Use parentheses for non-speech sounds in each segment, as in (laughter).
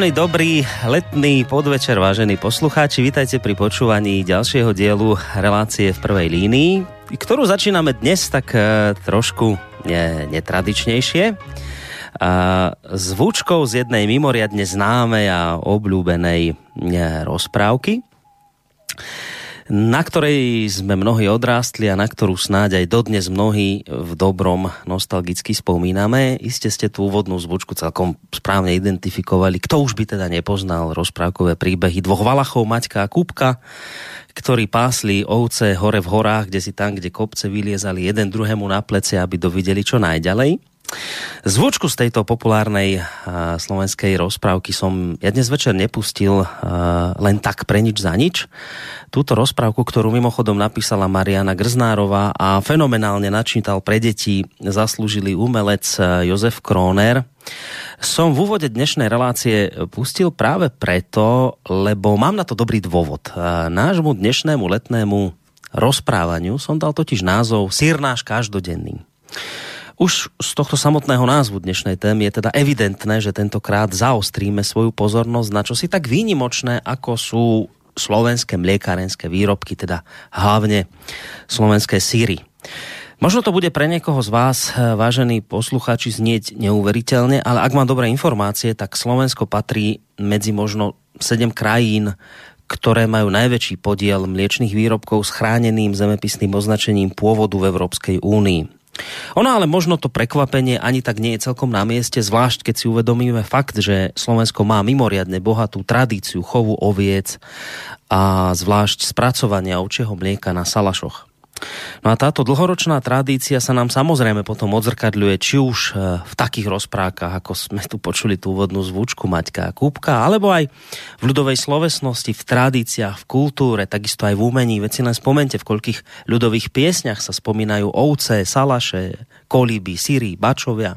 Príjemný, dobrý letný podvečer, vážení poslucháči. Vítajte pri počúvaní ďalšieho dielu relácie v prvej línii, ktorú začíname dnes tak e, trošku ne, netradičnejšie. Zvučkou z jednej mimoriadne známej a obľúbenej ne, rozprávky na ktorej sme mnohí odrástli a na ktorú snáď aj dodnes mnohí v dobrom nostalgicky spomíname. Iste ste tú úvodnú zvučku celkom správne identifikovali. Kto už by teda nepoznal rozprávkové príbehy dvoch Valachov, Maťka a Kúbka, ktorí pásli ovce hore v horách, kde si tam, kde kopce vyliezali jeden druhému na plece, aby dovideli čo najďalej. Zvučku z tejto populárnej slovenskej rozprávky som ja dnes večer nepustil len tak pre nič za nič. Túto rozprávku, ktorú mimochodom napísala Mariana Grznárová a fenomenálne načítal pre deti zaslúžili umelec Jozef Kroner, som v úvode dnešnej relácie pustil práve preto, lebo mám na to dobrý dôvod. Nášmu dnešnému letnému rozprávaniu som dal totiž názov Sírnáš každodenný. Už z tohto samotného názvu dnešnej témy je teda evidentné, že tentokrát zaostríme svoju pozornosť na čosi tak výnimočné, ako sú slovenské mliekárenské výrobky, teda hlavne slovenské síry. Možno to bude pre niekoho z vás, vážení poslucháči, znieť neuveriteľne, ale ak mám dobré informácie, tak Slovensko patrí medzi možno 7 krajín, ktoré majú najväčší podiel mliečných výrobkov s chráneným zemepisným označením pôvodu v Európskej únii. Ono ale možno to prekvapenie ani tak nie je celkom na mieste, zvlášť keď si uvedomíme fakt, že Slovensko má mimoriadne bohatú tradíciu chovu oviec a zvlášť spracovania ovčieho mlieka na salašoch. No a táto dlhoročná tradícia sa nám samozrejme potom odzrkadľuje či už e, v takých rozprávkach, ako sme tu počuli tú úvodnú zvučku Maťka a Kúbka, alebo aj v ľudovej slovesnosti, v tradíciách, v kultúre, takisto aj v umení. Veď si len spomente, v koľkých ľudových piesňach sa spomínajú ovce, salaše, kolíby, syry, bačovia.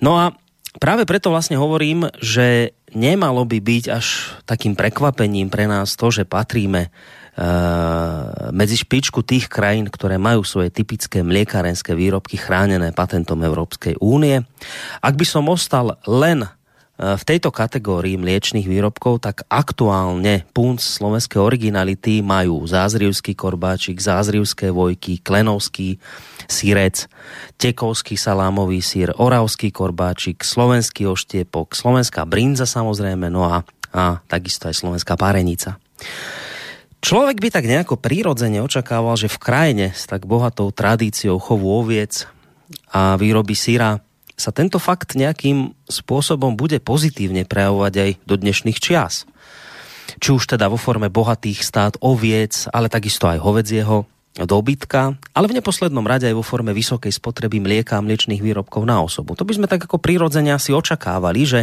No a práve preto vlastne hovorím, že nemalo by byť až takým prekvapením pre nás to, že patríme medzi špičku tých krajín, ktoré majú svoje typické mliekarenské výrobky chránené patentom Európskej únie. Ak by som ostal len eh, v tejto kategórii mliečných výrobkov, tak aktuálne punc slovenskej originality majú zázrivský korbáčik, zázrivské vojky, klenovský sírec, tekovský salámový sír, oravský korbáčik, slovenský oštiepok, slovenská brinza samozrejme, no a, a takisto aj slovenská párenica. Človek by tak nejako prírodzene očakával, že v krajine s tak bohatou tradíciou chovu oviec a výroby syra sa tento fakt nejakým spôsobom bude pozitívne prejavovať aj do dnešných čias. Či už teda vo forme bohatých stát oviec, ale takisto aj hovedzieho dobytka, ale v neposlednom rade aj vo forme vysokej spotreby mlieka a mliečných výrobkov na osobu. To by sme tak ako prírodzene asi očakávali, že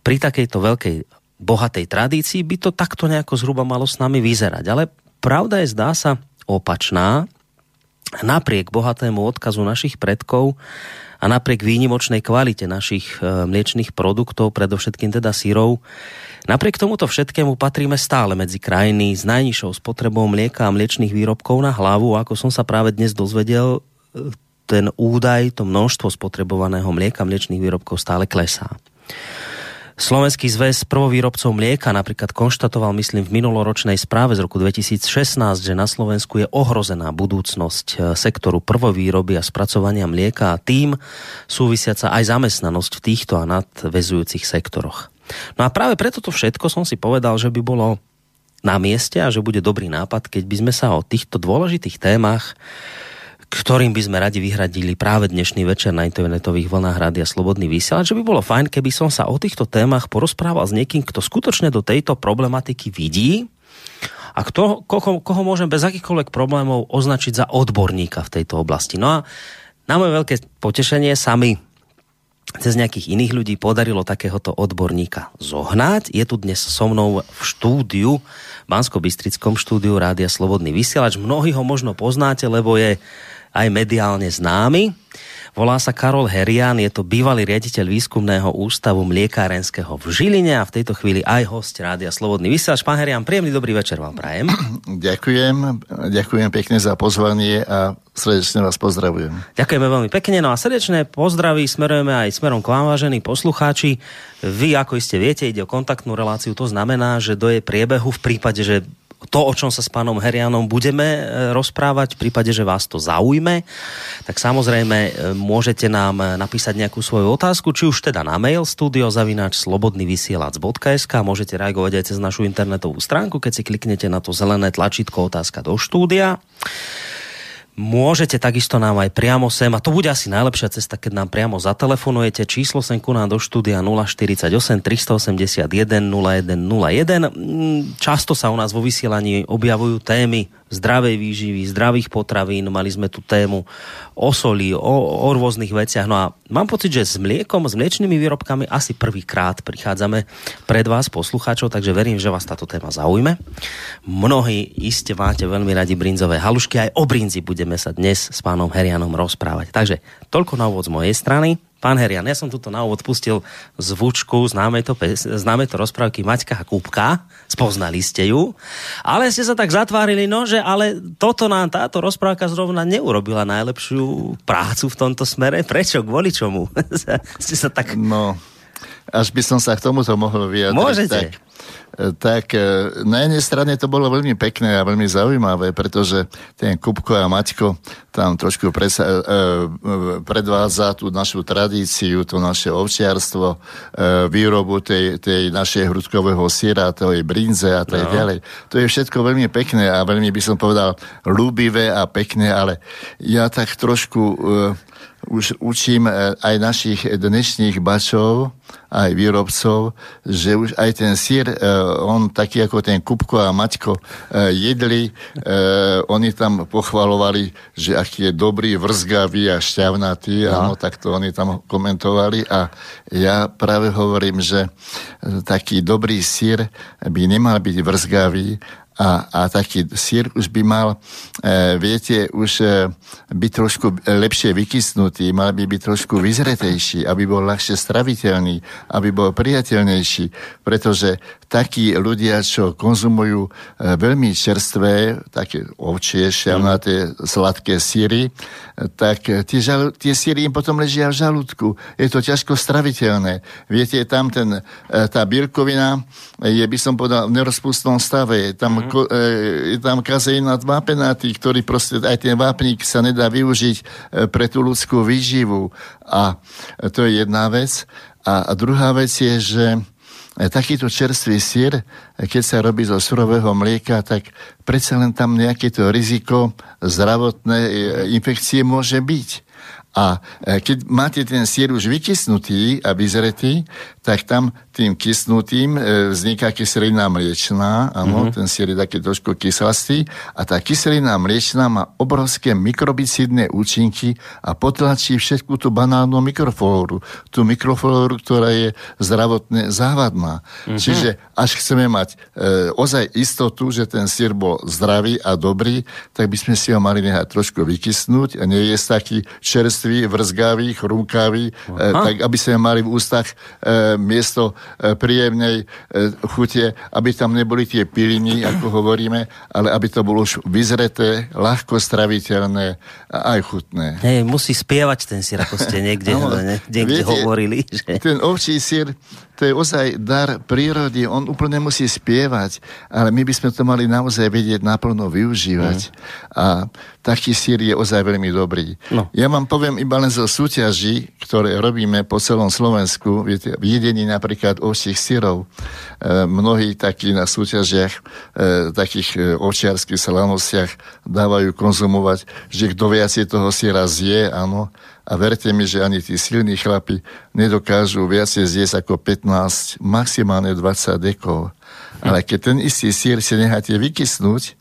pri takejto veľkej bohatej tradícii by to takto nejako zhruba malo s nami vyzerať. Ale pravda je, zdá sa, opačná. Napriek bohatému odkazu našich predkov a napriek výnimočnej kvalite našich e, mliečných produktov, predovšetkým teda syrov, napriek tomuto všetkému patríme stále medzi krajiny s najnižšou spotrebou mlieka a mliečných výrobkov na hlavu. Ako som sa práve dnes dozvedel, e, ten údaj, to množstvo spotrebovaného mlieka mliečných výrobkov stále klesá. Slovenský zväz prvovýrobcov mlieka napríklad konštatoval, myslím, v minuloročnej správe z roku 2016, že na Slovensku je ohrozená budúcnosť e, sektoru prvovýroby a spracovania mlieka a tým súvisiaca aj zamestnanosť v týchto a nadvezujúcich sektoroch. No a práve preto to všetko som si povedal, že by bolo na mieste a že bude dobrý nápad, keď by sme sa o týchto dôležitých témach ktorým by sme radi vyhradili práve dnešný večer na internetových vlnách Rádia Slobodný vysielač, že by bolo fajn, keby som sa o týchto témach porozprával s niekým, kto skutočne do tejto problematiky vidí a kto, koho, koho môžem bez akýchkoľvek problémov označiť za odborníka v tejto oblasti. No a na moje veľké potešenie sami cez nejakých iných ľudí podarilo takéhoto odborníka zohnať. Je tu dnes so mnou v štúdiu, v Bansko-Bystrickom štúdiu Rádia Slobodný vysielač. Mnohí ho možno poznáte, lebo je aj mediálne známy. Volá sa Karol Herian, je to bývalý riaditeľ výskumného ústavu mliekárenského v Žiline a v tejto chvíli aj host Rádia Slobodný vysielač. Pán Herian, príjemný dobrý večer vám prajem. (clears throat) Ďakujem, ďakujem pekne za pozvanie a srdečne vás pozdravujem. Ďakujeme veľmi pekne, no a srdečné pozdraví smerujeme aj smerom k vám, vážení poslucháči. Vy, ako iste viete, ide o kontaktnú reláciu, to znamená, že do jej priebehu v prípade, že to, o čom sa s pánom Herianom budeme e, rozprávať, v prípade, že vás to zaujme, tak samozrejme e, môžete nám e, napísať nejakú svoju otázku, či už teda na mail studiozavináč slobodnyvysielac.sk môžete reagovať aj cez našu internetovú stránku, keď si kliknete na to zelené tlačítko otázka do štúdia. Môžete takisto nám aj priamo sem, a to bude asi najlepšia cesta, keď nám priamo zatelefonujete. Číslo sem ku nám do štúdia 048 381 0101. Často sa u nás vo vysielaní objavujú témy zdravej výživy, zdravých potravín. Mali sme tu tému o soli, o, o rôznych veciach. No a mám pocit, že s mliekom, s mliečnými výrobkami asi prvýkrát prichádzame pred vás, poslucháčov, takže verím, že vás táto téma zaujme. Mnohí iste máte veľmi radi brinzové halušky, aj o brinzi budeme sa dnes s pánom Herianom rozprávať. Takže toľko na úvod z mojej strany. Pán Herian, ja som tuto na úvod pustil zvučku známe to, známe to rozprávky Maťka a Kúbka, spoznali ste ju, ale ste sa tak zatvárili, no, že ale toto nám táto rozprávka zrovna neurobila najlepšiu prácu v tomto smere. Prečo? Kvôli čomu? (laughs) ste sa tak... No, až by som sa k tomuto mohol vyjadriť. Môžete. Tak tak e, na jednej strane to bolo veľmi pekné a veľmi zaujímavé, pretože ten Kupko a Maťko tam trošku presa, e, e, predvádza tú našu tradíciu, to naše ovčiarstvo, výrobu tej, tej našej hrudkového síra, tej brinze a tak no. ďalej. To je všetko veľmi pekné a veľmi by som povedal ľúbivé a pekné, ale ja tak trošku už učím aj našich dnešných bačov, aj výrobcov, že už aj ten sír, on taký ako ten Kupko a Maťko e, jedli, e, oni tam pochvalovali, že aký je dobrý, vrzgavý a šťavnatý, no. áno, tak to oni tam komentovali a ja práve hovorím, že taký dobrý sír by nemal byť vrzgavý, a, a taký sír už by mal, e, viete, už e, byť trošku lepšie vykysnutý, mal by byť trošku vyzretejší, aby bol ľahšie straviteľný, aby bol priateľnejší, pretože takí ľudia, čo konzumujú e, veľmi čerstvé, také ovčie, šťavnaté, sladké síry, tak tie, žal, tie síry im potom ležia v žalúdku. Je to ťažko straviteľné. Viete, tam ten, e, tá bielkovina je, by som povedal, v nerozpustnom stave. Tam mm-hmm. je tam kazeína vápenatý, ktorý proste, aj ten vápnik sa nedá využiť e, pre tú ľudskú výživu. A to je jedna vec. A, druhá vec je, že e, takýto čerstvý sír, keď sa robí zo surového mlieka, tak predsa len tam nejaké to riziko zdravotné infekcie môže byť. A e, keď máte ten sír už vykysnutý a vyzretý, tak tam tým kysnutým e, vzniká kyselina mliečná, áno, mm-hmm. ten sír je taký trošku kyslastý a tá kyselina mliečná má obrovské mikrobicidné účinky a potlačí všetku tú banálnu mikroflóru, tú mikroflóru, ktorá je zdravotne závadná. Mm-hmm. Čiže až chceme mať e, ozaj istotu, že ten sír bol zdravý a dobrý, tak by sme si ho mali nehať trošku vykysnúť a nie je taký čerstvý vrzgavý, chrumkavý, e, tak aby sme mali v ústach e, miesto príjemnej e, chute, aby tam neboli tie piliny, ako hovoríme, ale aby to bolo už vyzreté, ľahko straviteľné a aj chutné. Hej, musí spievať ten sír, ako ste niekde, no, (laughs) niekde viete, hovorili. Že... Ten ovčí sír to je ozaj dar prírody, on úplne musí spievať, ale my by sme to mali naozaj vedieť naplno využívať. Mm. A taký sír je ozaj veľmi dobrý. No. Ja vám poviem iba len zo súťaží, ktoré robíme po celom Slovensku, viete, v jedení napríklad ovčích sírov. E, mnohí takí na súťažiach, e, takých e, ovčiarských slavnostiach dávajú konzumovať, že kto viac toho síra zje, áno, a verte mi, že ani tí silní chlapi nedokážu viacej zjesť ako 15, maximálne 20 dekov. Ale keď ten istý sír si necháte vykysnúť, e,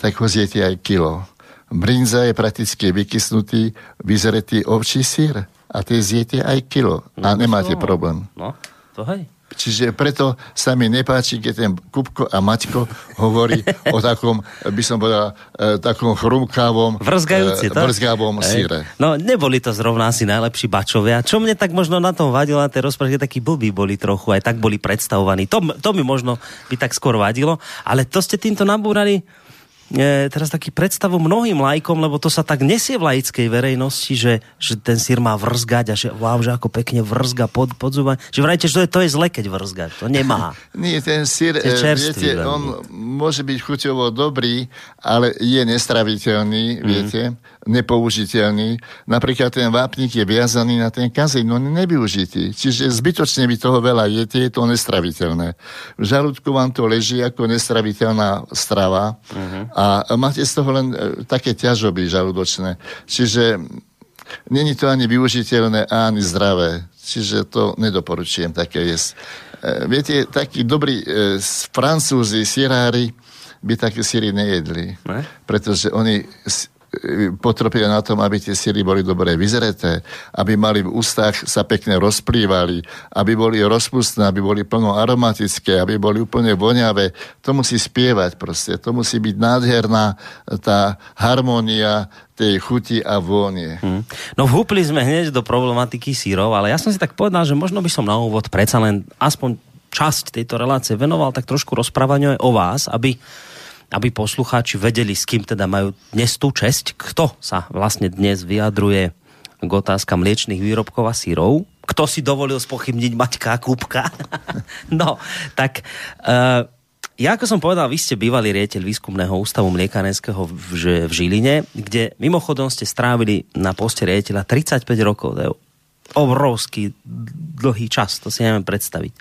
tak ho zjete aj kilo. Brinza je prakticky vykysnutý, vyzretý ovčí sír a tie zjete aj kilo a no, nemáte problém. No, to hej. Čiže preto sa mi nepáči, keď ten Kupko a Maťko hovorí (laughs) o takom, by som povedal, e, takom chrumkávom, Vrzgajúci, e, vrzgávom síre. No, neboli to zrovna asi najlepší bačovia. Čo mne tak možno na tom vadilo, na tej rozprávke, takí blbí boli trochu, aj tak boli predstavovaní. To, to mi možno by tak skôr vadilo, ale to ste týmto nabúrali e, teraz taký predstavu mnohým lajkom, lebo to sa tak nesie v laickej verejnosti, že, že ten sír má vrzgať a že wow, že ako pekne vrzga pod, pod zuba. Že vrajte, že to je, to je zle, keď vrzga. To nemá. (laughs) Nie, ten sír, e, viete, veľmi. on môže byť chuťovo dobrý, ale je nestraviteľný, mm. viete nepoužiteľný. Napríklad ten vápnik je viazaný na ten on je nevyužitý. Čiže zbytočne by toho veľa jete, je to nestraviteľné. V žalúdku vám to leží ako nestraviteľná strava uh-huh. a máte z toho len e, také ťažoby žalúdočné. Čiže není to ani využiteľné, ani zdravé. Čiže to nedoporučujem také jesť. E, viete, takí dobrí e, francúzi, sirári by také síry nejedli. Ne? Pretože oni potropia na tom, aby tie síry boli dobre vyzreté, aby mali v ústach sa pekne rozplývali, aby boli rozpustné, aby boli plno aromatické, aby boli úplne voňavé. To musí spievať proste. To musí byť nádherná tá harmónia tej chuti a vônie. Hmm. No vhúpli sme hneď do problematiky sírov, ale ja som si tak povedal, že možno by som na úvod predsa len aspoň časť tejto relácie venoval tak trošku rozprávaniu aj o vás, aby aby poslucháči vedeli, s kým teda majú dnes tú česť, kto sa vlastne dnes vyjadruje k otázka mliečných výrobkov a sírov. Kto si dovolil spochybniť Maťka Kúbka? (laughs) no, tak uh, ja ako som povedal, vy ste bývalý riaditeľ výskumného ústavu mliekarenského v, v Žiline, kde mimochodom ste strávili na poste riaditeľa 35 rokov. To je obrovský dlhý čas, to si neviem predstaviť.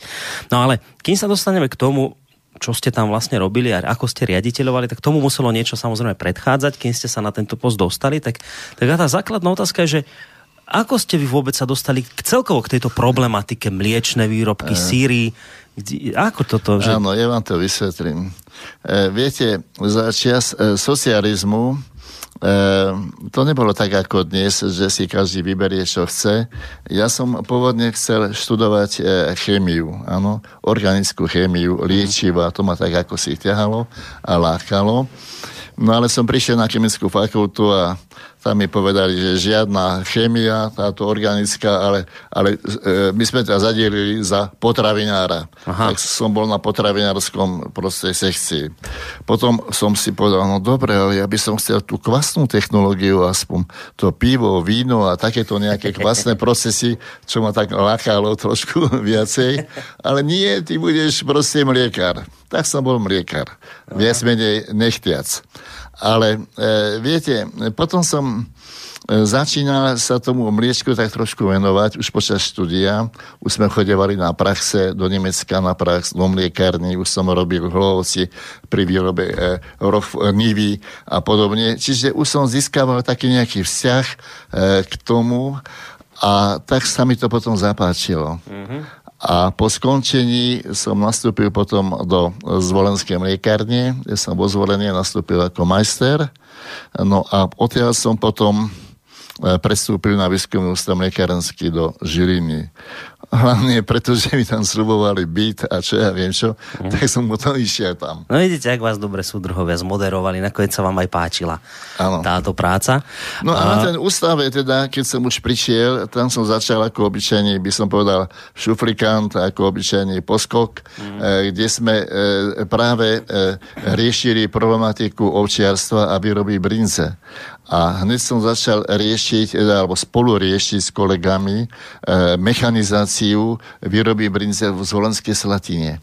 No ale kým sa dostaneme k tomu, čo ste tam vlastne robili a ako ste riaditeľovali, tak tomu muselo niečo samozrejme predchádzať, kým ste sa na tento post dostali. Tak, tak tá základná otázka je, že ako ste vy vôbec sa dostali k celkovo k tejto problematike mliečne výrobky, e... síry? Ako toto? Že... Áno, ja vám to vysvetlím. E, viete, za čas e, socializmu Ehm, to nebolo tak ako dnes, že si každý vyberie, čo chce. Ja som pôvodne chcel študovať e, chémiu, áno, organickú chémiu, liečiva, to ma tak ako si ťahalo a lákalo. No ale som prišiel na chemickú fakultu a tam mi povedali, že žiadna chémia, táto organická, ale, ale e, my sme teda zadielili za potravinára. Aha. Tak som bol na potravinárskom proste sekcii. Potom som si povedal, no dobre, ale ja by som chcel tú kvasnú technológiu, aspoň to pivo, víno a takéto nejaké kvasné procesy, čo ma tak lákalo trošku (laughs) viacej. Ale nie, ty budeš proste mliekár. Tak som bol mliekár. Viac menej nechtiac. Ale e, viete, potom som e, začínal sa tomu mliečku tak trošku venovať už počas štúdia. Už sme chodevali na praxe do Nemecka na prax, do mliekárny, už som robil Hlovoci pri výrobe e, rof, nivy a podobne. Čiže už som získaval taký nejaký vzťah e, k tomu a tak sa mi to potom zapáčilo. Mm-hmm. A po skončení som nastúpil potom do zvolenskej mliekárne, kde som vo zvolení nastúpil ako majster. No a odtiaľ som potom e, prestúpil na výskumný ústav mliekárenský do Žiliny hlavne preto, že mi tam slubovali byt a čo ja viem čo, mm. tak som potom išiel tam. No vidíte, ak vás dobre súdruhovia zmoderovali, nakoniec sa vám aj páčila ano. táto práca. No a, a na ten ústave teda, keď som už prišiel, tam som začal ako obyčajný, by som povedal, šuflikant, ako obyčajný poskok, mm. e, kde sme e, práve e, riešili problematiku ovčiarstva a výroby brinze. A hneď som začal riešiť, teda, alebo spolu riešiť s kolegami e, mechanizáciu výroby brinze v Zvolenskej Slatine.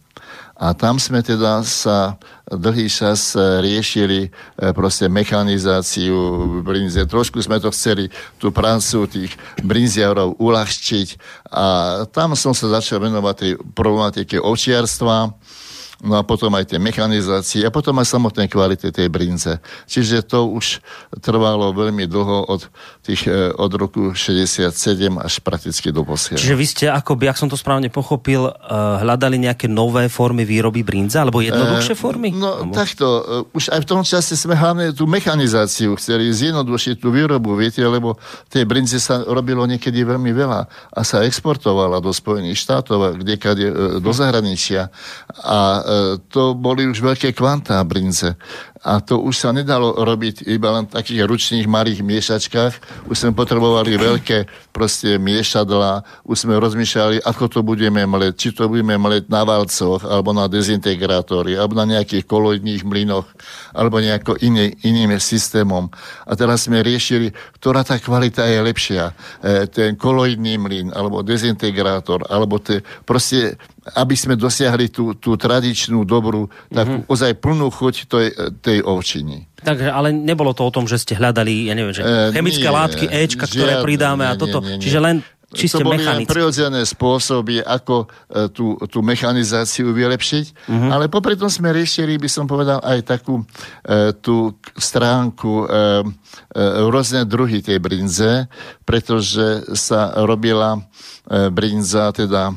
A tam sme teda sa dlhý čas e, riešili e, proste mechanizáciu brinze. Trošku sme to chceli, tú prácu tých brinziarov uľahčiť. A tam som sa začal venovať tej problematike očiarstva no a potom aj tie mechanizácie a potom aj samotné kvality tej brinze. Čiže to už trvalo veľmi dlho od, tých, e, od roku 67 až prakticky do posiaľ. Čiže vy ste, ako by, ak som to správne pochopil, e, hľadali nejaké nové formy výroby brinze, alebo jednoduchšie formy? No alebo... takto, už aj v tom čase sme hlavne tú mechanizáciu chceli zjednodušiť tú výrobu, viete, lebo tej brinze sa robilo niekedy veľmi veľa a sa exportovala do Spojených štátov, kde do zahraničia. A to boli už veľké kvantá brinze a to už sa nedalo robiť iba len v takých ručných malých miešačkách. Už sme potrebovali veľké proste miešadla, už sme rozmýšľali, ako to budeme mleť, či to budeme mleť na valcoch, alebo na dezintegrátory, alebo na nejakých koloidných mlynoch, alebo nejako iný, iným systémom. A teraz sme riešili, ktorá tá kvalita je lepšia. E, ten koloidný mlyn, alebo dezintegrátor, alebo te, proste aby sme dosiahli tú, tú tradičnú, dobrú, takú mm-hmm. ozaj plnú chuť tej, tej ovčiny. Takže, ale nebolo to o tom, že ste hľadali, ja neviem, že e, chemické nie, látky Ečka, ktoré pridáme a toto. Nie, nie, nie. Čiže len čiste to boli mechanické. prirodzené spôsoby, ako e, tú, tú mechanizáciu vylepšiť, mm-hmm. ale popri tom sme riešili, by som povedal, aj takú e, tú stránku e, e, rôzne druhy tej brinze, pretože sa robila e, brinza, teda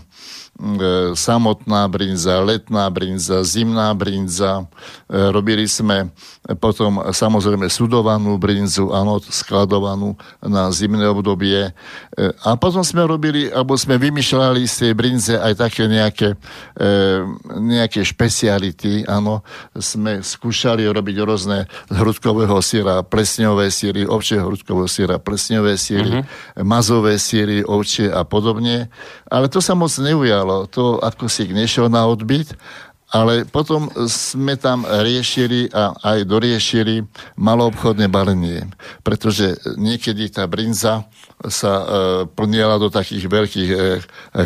samotná brinza, letná brinza, zimná brinza. E, robili sme potom samozrejme sudovanú brinzu, áno, skladovanú na zimné obdobie. E, a potom sme robili, alebo sme vymýšľali z tej brinze aj také nejaké, nejaké špeciality, áno. Sme skúšali robiť rôzne hrudkového síra, plesňové síry, ovčieho hrudkového síra, plesňové síry, mm-hmm. mazové síry, ovčie a podobne. Ale to sa moc neujalo stalo. To ako si nešiel na odbyt, ale potom sme tam riešili a aj doriešili maloobchodné balenie, pretože niekedy tá brinza sa e, plniela do takých veľkých e,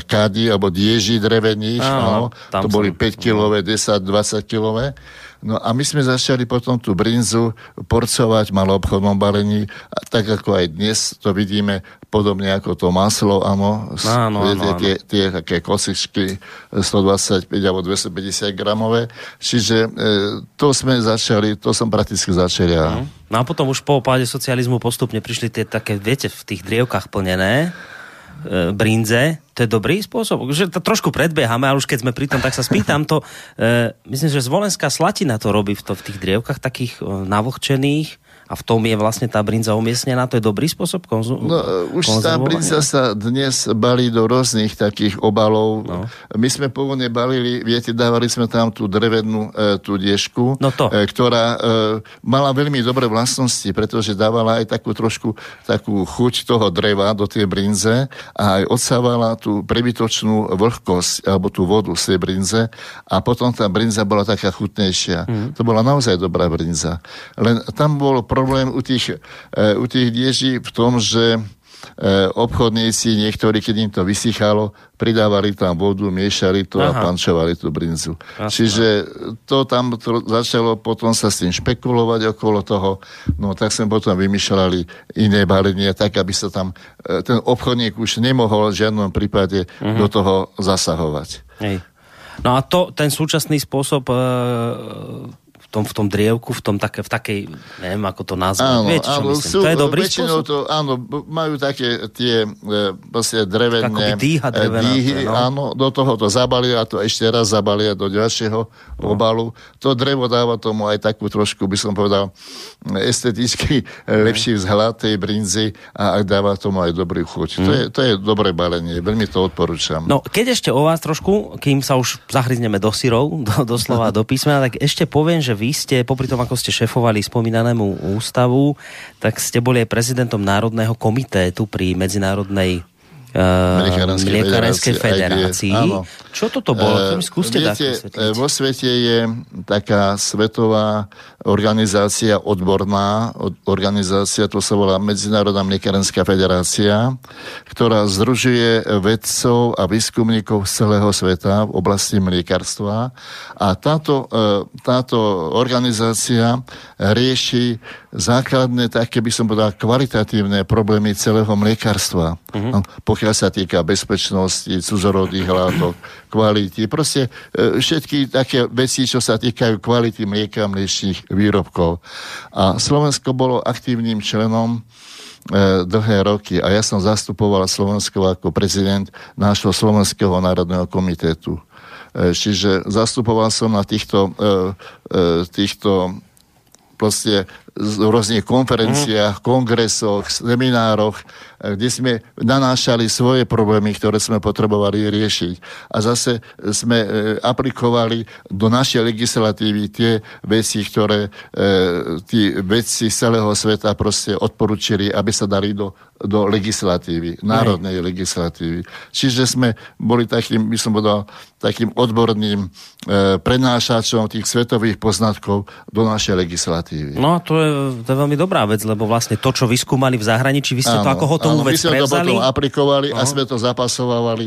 kádí alebo dieží drevených, áno, to boli 5-kilové, 10-20 kilové No a my sme začali potom tú brinzu porcovať v maloobchodnom balení, tak ako aj dnes to vidíme, podobne ako to maslo, áno, áno, áno. Tie, tie také kosičky 125 alebo 250 gramové. Čiže e, to sme začali, to som prakticky začal ja. No a potom už po páde socializmu postupne prišli tie také, viete, v tých drievkách plnené brinze, to je dobrý spôsob? Že to trošku predbiehame, ale už keď sme pri tom, tak sa spýtam to. E, myslím, že Zvolenská slatina to robí v, to, v tých drievkach takých e, navlhčených a v tom je vlastne tá brinza umiestnená. To je dobrý spôsob konzu- No, už tá brinza sa dnes balí do rôznych takých obalov. No. My sme pôvodne balili, viete, dávali sme tam tú drevenú e, tú diežku, no to. E, ktorá e, mala veľmi dobré vlastnosti, pretože dávala aj takú trošku takú chuť toho dreva do tej brinze a aj odsávala tú prebytočnú vlhkosť alebo tú vodu z tej brinze a potom tá brinza bola taká chutnejšia. Mm. To bola naozaj dobrá brinza. Len tam bolo pro problém u tých, e, u tých dieží v tom, že e, obchodníci, niektorí, keď im to vysychalo, pridávali tam vodu, miešali to Aha. a pančovali tú brinzu. Aha. Čiže to tam to začalo potom sa s tým špekulovať okolo toho, no tak sme potom vymýšľali iné balenie, tak aby sa tam e, ten obchodník už nemohol v žiadnom prípade uh-huh. do toho zasahovať. Hej. No a to, ten súčasný spôsob e, tom, v tom drievku, v tom také, v takej, neviem ako to nazvať. Áno, Viete, čo áno, myslím? Sú, to je dobrý spôsob? To, áno, majú také tie vlastne drevené Akoby dýha drevená, dýhy, no. áno, do toho to zabalia a to ešte raz zabalia do ďalšieho no. obalu. To drevo dáva tomu aj takú trošku, by som povedal, esteticky lepší vzhľad tej brinzy a ak dáva tomu aj dobrý chuť. Mm. To, je, to je dobré balenie, veľmi to odporúčam. No, keď ešte o vás trošku, kým sa už zahryzneme do syrov, do, doslova (laughs) do písmena, tak ešte poviem, že vy ste, popri tom, ako ste šefovali spomínanému ústavu, tak ste boli aj prezidentom Národného komitétu pri Medzinárodnej Mliekárenskej federácii. Čo toto bolo? Uh, skúste viete, vo svete je taká svetová organizácia odborná, organizácia, to sa volá Medzinárodná mliekárenská federácia, ktorá združuje vedcov a výskumníkov z celého sveta v oblasti mliekarstva. A táto, táto organizácia rieši základné, také by som povedal, kvalitatívne problémy celého mliekárstva. Uh-huh pokiaľ sa týka bezpečnosti, cudzorodých látok, kvality, proste e, všetky také veci, čo sa týkajú kvality mlieka mliečných výrobkov. A Slovensko bolo aktívnym členom e, dlhé roky a ja som zastupoval Slovensko ako prezident nášho Slovenského národného komitetu. E, čiže zastupoval som na týchto, týchto proste v rôznych konferenciách, mm. kongresoch, seminároch, eh, kde sme nanášali svoje problémy, ktoré sme potrebovali riešiť. A zase sme e, aplikovali do našej legislatívy tie veci, ktoré tí vedci z celého sveta proste odporúčili, aby sa dali do, do legislatívy, národnej Aj. legislatívy. Čiže sme boli takým, by som povedal, takým odborným prenášačom tých svetových poznatkov do našej legislatívy. No to je, to je veľmi dobrá vec, lebo vlastne to, čo vyskúmali v zahraničí, vy ste áno, to ako hotovú áno, vec my sme prevzali? to potom aplikovali no. a sme to zapasovali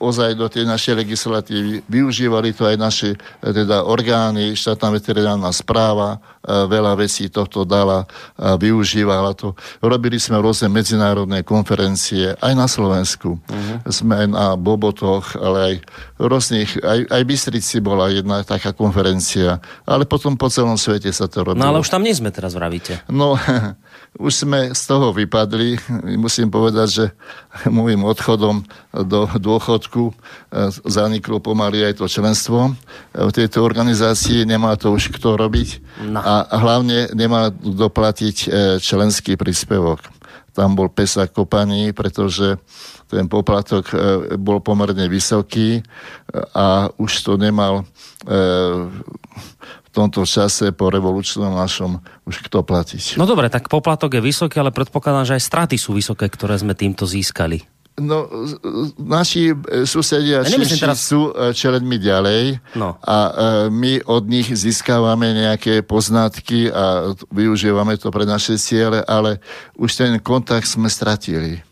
ozaj do tej našej legislatívy. Využívali to aj naše teda orgány, štátna veterinárna správa, e, veľa vecí tohto dala, využívala to. Robili sme rôzne medzinárodné konferencie aj na Slovensku. Uh-huh. Sme aj na Bobotoch, ale aj rôznych, aj, aj Bystrici bola jedna taká konferencia, ale potom po celom svete sa to robilo. No ale už tam nie sme teraz vravíte. No, (laughs) už sme z toho vypadli. Musím povedať, že (laughs) môjim odchodom do dôchodku e, zaniklo pomaly aj to členstvo. V tejto organizácii nemá to už kto robiť no. a hlavne nemá doplatiť e, členský príspevok. Tam bol pesa kopaní, pretože ten poplatok e, bol pomerne vysoký a už to nemal tomto čase po revolučnom našom už kto platiť. No dobre, tak poplatok je vysoký, ale predpokladám, že aj straty sú vysoké, ktoré sme týmto získali. No, naši e, susedia ja teraz... sú e, čelenmi ďalej no. a e, my od nich získávame nejaké poznatky a využívame to pre naše ciele, ale už ten kontakt sme stratili.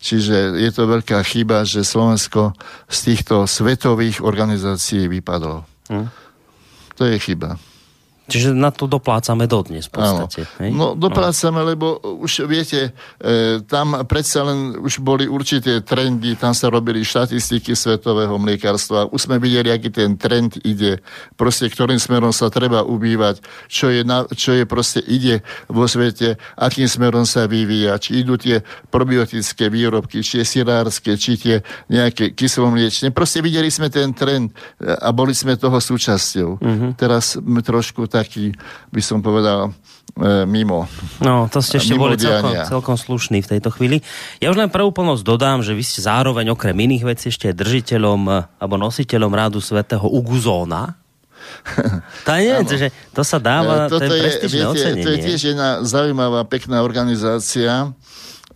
Čiže je to veľká chyba, že Slovensko z týchto svetových organizácií vypadlo. Hm. To je chyba. Čiže na to doplácame dodnes v podstate. Hej? No doplácame, no. lebo už viete, e, tam predsa len už boli určité trendy, tam sa robili štatistiky svetového mliekárstva. Už sme videli, aký ten trend ide, proste ktorým smerom sa treba ubývať, čo je, na, čo je proste ide vo svete, akým smerom sa vyvíja, či idú tie probiotické výrobky, či je sirárske, či tie nejaké kyslomliečne. Proste videli sme ten trend a boli sme toho súčasťou. Uh-huh. Teraz trošku taký, by som povedal, e, mimo. No, to ste ešte boli celkom, celkom slušní v tejto chvíli. Ja už len pre úplnosť dodám, že vy ste zároveň okrem iných vecí ešte držiteľom e, alebo nositeľom rádu svetého Uguzóna. (laughs) To nie, že to sa dáva, e, to je prestížne ocenenie. To je tiež jedna zaujímavá, pekná organizácia.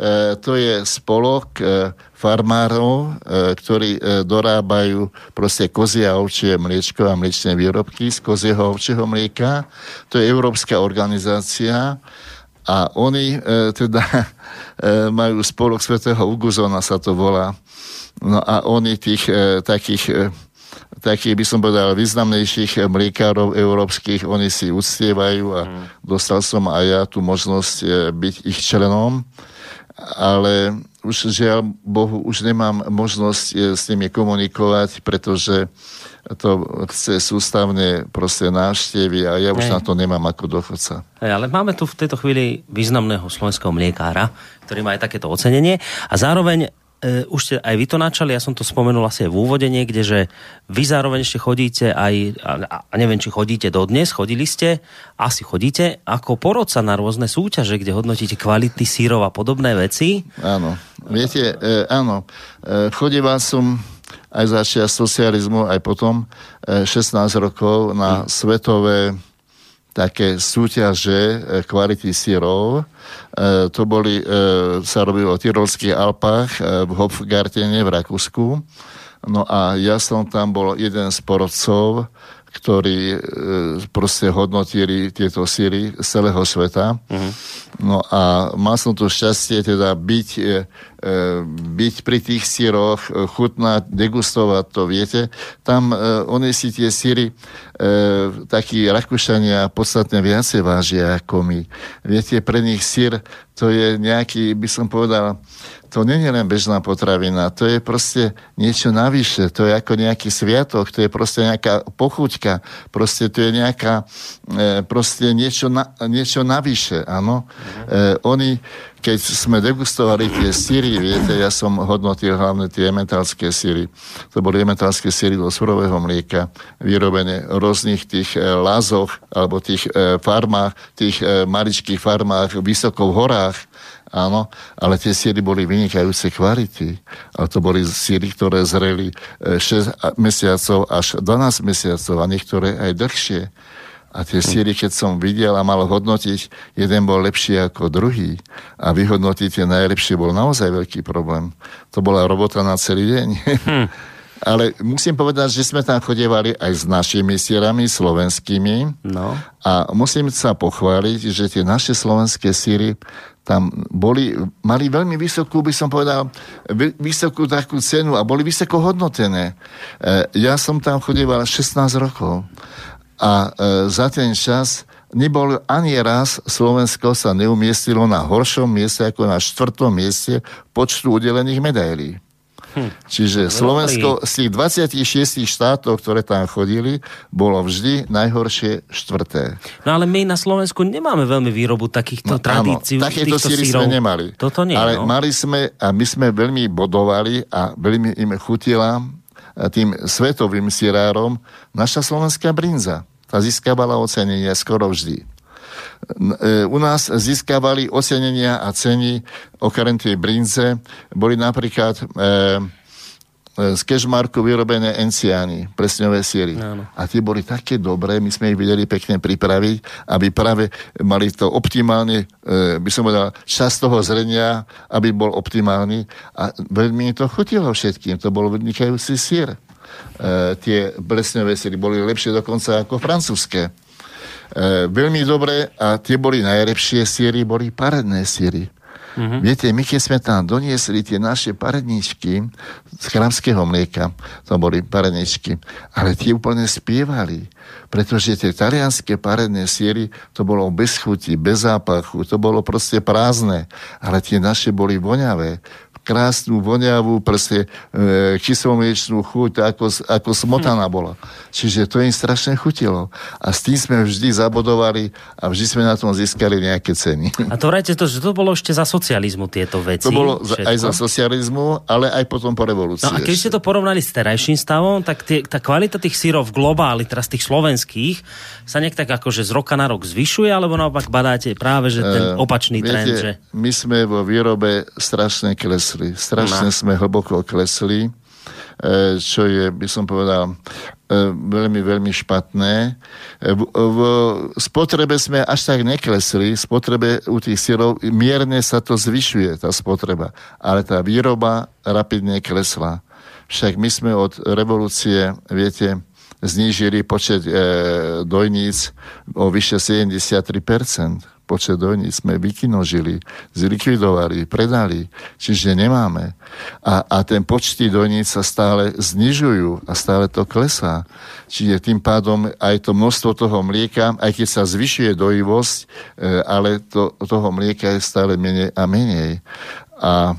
E, to je spolok e, farmárov, e, ktorí dorábajú proste kozie a ovčie mliečko a mliečné výrobky z kozieho ovčieho mlieka. To je európska organizácia a oni teda (laughs) majú spolok svätého Uguzona sa to volá. No a oni tých takých takých, by som povedal, významnejších mliekárov európskych, oni si uctievajú a mm. dostal som aj ja tú možnosť byť ich členom ale už žiaľ Bohu, už nemám možnosť eh, s nimi komunikovať, pretože to chce sústavne proste návštevy a ja už Hej. na to nemám ako dochodca. Hej, ale máme tu v tejto chvíli významného slovenského mliekára, ktorý má aj takéto ocenenie a zároveň e, už ste aj vy to načali, ja som to spomenul asi aj v úvode niekde, že vy zároveň ešte chodíte aj, a, a neviem, či chodíte dodnes, chodili ste, asi chodíte, ako porodca na rôzne súťaže, kde hodnotíte kvality sírov a podobné veci. Áno, viete, e, áno, e, chodíval som aj za socializmu, aj potom e, 16 rokov na mm. svetové také súťaže e, kvality sírov. E, to boli, e, sa robilo v Tyrolských Alpách v Hopfgartene v Rakúsku. No a ja som tam bol jeden z porodcov, ktorí proste hodnotili tieto síry z celého sveta. Uh-huh. No a mal som to šťastie teda byť byť pri tých síroch, chutnať, degustovať to, viete. Tam oni si tie síry takí Rakúšania podstatne viacej vážia ako my. Viete, pre nich sír to je nejaký, by som povedal, to nie je len bežná potravina, to je proste niečo navyše, to je ako nejaký sviatok, to je proste nejaká pochuťka, proste to je nejaká, e, proste niečo, na, niečo navyše, áno. Mhm. E, oni, keď sme degustovali tie síry, viete, ja som hodnotil hlavne tie ementálske síry. To boli ementálske síry do surového mlieka, vyrobené v rôznych tých e, lázoch, alebo tých e, farmách, tých e, maličkých farmách, vysoko v horách, Áno, ale tie síry boli vynikajúce kvality. A to boli síry, ktoré zreli 6 e, mesiacov až 12 mesiacov a niektoré aj dlhšie. A tie síry, keď som videl a mal hodnotiť, jeden bol lepší ako druhý. A vyhodnotiť tie najlepšie bol naozaj veľký problém. To bola robota na celý deň. Hm. (laughs) Ale musím povedať, že sme tam chodievali aj s našimi sírami, slovenskými. No. A musím sa pochváliť, že tie naše slovenské síry tam boli, mali veľmi vysokú, by som povedal, vysokú takú cenu a boli vysoko hodnotené. E, ja som tam chodieval 16 rokov a e, za ten čas nebol ani raz Slovensko sa neumiestilo na horšom mieste ako na štvrtom mieste počtu udelených medailí. Hm. Čiže Slovensko z tých 26 štátov, ktoré tam chodili, bolo vždy najhoršie štvrté. No ale my na Slovensku nemáme veľmi výrobu takýchto no, tradícií. Takéto síry sme nemali. Toto nie, ale no. mali sme a my sme veľmi bodovali a veľmi im chutila tým svetovým sirárom naša slovenská brinza. Tá získavala ocenenie skoro vždy. E, u nás získavali ocenenia a ceny okrem tej brinze. Boli napríklad e, e, z kešmarku vyrobené enciány, presňové síry. Áno. A tie boli také dobré, my sme ich vedeli pekne pripraviť, aby práve mali to optimálne, e, by som povedal, čas toho zrenia, aby bol optimálny. A veľmi to chutilo všetkým, to bol vynikajúci sír. E, tie presňové síry boli lepšie dokonca ako francúzske. E, veľmi dobre a tie boli najlepšie síry, boli paredné síry. Mm-hmm. Viete, my keď sme tam doniesli tie naše paredničky z chramského mlieka, to boli paredničky, ale tie úplne spievali, pretože tie talianské paredné síry, to bolo bez chuti, bez zápachu, to bolo proste prázdne, ale tie naše boli voňavé krásnu, voňavú, proste e, kyslomliečnú chuť, ako, ako smotana hm. bola. Čiže to im strašne chutilo. A s tým sme vždy zabodovali a vždy sme na tom získali nejaké ceny. A to vrajte to, že to bolo ešte za socializmu tieto veci. To bolo všetko. aj za socializmu, ale aj potom po revolúcii. No a keď ste to porovnali s terajším stavom, tak tie, tá kvalita tých sírov v globáli, teraz tých slovenských, sa nejak tak akože z roka na rok zvyšuje, alebo naopak badáte práve, že ten e, opačný uh, trend, že... My sme vo výrobe strašne kles klesli. Strašne no. sme hlboko klesli, e, čo je, by som povedal, e, veľmi, veľmi špatné. E, v, v spotrebe sme až tak neklesli, spotrebe u tých sírov mierne sa to zvyšuje, tá spotreba, ale tá výroba rapidne klesla. Však my sme od revolúcie, viete, znížili počet e, dojníc o vyše 73% počet dojníc sme vykinožili, zlikvidovali, predali, čiže nemáme. A, a ten počty dojníc sa stále znižujú a stále to klesá. Čiže tým pádom aj to množstvo toho mlieka, aj keď sa zvyšuje dojivosť, e, ale to, toho mlieka je stále menej a menej. A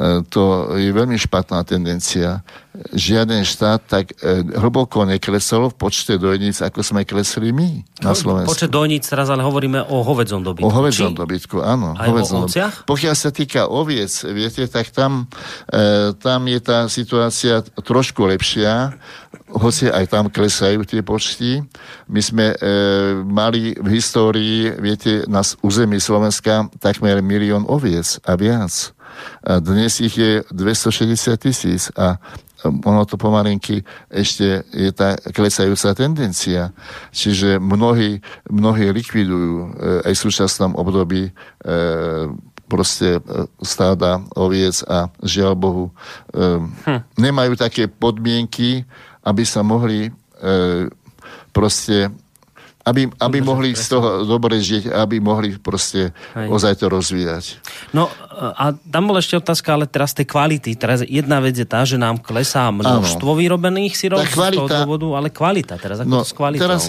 E, to je veľmi špatná tendencia. Žiaden štát tak e, hlboko neklesol v počte dojníc, ako sme klesli my na Slovensku. Počet dojníc, teraz ale hovoríme o hovedzom dobytku. O hovedzom dobytku, áno. Aj hovedzom o ovciach? Pokiaľ sa týka oviec, viete, tak tam, e, tam je tá situácia trošku lepšia, hoci aj tam klesajú tie počty. My sme e, mali v histórii, viete, na území Slovenska takmer milión oviec a viac. A dnes ich je 260 tisíc a ono to pomalinky ešte je tá klesajúca tendencia. Čiže mnohí, mnohí likvidujú e, aj v súčasnom období e, proste e, stáda oviec a žiaľ Bohu hm. nemajú také podmienky, aby sa mohli proste aby, aby mohli z toho dobre žiť, aby mohli proste Hej. ozaj to rozvíjať. No a tam bola ešte otázka, ale teraz tej kvality. Teraz jedna vec je tá, že nám klesá množstvo ano. vyrobených syrov z toho dôvodu, ale kvalita. Teraz ako no, s kvalitou? Teraz,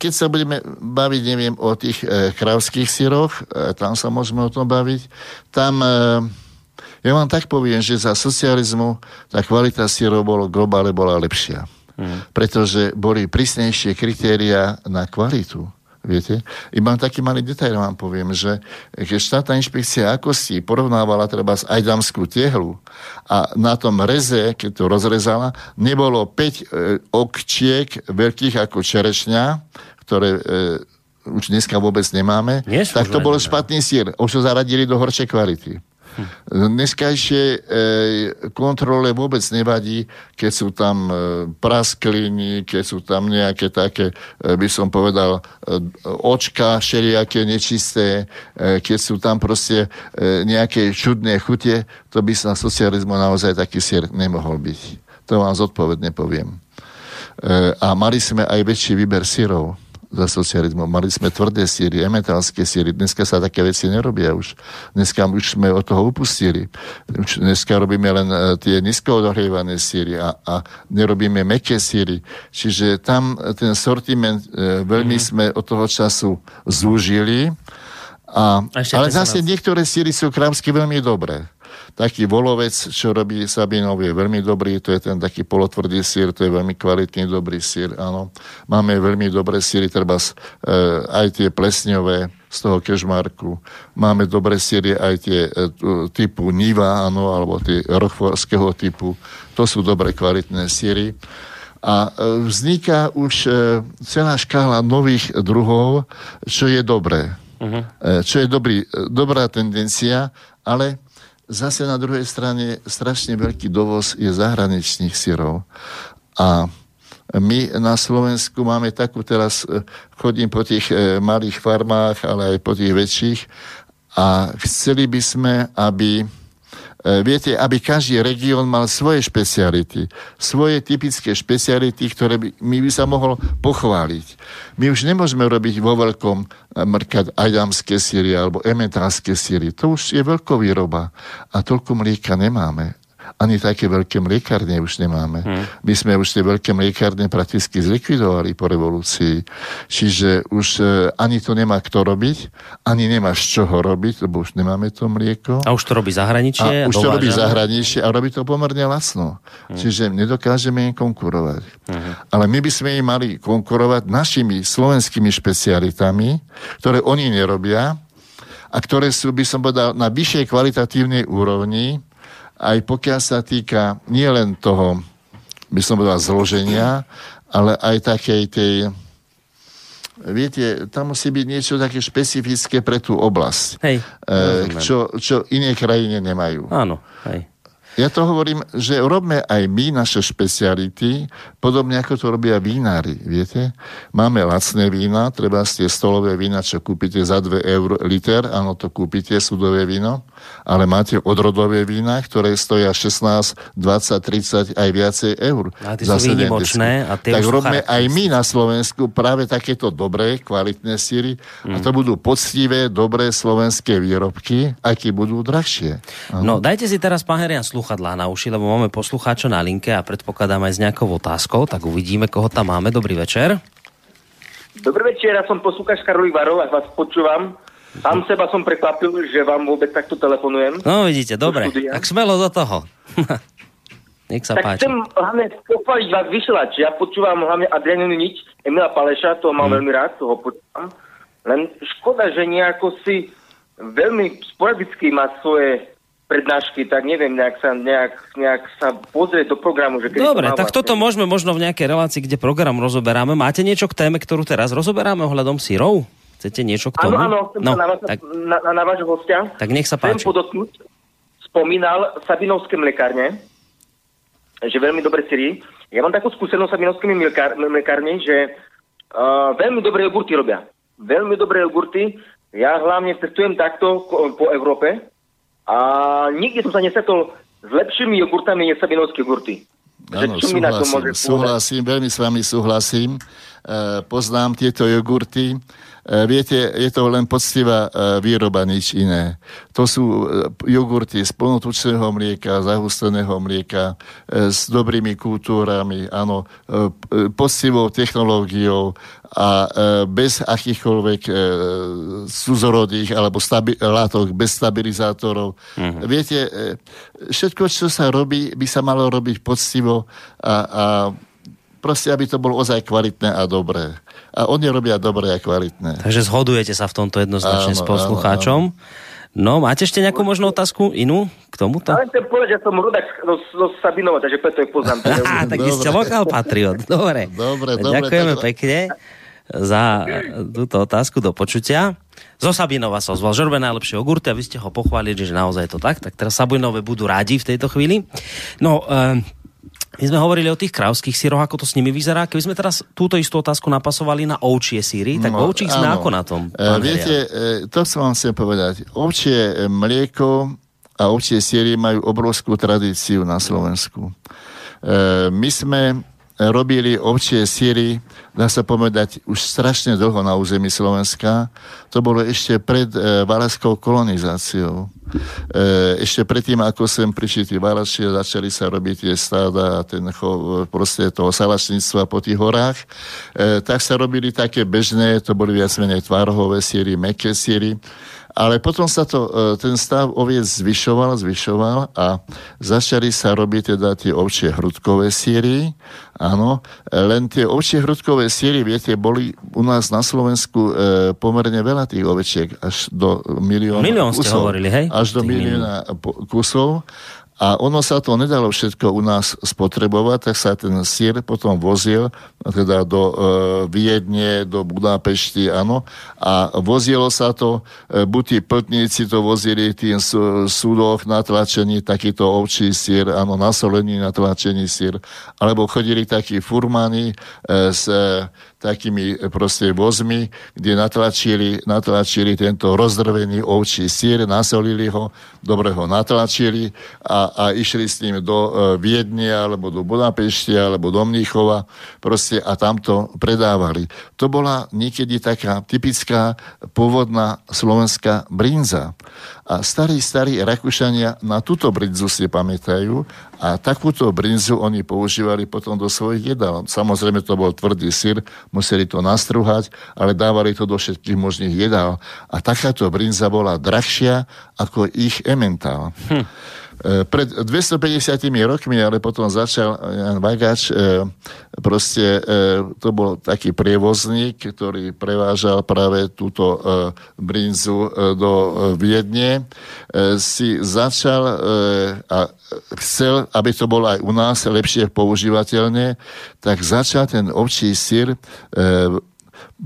keď sa budeme baviť, neviem, o tých e, kravských syroch, e, tam sa môžeme o tom baviť, tam... E, ja vám tak poviem, že za socializmu tá kvalita syrov bolo globále bola lepšia. Mm. Pretože boli prísnejšie kritéria na kvalitu. Viete? Iba taký malý detail vám poviem, že keď štátna inšpekcia akosti porovnávala treba z ajdamskú tehlu a na tom reze, keď to rozrezala, nebolo 5 e, okčiek veľkých ako čerešňa, ktoré e, už dneska vôbec nemáme, tak to bol špatný sír. Už to zaradili do horšej kvality. Dneskajšie e, kontrole vôbec nevadí, keď sú tam e, praskliny, keď sú tam nejaké také, e, by som povedal, očka všelijaké nečisté, keď sú tam proste nejaké čudné chute, to by sa socializmu naozaj taký sier nemohol byť. To vám zodpovedne poviem. A mali sme aj väčší výber sírov za socializmu. Mali sme tvrdé síry, emetálske síry. Dneska sa také veci nerobia už. Dneska už sme od toho upustili. Už dneska robíme len uh, tie nízko odohrievané síry a, a nerobíme meké síry. Čiže tam ten sortiment uh, veľmi mm. sme od toho času zúžili. A, a ale zase niektoré síry sú krámsky veľmi dobré taký volovec, čo robí Sabinov, je veľmi dobrý, to je ten taký polotvrdý sír, to je veľmi kvalitný, dobrý sír, áno. Máme veľmi dobré síry, treba e, aj tie plesňové z toho kežmarku. Máme dobré síry aj tie e, typu Niva, áno, alebo tie rochforského typu. To sú dobre kvalitné síry. A e, vzniká už e, celá škála nových druhov, čo je dobré. Uh-huh. Čo je dobrý, dobrá tendencia, ale Zase na druhej strane strašne veľký dovoz je zahraničných syrov. A my na Slovensku máme takú, teraz e, chodím po tých e, malých farmách, ale aj po tých väčších a chceli by sme, aby viete, aby každý región mal svoje špeciality, svoje typické špeciality, ktoré by, my by sa mohol pochváliť. My už nemôžeme robiť vo veľkom e, mrkať ajamské síry alebo emetánske síry. To už je veľkovýroba a toľko mlieka nemáme ani také veľké mliekárne už nemáme. Hmm. My sme už tie veľké mliekárne prakticky zlikvidovali po revolúcii. Čiže už e, ani to nemá kto robiť, ani nemá z čoho robiť, lebo už nemáme to mlieko. A už to robí zahraničie? A, a už to robí zahraničie a robí to pomerne lacno. Hmm. Čiže nedokážeme im konkurovať. Hmm. Ale my by sme im mali konkurovať našimi slovenskými špecialitami, ktoré oni nerobia, a ktoré sú, by som povedal, na vyššej kvalitatívnej úrovni, aj pokiaľ sa týka nielen toho, by som povedal, zloženia, ale aj takej tej viete, tam musí byť niečo také špecifické pre tú oblasť, hej, e, čo, čo iné krajine nemajú. Áno, hej. Ja to hovorím, že robme aj my naše špeciality, podobne ako to robia vínári, viete? Máme lacné vína, treba tie stolové vína, čo kúpite za 2 eur liter, áno, to kúpite, sudové víno, ale máte odrodové vína, ktoré stoja 16, 20, 30 aj viacej eur. A za sú výnimočné. A tie tak robme aj my na Slovensku práve takéto dobré, kvalitné síry mm. a to budú poctivé, dobré slovenské výrobky, aké budú drahšie. No, dajte si teraz, pán Herian, sluch sluchadlá na uši, lebo máme poslucháča na linke a predpokladám aj s nejakou otázkou, tak uvidíme, koho tam máme. Dobrý večer. Dobrý večer, ja som poslucháč Karolí Varov a vás počúvam. Sám seba som prekvapil, že vám vôbec takto telefonujem. No vidíte, dobre, tak smelo do toho. (laughs) Nech sa tak páči. chcem hlavne pochváliť vás vysielať. Ja počúvam hlavne Adrianu Nič, Emila Paleša, toho mám hmm. veľmi rád, toho počúvam. Len škoda, že nejako si veľmi sporadicky má svoje prednášky, tak neviem, nejak sa, nejak, nejak sa pozrieť do programu. Že Dobre, tak toto môžeme možno v nejakej relácii, kde program rozoberáme. Máte niečo k téme, ktorú teraz rozoberáme ohľadom sírov? Chcete niečo k tomu? Áno, áno, chcem no, sa na, vás, tak, na, na, na vášho hostia. Tak nech sa páči. Chcem podotknúť, spomínal Sabinovské mlekárne, že veľmi dobre síry. Ja mám takú skúsenosť s Sabinovskými mlekárne, že uh, veľmi dobré jogurty robia. Veľmi dobré jogurty. Ja hlavne cestujem takto po Európe, a nikdy som sa nesetol s lepšími jogurtami než sabinovské jogurty. Áno, súhlasím, súhlasím, veľmi s vami súhlasím. Poznám tieto jogurty. E, viete, je to len poctivá e, výroba, nič iné. To sú jogurty z plnotučného mlieka, zahusteného mlieka, s dobrými kultúrami, áno, poctivou technológiou a bez akýchkoľvek cuzorodých alebo stabi- látok, bez stabilizátorov. Mm-hmm. Viete, všetko, čo sa robí, by sa malo robiť poctivo a, a proste, aby to bolo ozaj kvalitné a dobré a oni robia dobré a kvalitné. Takže zhodujete sa v tomto jednoznačne áno, s poslucháčom. Áno, áno. No, máte ešte nejakú možnú otázku inú k tomuto? Ale chcem povedať, že som rodak zo Sabinova, takže preto je (laughs) poznám. tak vy ste lokál patriot. Dobre. Dobre, dobre. Ďakujeme tak... pekne za túto otázku do počutia. Zo Sabinova sa ozval žorbe najlepšie ogurty a vy ste ho pochválili, že naozaj je to tak. Tak teraz Sabinové budú rádi v tejto chvíli. No, um, my sme hovorili o tých krávských síroch, ako to s nimi vyzerá. Keby sme teraz túto istú otázku napasovali na ovčie síry, tak no, ovčích sme ako na tom? E, viete, e, to som vám chcem povedať. Ovčie mlieko a ovčie síry majú obrovskú tradíciu na Slovensku. E, my sme robili ovčie síry, dá sa povedať, už strašne dlho na území Slovenska. To bolo ešte pred e, valaskou kolonizáciou. E, ešte predtým, ako sem prišli tí valaši, začali sa robiť tie stáda a ten chov, proste toho salašníctva po tých horách, e, tak sa robili také bežné, to boli viac menej tvárohové síry, meké síry. Ale potom sa to, e, ten stav oviec zvyšoval, zvyšoval a začali sa robiť teda tie ovčie hrudkové síry. Áno, len tie ovčie hrudkové síry, viete, boli u nás na Slovensku e, pomerne veľa tých ovečiek, až do milióna Milión kusov. hovorili, hej? Až do milióna kusov. A ono sa to nedalo všetko u nás spotrebovať, tak sa ten sír potom vozil teda do e, Viedne, do Budapešti, áno. A vozilo sa to, e, buď tí pltníci to vozili tým súdoch natlačený takýto ovčí sír, áno, nasolený natlačený sír, alebo chodili takí furmani e, s e, takými e, proste vozmi, kde natlačili, natlačili tento rozdrvený ovčí sír, nasolili ho, dobre ho natlačili a, a išli s ním do e, Viedne alebo do Budapešti alebo do Mníchova proste a tam to predávali. To bola niekedy taká typická pôvodná slovenská brinza. A starí, starí Rakúšania na túto brinzu si pamätajú a takúto brinzu oni používali potom do svojich jedál. Samozrejme to bol tvrdý syr, museli to nastruhať, ale dávali to do všetkých možných jedál. A takáto brinza bola drahšia ako ich ementál. Hm. E, pred 250 rokmi, ale potom začal Jan Vagač, e, proste e, to bol taký prievozník, ktorý prevážal práve túto brinzu do Viedne, si začal a chcel, aby to bolo aj u nás lepšie používateľné, tak začal ten ovčí sír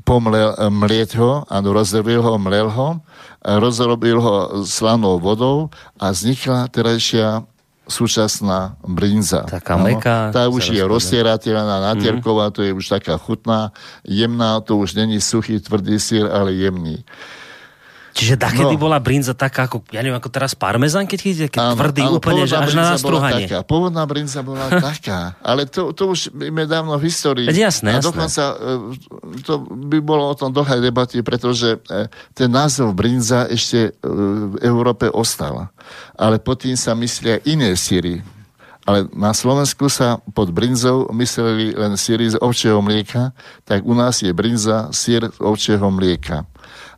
pomlel, mlieť ho, a rozdrvil ho, mlel ho rozrobil ho slanou vodou a vznikla terajšia súčasná brinza. Taká meká. Tá už je roztierateľná, natierková, mm. to je už taká chutná, jemná, to už není suchý, tvrdý sír, ale jemný. Čiže takedy no. bola brinza taká, ako, ja neviem, ako teraz parmezán, keď chytíte, keď áno, tvrdý áno, úplne, že až na nastruhanie. Taká, pôvodná brinza bola (laughs) taká, ale to, to už je dávno v histórii. Veď jasné, a dokonca e, to by bolo o tom dlhé debaty, pretože e, ten názov brinza ešte e, v Európe ostal. Ale pod tým sa myslia iné síry. Ale na Slovensku sa pod brinzou mysleli len síry z ovčieho mlieka, tak u nás je brinza sír z ovčieho mlieka.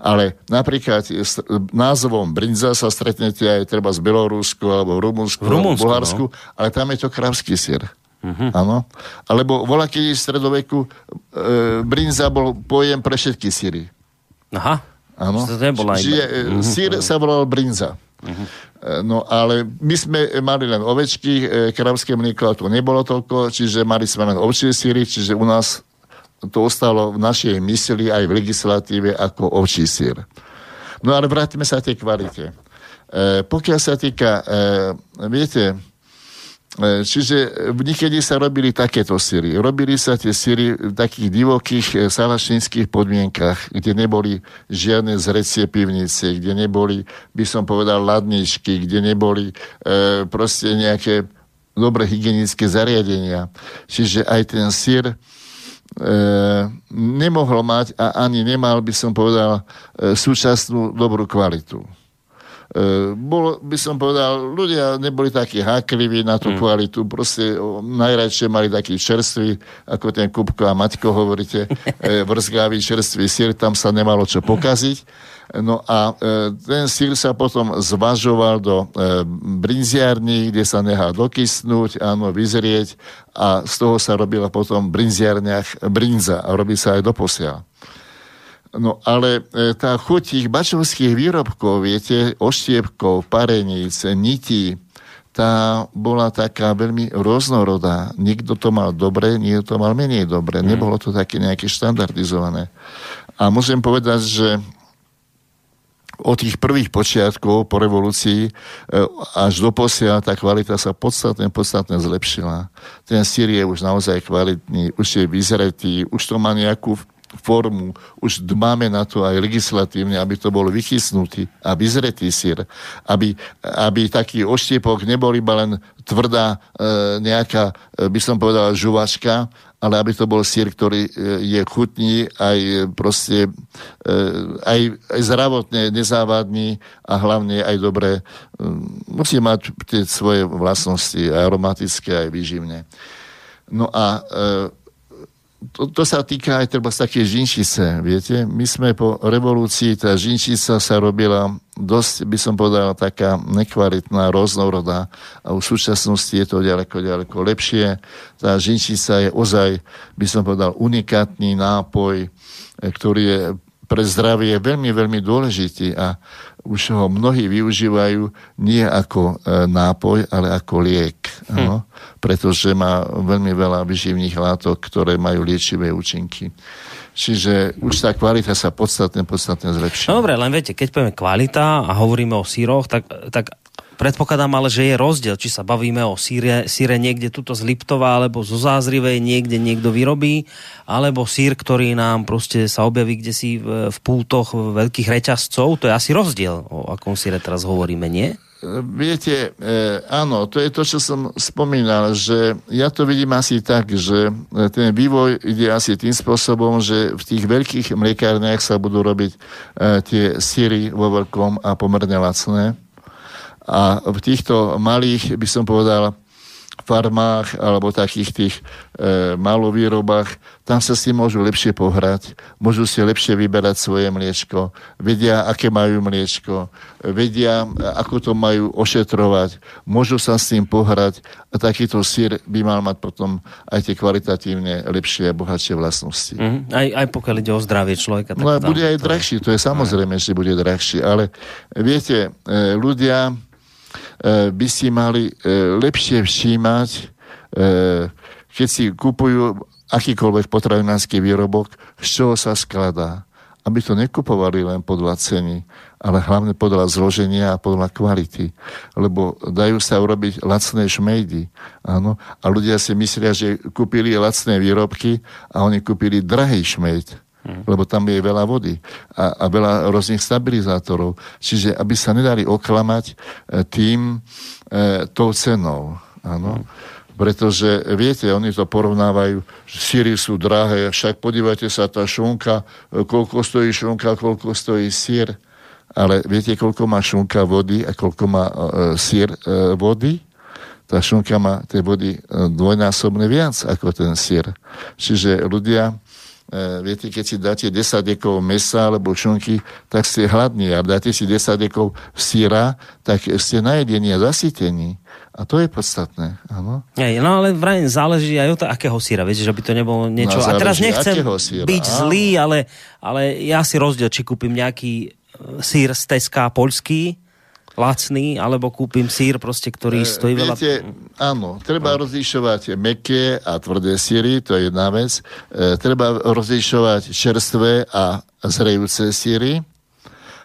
Ale napríklad s názvom brinza sa stretnete aj treba z Bielorusku alebo Rumunsku, Rumunsku Bulharsku, no. ale tam je to kravský. Uh-huh. Áno. Alebo voľa, keď v stredoveku e, brinza bol pojem pre všetky síry. Aha. Áno. Čiže uh-huh. sír sa volal brinza. Uh-huh. No ale my sme mali len ovečky, kravské mlieko to nebolo toľko, čiže mali sme len ovčie síry, čiže u nás to ostalo v našej mysli aj v legislatíve ako ovčí sír. No ale vrátime sa tej kvalite. E, pokiaľ sa týka, e, viete, e, čiže niekedy sa robili takéto síry. Robili sa tie síry v takých divokých e, salašinských podmienkach, kde neboli žiadne zrecie pivnice, kde neboli, by som povedal, ladničky, kde neboli e, proste nejaké dobre hygienické zariadenia. Čiže aj ten sír nemohol mať a ani nemal, by som povedal, e, súčasnú dobrú kvalitu. E, bolo, by som povedal, ľudia neboli takí hákliví na tú mm. kvalitu, proste najradšie mali taký čerstvý, ako ten Kupko a Maťko hovoríte, (laughs) e, vrzgavý čerstvý sír, tam sa nemalo čo pokaziť. No a e, ten sír sa potom zvažoval do e, brinziarní, kde sa nechá dokysnúť, áno, vyzrieť a z toho sa robila potom v brinziarniach brinza a robí sa aj do posiaľ. No ale e, tá chuť tých bačovských výrobkov, viete, oštiepkov, pareníc, nití, tá bola taká veľmi rôznorodá. Niekto to mal dobre, niekto to mal menej dobre. Mm. Nebolo to také nejaké štandardizované. A musím povedať, že od tých prvých počiatkov po revolúcii e, až do posia tá kvalita sa podstatne, podstatne zlepšila. Ten sír je už naozaj kvalitný, už je vyzretý, už to má nejakú formu, už máme na to aj legislatívne, aby to bol vychysnutý a vyzretý sír, aby, aby taký oštiepok nebol iba len tvrdá e, nejaká, e, by som povedal, žuvačka, ale aby to bol sír, ktorý e, je chutný, aj proste, e, aj, aj zdravotne nezávadný a hlavne aj dobre e, musí mať tie svoje vlastnosti, aromatické, aj výživné. No a e, to, to sa týka aj treba z také žinčice, viete. My sme po revolúcii, tá žinčica sa robila dosť, by som povedal, taká nekvalitná, rôznorodá a v súčasnosti je to ďaleko, ďaleko lepšie. Tá žinčica je ozaj, by som povedal, unikátny nápoj, ktorý je pre zdravie veľmi, veľmi dôležitý a už ho mnohí využívajú nie ako e, nápoj, ale ako liek. Hm. No? Pretože má veľmi veľa vyživných látok, ktoré majú liečivé účinky. Čiže už tá kvalita sa podstatne, podstatne zlepšila. No dobre, len viete, keď povieme kvalita a hovoríme o síroch, tak, tak Predpokladám ale, že je rozdiel, či sa bavíme o síre, síre niekde tuto z Liptova, alebo zo Zázrivej niekde niekto vyrobí, alebo sír, ktorý nám proste sa objaví kde si v, v pútoch veľkých reťazcov. To je asi rozdiel, o akom síre teraz hovoríme, nie? Viete, e, áno, to je to, čo som spomínal, že ja to vidím asi tak, že ten vývoj ide asi tým spôsobom, že v tých veľkých mliekárniach sa budú robiť e, tie síry vo veľkom a pomerne lacné a v týchto malých, by som povedal, farmách alebo takých tých e, malovýrobách, tam sa si môžu lepšie pohrať, môžu si lepšie vyberať svoje mliečko, vedia, aké majú mliečko, vedia, ako to majú ošetrovať, môžu sa s tým pohrať a takýto sír by mal mať potom aj tie kvalitatívne lepšie a bohatšie vlastnosti. Mm-hmm. Aj, aj pokiaľ ide o zdravie človeka. Tak no a bude aj drahší, to je samozrejme, že bude drahší, ale viete, e, ľudia by si mali e, lepšie všímať, e, keď si kupujú akýkoľvek potravinársky výrobok, z čoho sa skladá. Aby to nekupovali len podľa ceny, ale hlavne podľa zloženia a podľa kvality. Lebo dajú sa urobiť lacné šmejdy. Áno? A ľudia si myslia, že kúpili lacné výrobky a oni kúpili drahý šmejd mm. lebo tam je veľa vody a, a veľa rôznych stabilizátorov. Čiže aby sa nedali oklamať e, tým, e, tou cenou. Áno. Mm. Pretože, viete, oni to porovnávajú, síry sú drahé, však podívajte sa, tá šunka, e, koľko stojí šunka, koľko stojí sír. Ale viete, koľko má šunka vody a koľko má e, sír e, vody? Tá šunka má tej vody e, dvojnásobne viac ako ten sír. Čiže ľudia viete, keď si dáte 10 dekov mesa alebo šunky, tak ste hladní. A dáte si 10 dekov síra, tak ste najedení a zasytení. A to je podstatné, áno. No ale vraj záleží aj od to, akého síra, viete, že by to nebolo niečo... No, a teraz nechcem byť áno. zlý, ale, ale ja si rozdiel, či kúpim nejaký sír z Teska poľský, lacný, alebo kúpim sír, proste, ktorý e, stojí veľa... Viete, áno, treba no. rozlišovať meké a tvrdé síry, to je jedna vec. E, treba rozlišovať čerstvé a zrejúce síry.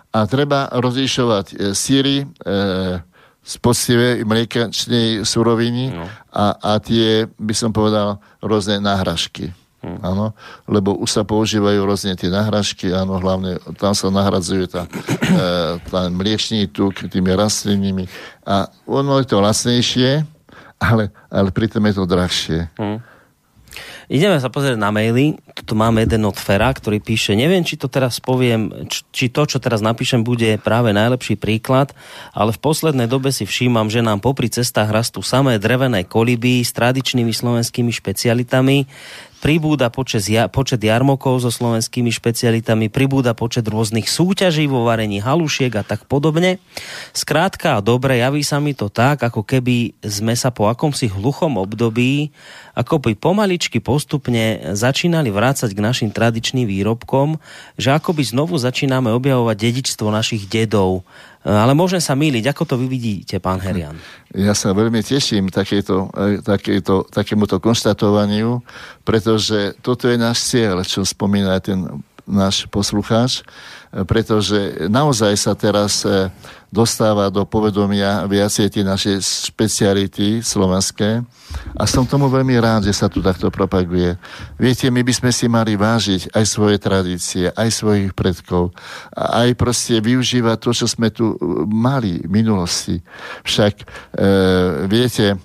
A treba rozlišovať e, síry e, z poctivej mliekačnej suroviny no. a, a tie, by som povedal, rôzne náhražky. Hmm. Áno, lebo už sa používajú rôzne tie nahražky, áno, hlavne tam sa nahradzuje tá, e, tá mliečný tuk tými rastlinnými a ono je to lacnejšie, ale, ale pritom je to drahšie. Hmm. Ideme sa pozrieť na maily. Tu máme jeden od Fera, ktorý píše, neviem, či to teraz poviem, či to, čo teraz napíšem, bude práve najlepší príklad, ale v poslednej dobe si všímam, že nám popri cestách rastú samé drevené koliby s tradičnými slovenskými špecialitami, pribúda počet, počet jarmokov so slovenskými špecialitami, pribúda počet rôznych súťaží vo varení halušiek a tak podobne. Skrátka a dobre, javí sa mi to tak, ako keby sme sa po akomsi hluchom období ako by pomaličky postupne začínali vrácať k našim tradičným výrobkom, že ako by znovu začíname objavovať dedičstvo našich dedov. Ale môžem sa míliť. Ako to vy vidíte, pán Herian? Ja sa veľmi teším takéto, e, takéto, takémuto konštatovaniu, pretože toto je náš cieľ, čo spomína ten náš poslucháč, pretože naozaj sa teraz e, dostáva do povedomia viacej tie naše špeciality slovenské a som tomu veľmi rád, že sa tu takto propaguje. Viete, my by sme si mali vážiť aj svoje tradície, aj svojich predkov a aj proste využívať to, čo sme tu mali v minulosti. Však e, viete,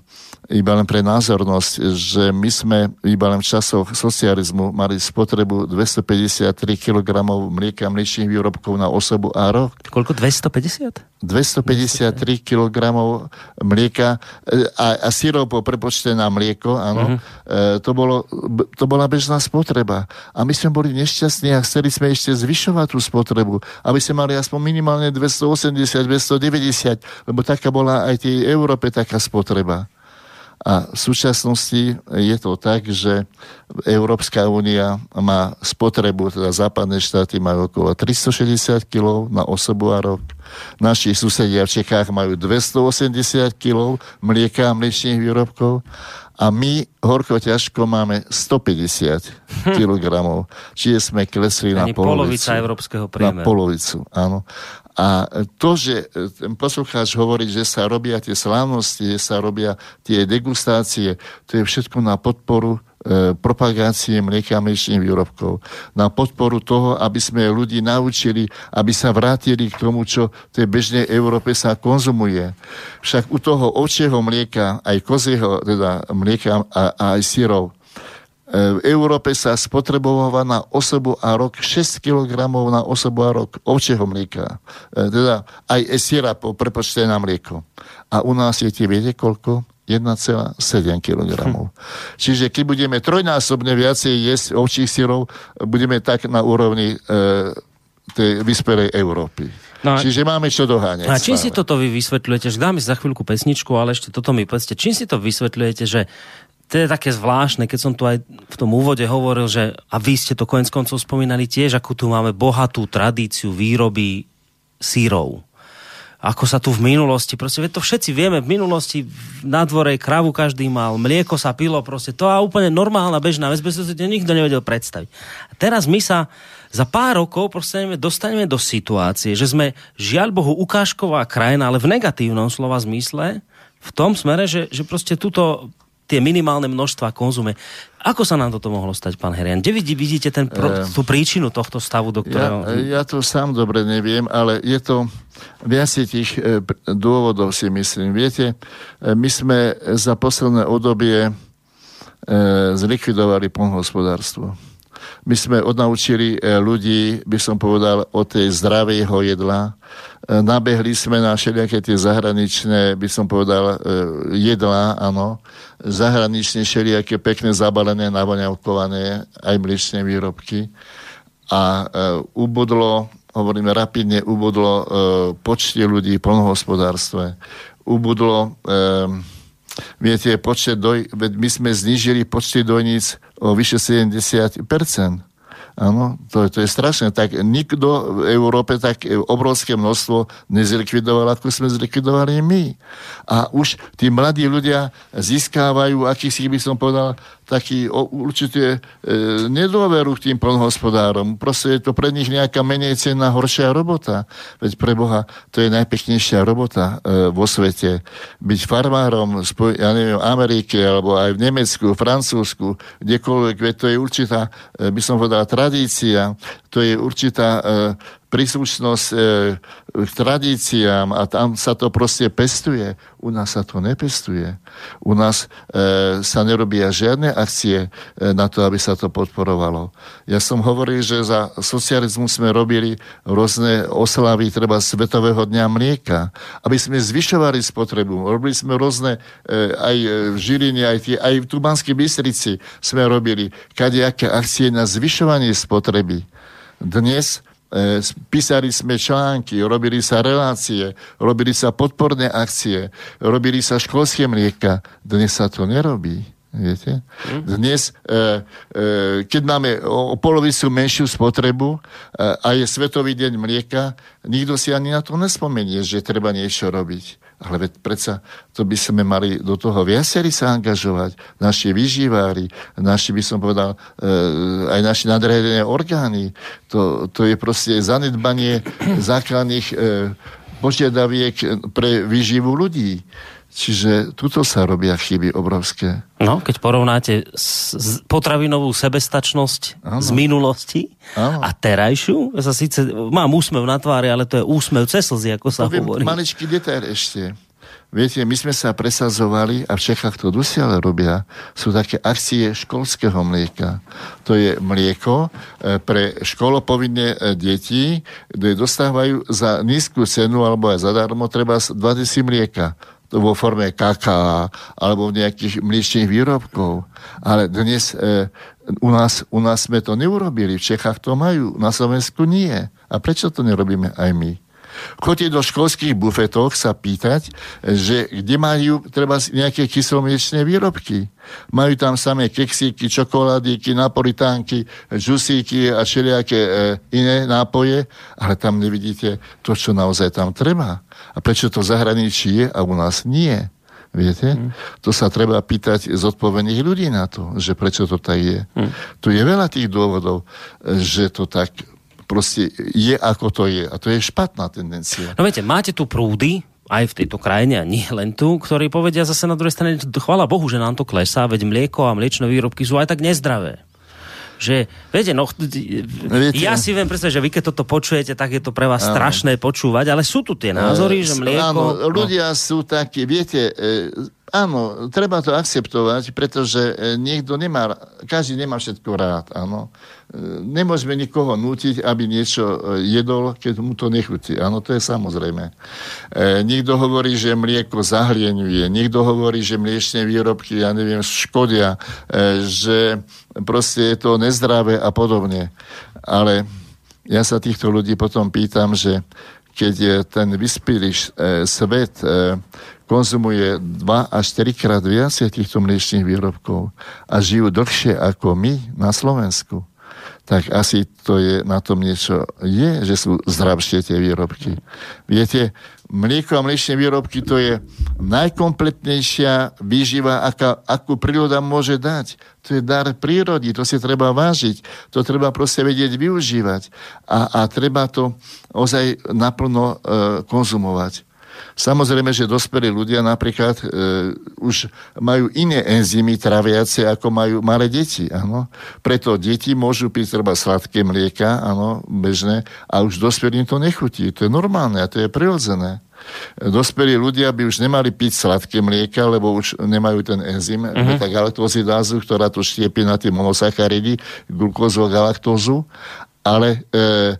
iba len pre názornosť, že my sme iba len v časoch socializmu mali spotrebu 253 kg mlieka mliečných výrobkov na osobu a rok. Koľko? 250? 253 kg mlieka e, a, a syrop po prepočte na mlieko, áno, uh-huh. e, to, bolo, to bola bežná spotreba. A my sme boli nešťastní a chceli sme ešte zvyšovať tú spotrebu, aby sme mali aspoň minimálne 280, 290, lebo taká bola aj tej Európe taká spotreba. A v súčasnosti je to tak, že Európska únia má spotrebu, teda západné štáty majú okolo 360 kg na osobu a rok. Naši susedia v Čechách majú 280 kg mlieka a mliečných výrobkov a my horko ťažko máme 150 kg. Čiže sme klesli na polovicu. polovica európskeho priemeru. Na polovicu, áno. A to, že e, ten poslucháč hovorí, že sa robia tie slávnosti, že sa robia tie degustácie, to je všetko na podporu propagácie mlieka a mliečných výrobkov. Na podporu toho, aby sme ľudí naučili, aby sa vrátili k tomu, čo v tej bežnej Európe sa konzumuje. Však u toho ovčieho mlieka, aj kozieho teda mlieka a, a aj syrov, v Európe sa spotrebováva na osobu a rok 6 kg na osobu a rok ovčieho mlieka. E, teda aj siera po prepočte na mlieko. A u nás je tie, viete koľko? 1,7 kg. Hm. Čiže keď budeme trojnásobne viacej jesť ovčích syrov, budeme tak na úrovni e, tej vyspelej Európy. No, Čiže máme čo doháňať. A čím si toto vy vysvetľujete, že dáme za chvíľku pesničku, ale ešte toto mi povedzte, čím si to vysvetľujete, že to je také zvláštne, keď som tu aj v tom úvode hovoril, že a vy ste to konec koncov spomínali tiež, ako tu máme bohatú tradíciu výroby sírov. Ako sa tu v minulosti, proste to všetci vieme, v minulosti na dvore kravu každý mal, mlieko sa pilo, proste to a úplne normálna bežná vec, bez toho nikto nevedel predstaviť. A teraz my sa za pár rokov proste dostaneme do situácie, že sme žiaľ Bohu ukážková krajina, ale v negatívnom slova zmysle, v tom smere, že, že proste túto tie minimálne množstva konzume. Ako sa nám toto mohlo stať, pán Herian? Kde vidí, vidíte ten pro, tú príčinu tohto stavu, do ktorého... Ja, ja to sám dobre neviem, ale je to viac tých e, dôvodov, si myslím. Viete, e, my sme za posledné obdobie e, zlikvidovali polnohospodárstvo. My sme odnaučili ľudí, by som povedal, o tej zdravého jedla. Nabehli sme na všelijaké tie zahraničné, by som povedal, jedlá, áno. Zahranične všelijaké pekné zabalené, navoňavkované, aj mliečné výrobky. A ubudlo, hovoríme rapidne, ubudlo počte ľudí v polnohospodárstve. Ubudlo Viete, počet doj, my sme znižili počty dojníc o vyše 70%. Áno, to, to je strašné. Tak nikto v Európe tak obrovské množstvo nezlikvidoval, ako sme zlikvidovali my. A už tí mladí ľudia získávajú, akých si by som povedal, taký určite e, nedôveru k tým plnohospodárom. Proste je to pre nich nejaká menej cenná, horšia robota. Veď pre Boha to je najpeknejšia robota e, vo svete. Byť farmárom spoj, ja neviem, Amerike, alebo aj v Nemecku, Francúzsku, kdekoľvek, veď to je určitá, e, by som povedal, tradícia. To je určitá príslušnosť e, k tradíciám a tam sa to proste pestuje. U nás sa to nepestuje. U nás e, sa nerobia žiadne akcie e, na to, aby sa to podporovalo. Ja som hovoril, že za socializmu sme robili rôzne oslavy treba Svetového dňa mlieka, aby sme zvyšovali spotrebu. Robili sme rôzne e, aj v Žiline, aj, tie, aj v Tubanskej Bystrici sme robili kadejaké akcie na zvyšovanie spotreby. Dnes E, písali sme články, robili sa relácie, robili sa podporné akcie, robili sa školské mlieka. Dnes sa to nerobí. Viete? Hm? Dnes, e, e, keď máme o, polovicu menšiu spotrebu a je Svetový deň mlieka, nikto si ani na to nespomenie, že treba niečo robiť. Ale veď predsa to by sme mali do toho viacerí sa angažovať. Naši vyživári, naši by som povedal, e, aj naši nadriadené orgány. To, to je proste zanedbanie (clears throat) základných e, požiadaviek pre výživu ľudí. Čiže tuto sa robia chyby obrovské. No, keď porovnáte s, potravinovú sebestačnosť ano. z minulosti ano. a terajšiu, ja sa síce mám úsmev na tvári, ale to je úsmev cez slzy, ako sa Poviem hovorí. maličký detail ešte. Viete, my sme sa presazovali a v Čechách to dosiaľ robia. Sú také akcie školského mlieka. To je mlieko e, pre školopovinné e, deti, kde dostávajú za nízku cenu alebo aj zadarmo treba 20 mlieka vo forme kaká alebo nejakých mliečných výrobkov. Ale dnes e, u, nás, u nás sme to neurobili. V Čechách to majú, na Slovensku nie. A prečo to nerobíme aj my? Chodte do školských bufetov sa pýtať, že kde majú treba nejaké kyslomliečné výrobky. Majú tam samé keksíky, čokoládíky, napolitánky, žusíky a všelijaké e, iné nápoje, ale tam nevidíte to, čo naozaj tam treba. A prečo to v zahraničí je a u nás nie? Viete? Mm. To sa treba pýtať zodpovedných ľudí na to, že prečo to tak je. Mm. Tu je veľa tých dôvodov, že to tak proste je ako to je. A to je špatná tendencia. No viete, máte tu prúdy, aj v tejto krajine a nie len tu, ktorí povedia zase na druhej strane, chvala Bohu, že nám to klesá, veď mlieko a mliečne výrobky sú aj tak nezdravé že, viete, no, viete, ja si viem predstaviť, že vy keď toto počujete, tak je to pre vás áno. strašné počúvať, ale sú tu tie názory, že mlieko... Áno, no. ľudia no. sú takí, viete, e, áno, treba to akceptovať, pretože e, niekto nemá, každý nemá všetko rád, áno. E, nemôžeme nikoho nútiť, aby niečo e, jedol, keď mu to nechutí. Áno, to je samozrejme. E, niekto hovorí, že mlieko zahlieňuje, niekto hovorí, že mliečne výrobky, ja neviem, škodia, e, že proste je to nezdravé a podobne. Ale ja sa týchto ľudí potom pýtam, že keď je ten vyspelý e, svet e, konzumuje 2 až 4 krát viac týchto mliečných výrobkov a žijú dlhšie ako my na Slovensku, tak asi to je, na tom niečo je, že sú zdravšie tie výrobky. Viete, mlieko a mliečne výrobky to je najkompletnejšia výživa, aká, akú príroda môže dať. To je dar prírody, to si treba vážiť, to treba proste vedieť využívať a, a treba to ozaj naplno e, konzumovať. Samozrejme, že dospelí ľudia napríklad e, už majú iné enzymy traviace, ako majú malé deti. Áno. Preto deti môžu piť treba sladké mlieka, áno, bežné, a už dospelým to nechutí. To je normálne a to je prirodzené. Dospelí ľudia by už nemali piť sladké mlieka, lebo už nemajú ten enzym, uh-huh. tá galaktozidázu, ktorá to štiepi na tie monosacharidy, glukózu a galaktózu, ale e,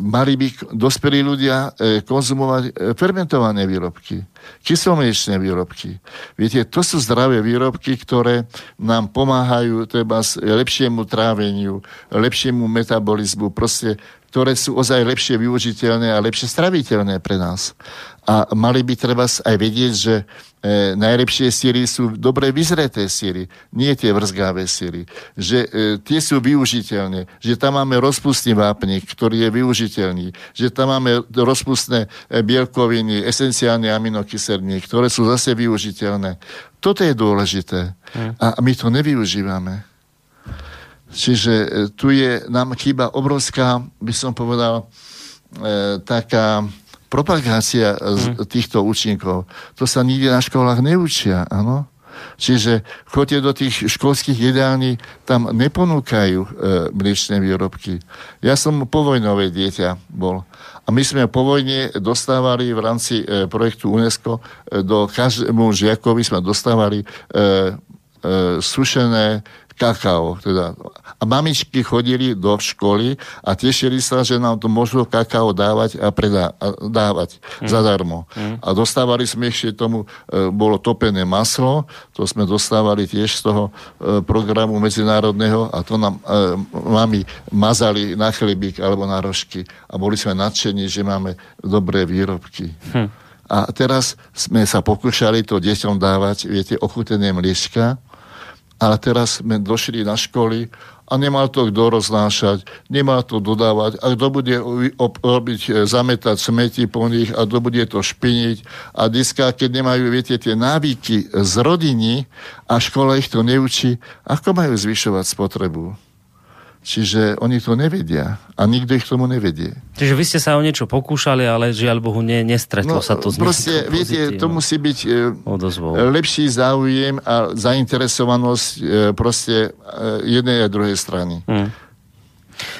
mali by dospelí ľudia e, konzumovať e, fermentované výrobky, kyslomliečné výrobky. Viete, to sú zdravé výrobky, ktoré nám pomáhajú treba lepšiemu tráveniu, lepšiemu metabolizmu, proste ktoré sú ozaj lepšie využiteľné a lepšie straviteľné pre nás. A mali by treba aj vedieť, že e, najlepšie síry sú dobre vyzreté síry, nie tie vrzgavé síry. Že e, tie sú využiteľné, že tam máme rozpustný vápnik, ktorý je využiteľný, že tam máme rozpustné e, bielkoviny, esenciálne aminokyseliny, ktoré sú zase využiteľné. Toto je dôležité. Hm. A my to nevyužívame. Čiže e, tu je, nám chýba obrovská, by som povedal, e, taká propagácia mm. týchto účinkov. To sa nikde na školách neučia, áno? Čiže chodte do tých školských jedální, tam neponúkajú e, mliečne výrobky. Ja som povojnové dieťa bol. A my sme po vojne dostávali v rámci e, projektu UNESCO e, do každému žiakovi sme dostávali e, e, sušené kakao. Teda. A mamičky chodili do školy a tešili sa, že nám to môžu kakao dávať a, predá, a dávať mm. zadarmo. Mm. A dostávali sme ešte tomu, e, bolo topené maslo, to sme dostávali tiež z toho e, programu medzinárodného a to nám e, mami mazali na chlebík alebo na rožky a boli sme nadšení, že máme dobré výrobky. Hm. A teraz sme sa pokúšali to deťom dávať, viete, ochutené mliečka, ale teraz sme došli na školy a nemá to kto roznášať, nemá to dodávať a kto bude robiť, e, zametať smeti po nich a kto bude to špiniť a dneska, keď nemajú, viete, tie návyky z rodiny a škola ich to neučí, ako majú zvyšovať spotrebu? Čiže oni to nevedia a nikto ich tomu nevedie. Čiže vy ste sa o niečo pokúšali, ale žiaľ Bohu ne, nestretlo no, sa to Proste, viete, to musí byť e, odozvou. lepší záujem a zainteresovanosť e, proste e, jednej a druhej strany. Hmm.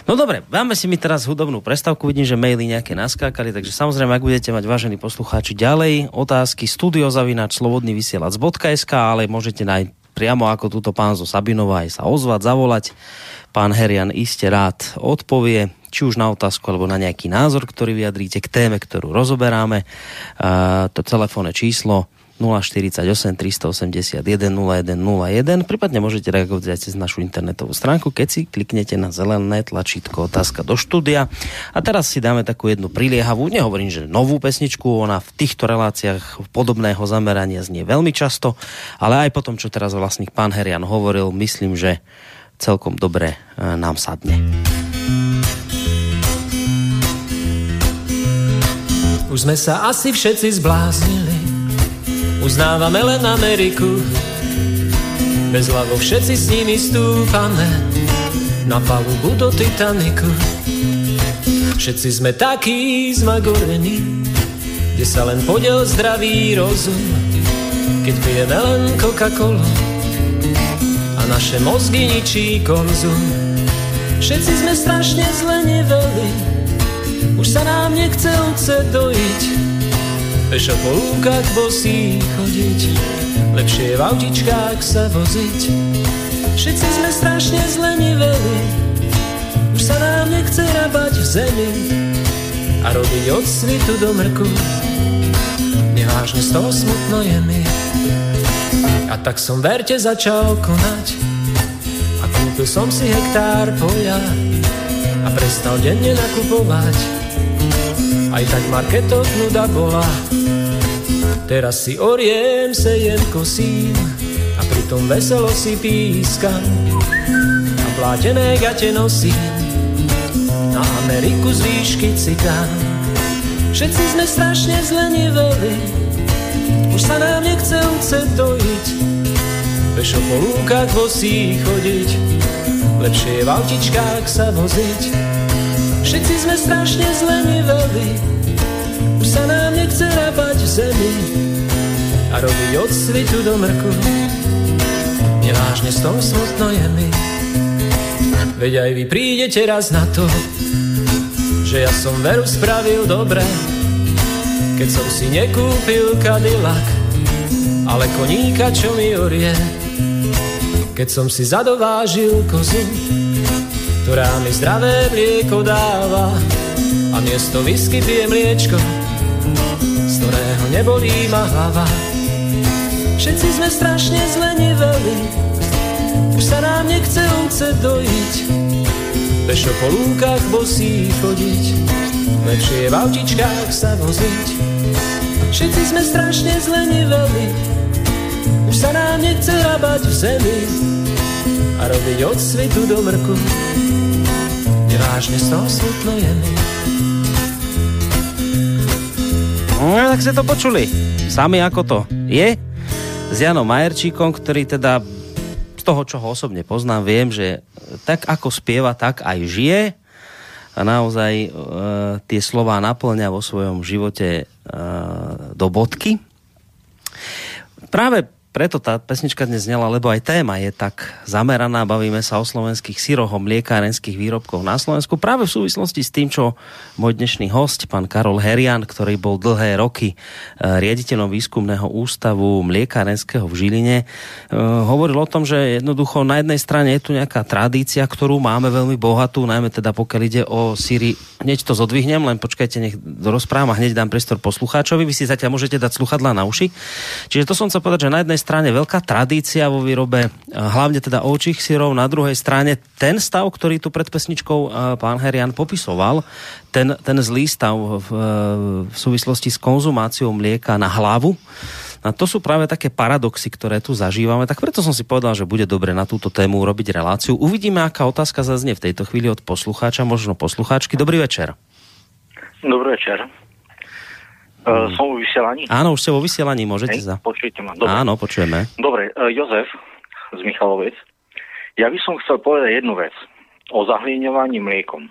No dobre, máme si mi teraz hudobnú prestávku, vidím, že maily nejaké naskákali, takže samozrejme, ak budete mať, vážení poslucháči, ďalej otázky studiozavinač slobodný vysielač.sk, ale môžete nájsť priamo ako túto pán zo Sabinova aj sa ozvať, zavolať pán Herian iste rád odpovie, či už na otázku alebo na nejaký názor, ktorý vyjadríte k téme, ktorú rozoberáme. To telefónne číslo 048 381 0101. Prípadne môžete reagovať cez našu internetovú stránku, keď si kliknete na zelené tlačítko otázka do štúdia. A teraz si dáme takú jednu priliehavú, nehovorím, že novú pesničku, ona v týchto reláciách podobného zamerania znie veľmi často, ale aj potom, čo teraz vlastný pán Herian hovoril, myslím, že celkom dobre e, nám sadne. Už sme sa asi všetci zbláznili, uznávame len Ameriku. Bez hlavo všetci s nimi stúpame na palubu do Titaniku. Všetci sme takí zmagorení, kde sa len podiel zdravý rozum, keď pijeme len Coca-Colu naše mozgy ničí konzum. Všetci sme strašne zle neveli, už sa nám nechce oce dojiť. Pešo po lúkach bosí chodiť, lepšie je v autičkách sa voziť. Všetci sme strašne zle neveli, už sa nám nechce rabať v zemi a robiť od svitu do mrku. Nevážne z toho smutno je mi. A tak som verte začal konať A kúpil som si hektár poľa A prestal denne nakupovať Aj tak marketok nuda bola Teraz si oriem, sejem, kosím A pritom veselo si pískam A plátené gate nosím. Na Ameriku z výšky citám Všetci sme strašne zleniveli už sa nám nechce uce dojiť, pešo po lúkach vosí chodiť, lepšie je v autičkách sa voziť. Všetci sme strašne zleniveli, už sa nám nechce rabať v zemi a robiť od svitu do mrku. Nevážne s tom smutno je mi, veď aj vy prídete raz na to, že ja som veru spravil dobre, keď som si nekúpil Cadillac, ale koníka, čo mi orie. Keď som si zadovážil kozu, ktorá mi zdravé mlieko dáva a miesto whisky pije mliečko, z ktorého nebolí ma hlava. Všetci sme strašne zleniveli, už sa nám nechce ovce dojiť, Pešo po lúkach bosí chodiť, lepšie je v autičkách sa voziť. Všetci sme strašne zleniveli, už sa nám nechce rabať v zemi robiť od svitu do mrku. Nevážne z toho je mi. No, tak ste to počuli. Sami ako to je. S Janom Majerčíkom, ktorý teda z toho, čo ho osobne poznám, viem, že tak ako spieva, tak aj žije a naozaj e, tie slova naplňa vo svojom živote e, do bodky. Práve preto tá pesnička dnes znela, lebo aj téma je tak zameraná, bavíme sa o slovenských syroch, o mliekárenských výrobkoch na Slovensku, práve v súvislosti s tým, čo môj dnešný host, pán Karol Herian, ktorý bol dlhé roky eh, riaditeľom výskumného ústavu mliekárenského v Žiline, eh, hovoril o tom, že jednoducho na jednej strane je tu nejaká tradícia, ktorú máme veľmi bohatú, najmä teda pokiaľ ide o syry. Hneď to zodvihnem, len počkajte, nech rozprávam a hneď dám priestor poslucháčovi. Vy si zatiaľ môžete dať sluchadla na uši. Čiže to som chcel povedať, že na jednej strane veľká tradícia vo výrobe, hlavne teda ovčích syrov, na druhej strane ten stav, ktorý tu pred pesničkou pán Herian popisoval, ten, ten zlý stav v, v súvislosti s konzumáciou mlieka na hlavu, a to sú práve také paradoxy, ktoré tu zažívame. Tak preto som si povedal, že bude dobre na túto tému urobiť reláciu. Uvidíme, aká otázka zaznie v tejto chvíli od poslucháča, možno poslucháčky. Dobrý večer. Dobrý večer. Uh, som vo vysielaní? Áno, už ste vo vysielaní, môžete Hej, za... Počujete ma? Dobre. Áno, počujeme. Dobre, uh, Jozef z Michaloviec. Ja by som chcel povedať jednu vec o zahlieňovaní mliekom.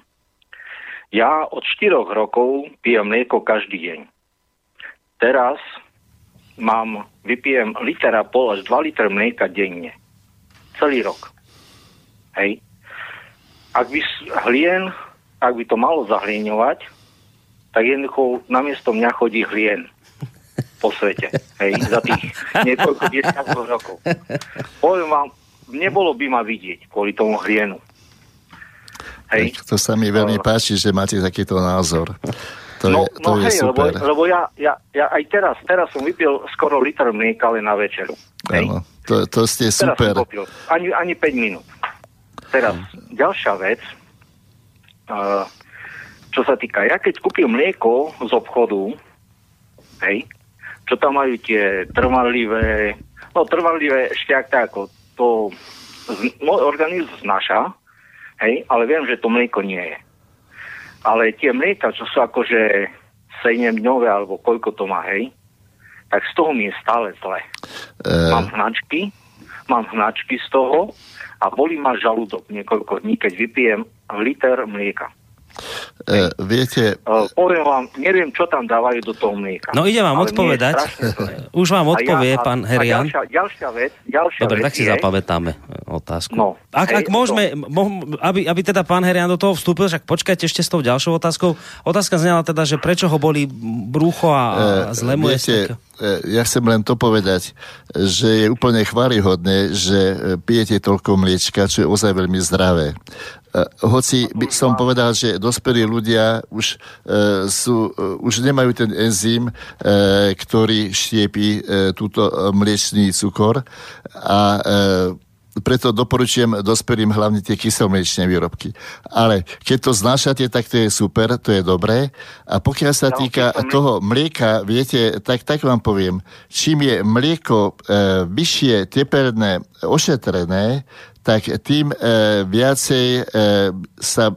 Ja od 4 rokov pijem mlieko každý deň. Teraz mám, vypijem litera pol až 2 litre mlieka denne. Celý rok. Hej. Ak by hlien, ak by to malo zahlieňovať, tak jednoducho namiesto mňa chodí hlien po svete. Hej, za tých niekoľko desiatkov rokov. Poviem vám, nebolo by ma vidieť kvôli tomu hlienu. Hej. To sa mi veľmi páči, že máte takýto názor. To no, je, to no je hej, super. lebo, lebo ja, ja, ja aj teraz, teraz som vypil skoro liter mlieka len na večeru. Hej. Áno, to, to ste Teraz super. som popil. Ani, ani 5 minút. Teraz, ďalšia vec, uh, čo sa týka, ja keď kúpim mlieko z obchodu, hej, čo tam majú tie trvanlivé, no trvanlivé ešte ak tak, to môj organizm znáša, hej, ale viem, že to mlieko nie je. Ale tie mlieka, čo sú akože 7 dňové, alebo koľko to má, hej, tak z toho mi je stále zle. Eh, Mám hnačky, mám hnačky z toho a bolí ma žalúdok niekoľko dní, keď vypijem liter mlieka. Eh, viete, Uh, poviem vám, neviem, čo tam dávajú do toho mlieka. No ide vám odpovedať. Už vám A odpovie ja- pán a Herian. Ďalšia, ďalšia vec, ďalšia Dobre, vec tak si je, zapamätáme e, otázku. No, ak, hej, ak môžeme, mo, aby, aby teda pán Herian do toho vstúpil, však počkajte ešte s tou ďalšou otázkou. Otázka znela teda, že prečo ho boli brúcho a, a zle mu je ja chcem len to povedať, že je úplne chválihodné, že pijete toľko mliečka, čo je ozaj veľmi zdravé. Eh, Hoci by som povedal, že dospelí ľudia už, e, sú, e, už nemajú ten enzym, e, ktorý štiepí e, túto mliečný cukor a e, preto doporučujem dospelým hlavne tie kyselmliečné výrobky. Ale keď to znášate, tak to je super, to je dobré. A pokiaľ sa No, týka toho mlieka, viete, tak, tak vám poviem, čím je mlieko e, vyššie, tepelné, ošetrené, tak tým e, viacej e, sa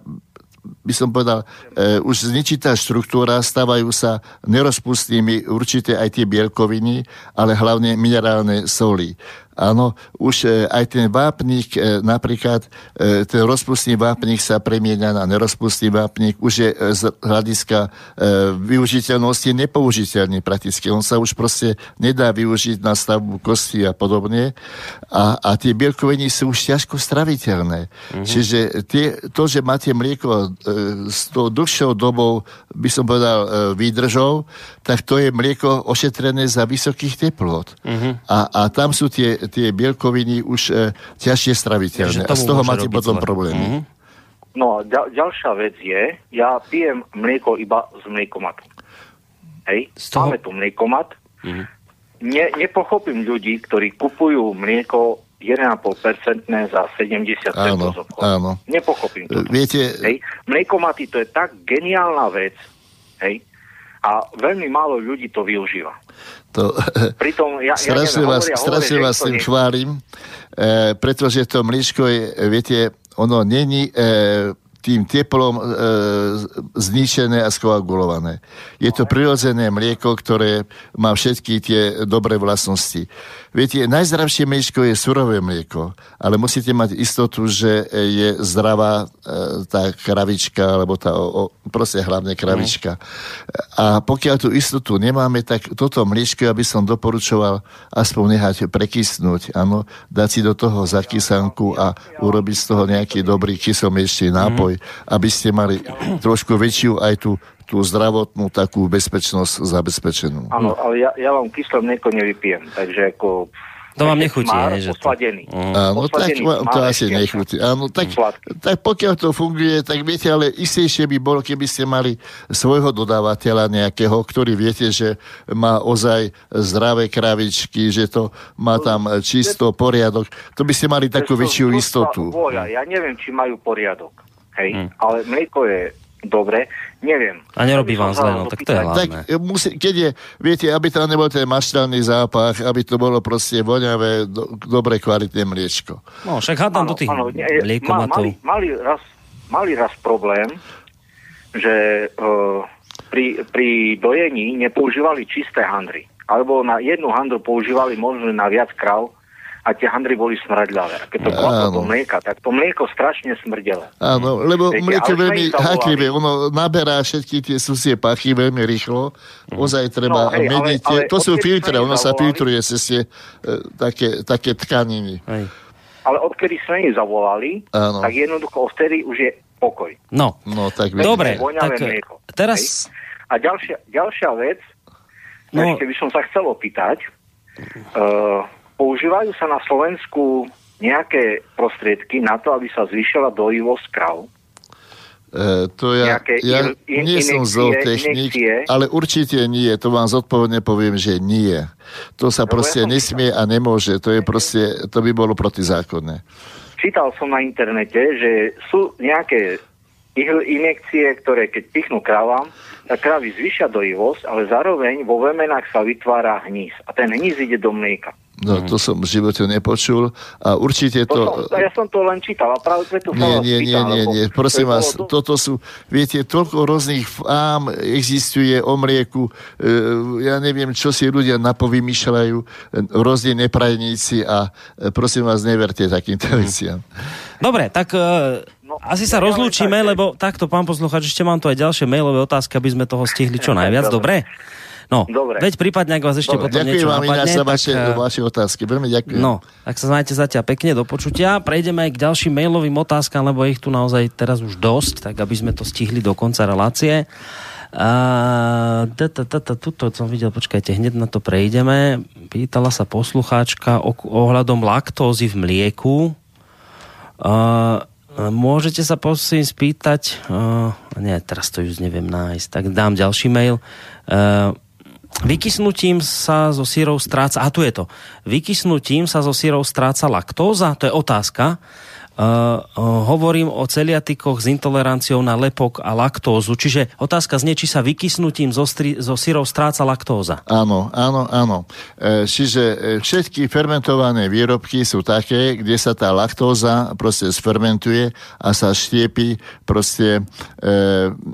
by som povedal, e, už zničí tá štruktúra, stávajú sa nerozpustnými určite aj tie bielkoviny, ale hlavne minerálne soli. Áno, už e, aj ten vápnik, e, napríklad e, ten rozpustný vápnik sa premieňa na nerozpustný vápnik, už je z hľadiska využiteľnosti nepoužiteľný prakticky. On sa už proste nedá využiť na stavbu kosti a podobne. A, a tie bielkoviny sú už ťažko straviteľné. Mm-hmm. Čiže tie, to, že máte mlieko s tou dlhšou dobou, by som povedal, výdržou, tak to je mlieko ošetrené za vysokých teplot. Mm-hmm. A, a tam sú tie, tie bielkoviny už e, ťažšie straviteľné. A z toho máte potom problémy. Mhm. No a ďal, ďalšia vec je, ja pijem mlieko iba z mliekomatu. Hej, Z toho- máme tu mliekomat. Ne, nepochopím ľudí, ktorí kupujú mlieko 1,5% za 70 Áno, centov z obchodu. áno. Nepochopím to. E, Viete, Hej, mliekomaty to je tak geniálna vec. Hej, a veľmi málo ľudí to využíva. To, Pritom ja, ja strašne vás, hovoria, strašne hovoria, vás tým chválim, e, pretože to mliečko je, viete, ono není e, tým teplom e, zničené a skoagulované. Je to prirodzené mlieko, ktoré má všetky tie dobré vlastnosti. Viete, najzdravšie mliečko je surové mlieko, ale musíte mať istotu, že je zdravá e, tá kravička, alebo tá, o, proste hlavne kravička. A pokiaľ tú istotu nemáme, tak toto mliečko, aby som doporučoval aspoň nehať prekysnúť, áno, dať si do toho zakysanku a urobiť z toho nejaký dobrý kyselmliečný nápoj, mm. aby ste mali trošku väčšiu aj tú tú zdravotnú takú bezpečnosť zabezpečenú. Áno, ale ja, ja vám kyslé mlieko nevypijem, takže ako to vám nechutí, Már, že to... Mm. Áno, tak vám to asi nechutí. Áno, tak, tak pokiaľ to funguje, tak viete, ale istejšie by bolo, keby ste mali svojho dodávateľa nejakého, ktorý viete, že má ozaj zdravé kravičky, že to má tam čisto poriadok. To by ste mali takú väčšiu istotu. Voľa. Ja neviem, či majú poriadok. Hej, hmm. ale mlieko je dobre, neviem. A nerobí vám zle, no tak to je hlavné. Tak musí, keď je, viete, aby tam nebol ten maštalný zápach, aby to bolo proste voňavé, do, dobre kvalitné mliečko. No, však hádam do tých áno, ma, mali, mali, raz, mali raz problém, že uh, pri, pri dojení nepoužívali čisté handry. Alebo na jednu handru používali možno na viac krav, a tie handry boli smradľavé. A keď to bolo do mlieka, tak to mlieko strašne smrdelo. Áno, lebo Viete, mlieko veľmi háklivé, ono naberá všetky tie susie pachy veľmi rýchlo. Mhm. Ozaj treba no, hej, meniť. Ale, ale to sú filtre, ono sa filtruje cez tie e, také, také tkaniny. Hej. Ale odkedy sme ich zavolali, Áno. tak jednoducho vtedy už je pokoj. No, no tak Dobre, tak mlieko, teraz... Hej? A ďalšia, ďalšia vec, no... ešte by som sa chcel opýtať, uh, používajú sa na Slovensku nejaké prostriedky na to, aby sa zvýšila dojivosť krav? E, to ja, Nejaké ja in, nie som zootechnik, ale určite nie. To vám zodpovedne poviem, že nie. To sa no, proste ja nesmie a nemôže. To je proste, to by bolo protizákonné. Čítal som na internete, že sú nejaké injekcie, ktoré keď pichnú kravám, tak kravy zvyšia dojivosť, ale zároveň vo vemenách sa vytvára hníz. A ten hníz ide do mlieka. No, to som v živote nepočul a určite to... to som, ja som to len čítal a práve preto nie, nie, nie, nie, nie, prosím vás, to... toto sú, viete, toľko rôznych fám existuje o mlieku, e, ja neviem, čo si ľudia napovymýšľajú, rôzne neprajníci a e, prosím vás, neverte takýmto veciam. Dobre, tak e, asi sa rozlúčime, lebo takto, pán posluchač, ešte mám tu aj ďalšie mailové otázky, aby sme toho stihli čo (laughs) najviac, dobre? No, Dobre. veď prípadne, ak vás ešte Dobre. potom ďakujem niečo vám napadne, za vaše, tak, vaše otázky. Veľmi ďakujem. No, tak sa znajte zatiaľ pekne do počutia. Prejdeme aj k ďalším mailovým otázkam, lebo ich tu naozaj teraz už dosť, tak aby sme to stihli do konca relácie. A, tuto som videl, počkajte, hneď na to prejdeme. Pýtala sa poslucháčka ohľadom laktózy v mlieku. Môžete sa prosím spýtať, uh, nie, teraz to už neviem nájsť, tak dám ďalší mail. Uh, Vykysnutím sa zo sírov stráca, a tu je to, vykysnutím sa zo sírov stráca laktóza, to je otázka. Uh, uh, hovorím o celiatikoch s intoleranciou na lepok a laktózu. Čiže otázka znie, či sa vykysnutím zo, stri, zo syrov stráca laktóza. Áno, áno, áno. E, čiže všetky fermentované výrobky sú také, kde sa tá laktóza proste sfermentuje a sa štiepi proste, e,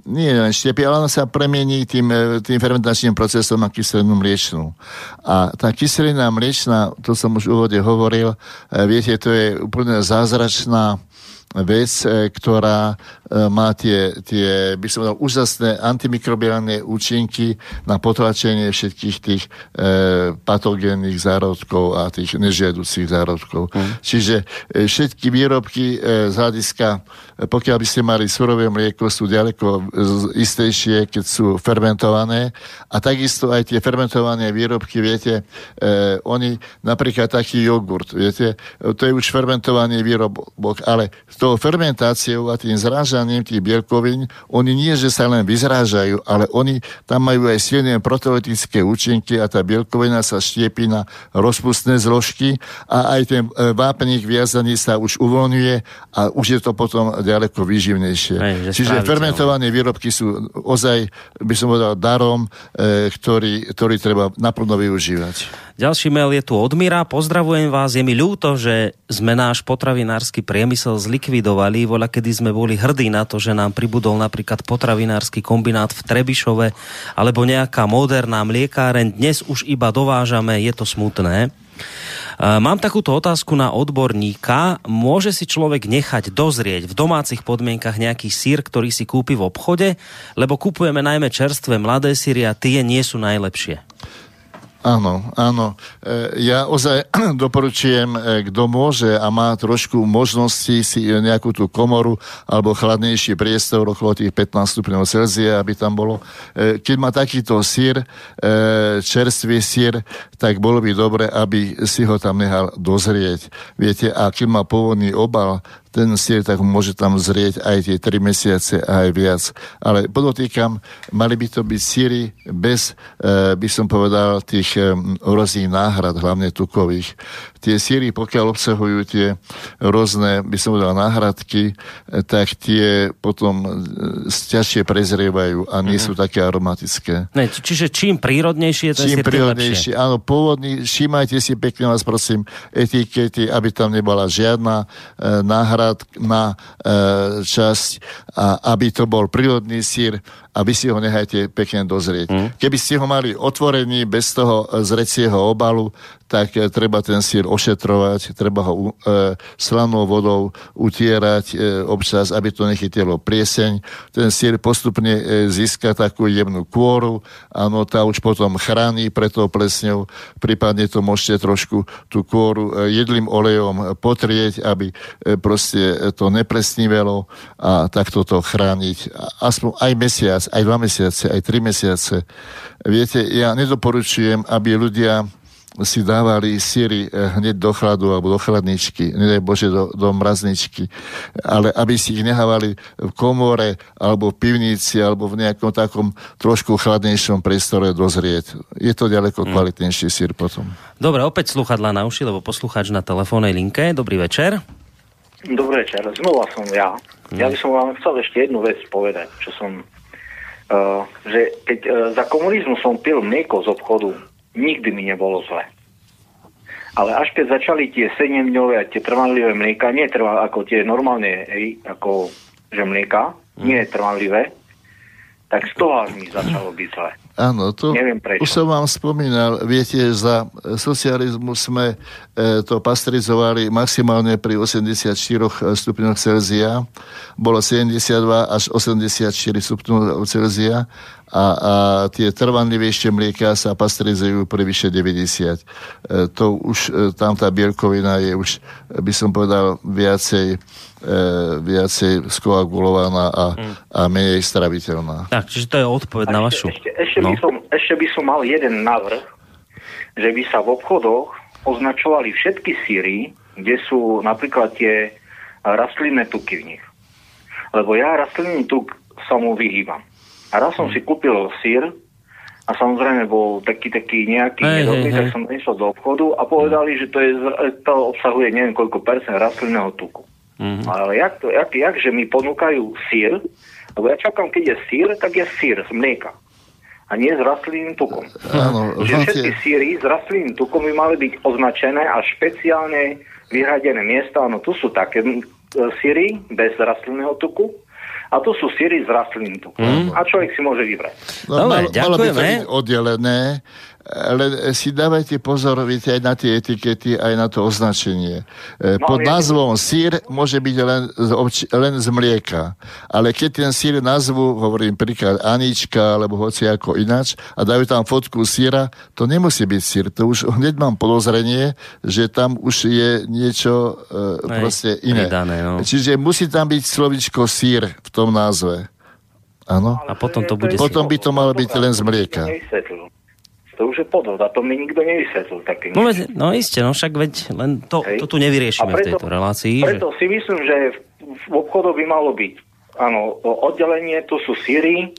nie len štiepi, ale ona sa premení tým, tým fermentačným procesom na kyselinu mliečnú. A tá kyselina mliečná, to som už v úvode hovoril, e, viete, to je úplne zázračná jedna vec, e, ktorá e, má tie, tie by som dal, úžasné antimikrobiálne účinky na potlačenie všetkých tých e, patogénnych zárodkov a tých nežiaducich zárodkov. Mm. Čiže e, všetky výrobky e, z hľadiska pokiaľ by ste mali surové mlieko, sú ďaleko istejšie, keď sú fermentované. A takisto aj tie fermentované výrobky, viete, eh, oni, napríklad taký jogurt, viete, to je už fermentovaný výrobok, ale s tou fermentáciou a tým zrážaním tých bielkovín, oni nie, že sa len vyzrážajú, ale oni tam majú aj silné proteotické účinky a tá bielkovina sa štiepí na rozpustné zložky a aj ten eh, vápnik viazaný sa už uvoľňuje a už je to potom ďaleko výživnejšie. Aj, Čiže fermentované výrobky sú ozaj, by som povedal, darom, e, ktorý, ktorý treba naplno využívať. Ďalší mail je tu od Mira. Pozdravujem vás. Je mi ľúto, že sme náš potravinársky priemysel zlikvidovali. Voľa, kedy sme boli hrdí na to, že nám pribudol napríklad potravinársky kombinát v Trebišove alebo nejaká moderná mliekáreň. Dnes už iba dovážame. Je to smutné. Mám takúto otázku na odborníka. Môže si človek nechať dozrieť v domácich podmienkach nejaký sír, ktorý si kúpi v obchode? Lebo kupujeme najmä čerstvé mladé síry a tie nie sú najlepšie. Áno, áno. E, ja ozaj (clears throat) doporučujem, e, kto môže a má trošku možnosti si nejakú tú komoru alebo chladnejší priestor okolo tých 15 stupňov Celzia, aby tam bolo. E, keď má takýto sír, čerstvý sír, tak bolo by dobre, aby si ho tam nehal dozrieť. Viete, a keď má pôvodný obal, ten sír tak môže tam zrieť aj tie 3 mesiace a aj viac. Ale podotýkam, mali by to byť síry bez, e, by som povedal, tých e, rôznych náhrad, hlavne tukových. Tie síry, pokiaľ obsahujú tie rôzne, by som povedal, náhradky, e, tak tie potom ťažšie prezrievajú a nie mm-hmm. sú také aromatické. Ne, čiže čím prírodnejšie je ten čím sír, prírodnejšie. Áno, pôvodný, všímajte si pekne vás prosím etikety, aby tam nebola žiadna e, náhrada na e, časť, a aby to bol prírodný sír, a vy si ho nechajte pekne dozrieť. Mm. Keby ste ho mali otvorený bez toho zrecieho obalu, tak e, treba ten sír ošetrovať, treba ho e, slanou vodou utierať e, občas, aby to nechytilo prieseň. Ten sír postupne e, získa takú jemnú kôru, áno, tá už potom chráni pre tou plesňou, prípadne to môžete trošku tú kôru e, jedlým olejom potrieť, aby e, proste to nepresnívelo a takto to chrániť aspoň aj mesiac aj dva mesiace, aj tri mesiace. Viete, ja nedoporučujem, aby ľudia si dávali síry eh, hneď do chladu alebo do chladničky, nedaj Bože do, do mrazničky, ale aby si ich nehávali v komore alebo v pivnici alebo v nejakom takom trošku chladnejšom priestore dozrieť. Je to ďaleko hmm. kvalitnejší sír potom. Dobre, opäť sluchadla na uši, lebo poslucháč na telefónnej linke. Dobrý večer. Dobrý večer, znova som ja. Hmm. Ja by som vám chcel ešte jednu vec povedať, čo som Uh, že keď uh, za komunizmu som pil mlieko z obchodu, nikdy mi nebolo zle. Ale až keď začali tie 7 dňové a tie trvanlivé mlieka, nie trvá ako tie normálne, hej, ako že mlieka, nie je trvanlivé, tak z toho mi začalo byť zle. Áno, to Neviem prečo. už som vám spomínal, viete, za socializmu sme e, to pasteurizovali maximálne pri 84 stupňoch Celzia, bolo 72 až 84 stupňov Celzia a, a tie trvanlivejšie mlieka sa pasteurizujú pri vyše 90. E, to už, e, tam tá bielkovina je už, by som povedal, viacej e, viacej skoagulovaná a, mm. a menej straviteľná. Tak, čiže to je odpoveď na vašu. Ešte, ešte, no. by som, ešte by som mal jeden návrh, že by sa v obchodoch označovali všetky síry, kde sú napríklad tie rastlinné tuky v nich. Lebo ja rastlinný tuk sa mu vyhýbam. A raz som si kúpil sír a samozrejme bol taký, taký nejaký hey, nedobrý, hey, tak hey. som išiel do obchodu a povedali, že to, je, to obsahuje neviem koľko percent rastlinného tuku. Mm-hmm. Ale jak, to, jak, jak, že mi ponúkajú sír, lebo ja čakám, keď je sír, tak je sír z mlieka a nie s rastlinným tukom. Áno, že všetky síry s rastlinným tukom by mali byť označené a špeciálne vyhradené miesta. Áno, tu sú také síry bez rastlinného tuku a tu sú síry s rastlinným tukom. Mm. A človek si môže vybrať. No, Dobre, malo, malo by to byť oddelené ale si dávajte pozor, viete, aj na tie etikety, aj na to označenie. E, no, Pod názvom sír môže byť len z, obč- len z mlieka, ale keď ten sír nazvu, hovorím príklad Anička, alebo hoci ako ináč, a dajú tam fotku síra, to nemusí byť sír. To už hneď mám podozrenie, že tam už je niečo e, proste iné. Pridané, no. Čiže musí tam byť slovičko sír v tom názve. Áno. A potom to bude... Potom by to malo byť len z mlieka. To už je podvod a to mi nikto nevysvetlil. Také no, veď, no isté, no však veď len to, to tu nevyriešime preto, v tejto relácii. Preto že... si myslím, že v, v obchodu by malo byť áno, oddelenie, tu sú síry,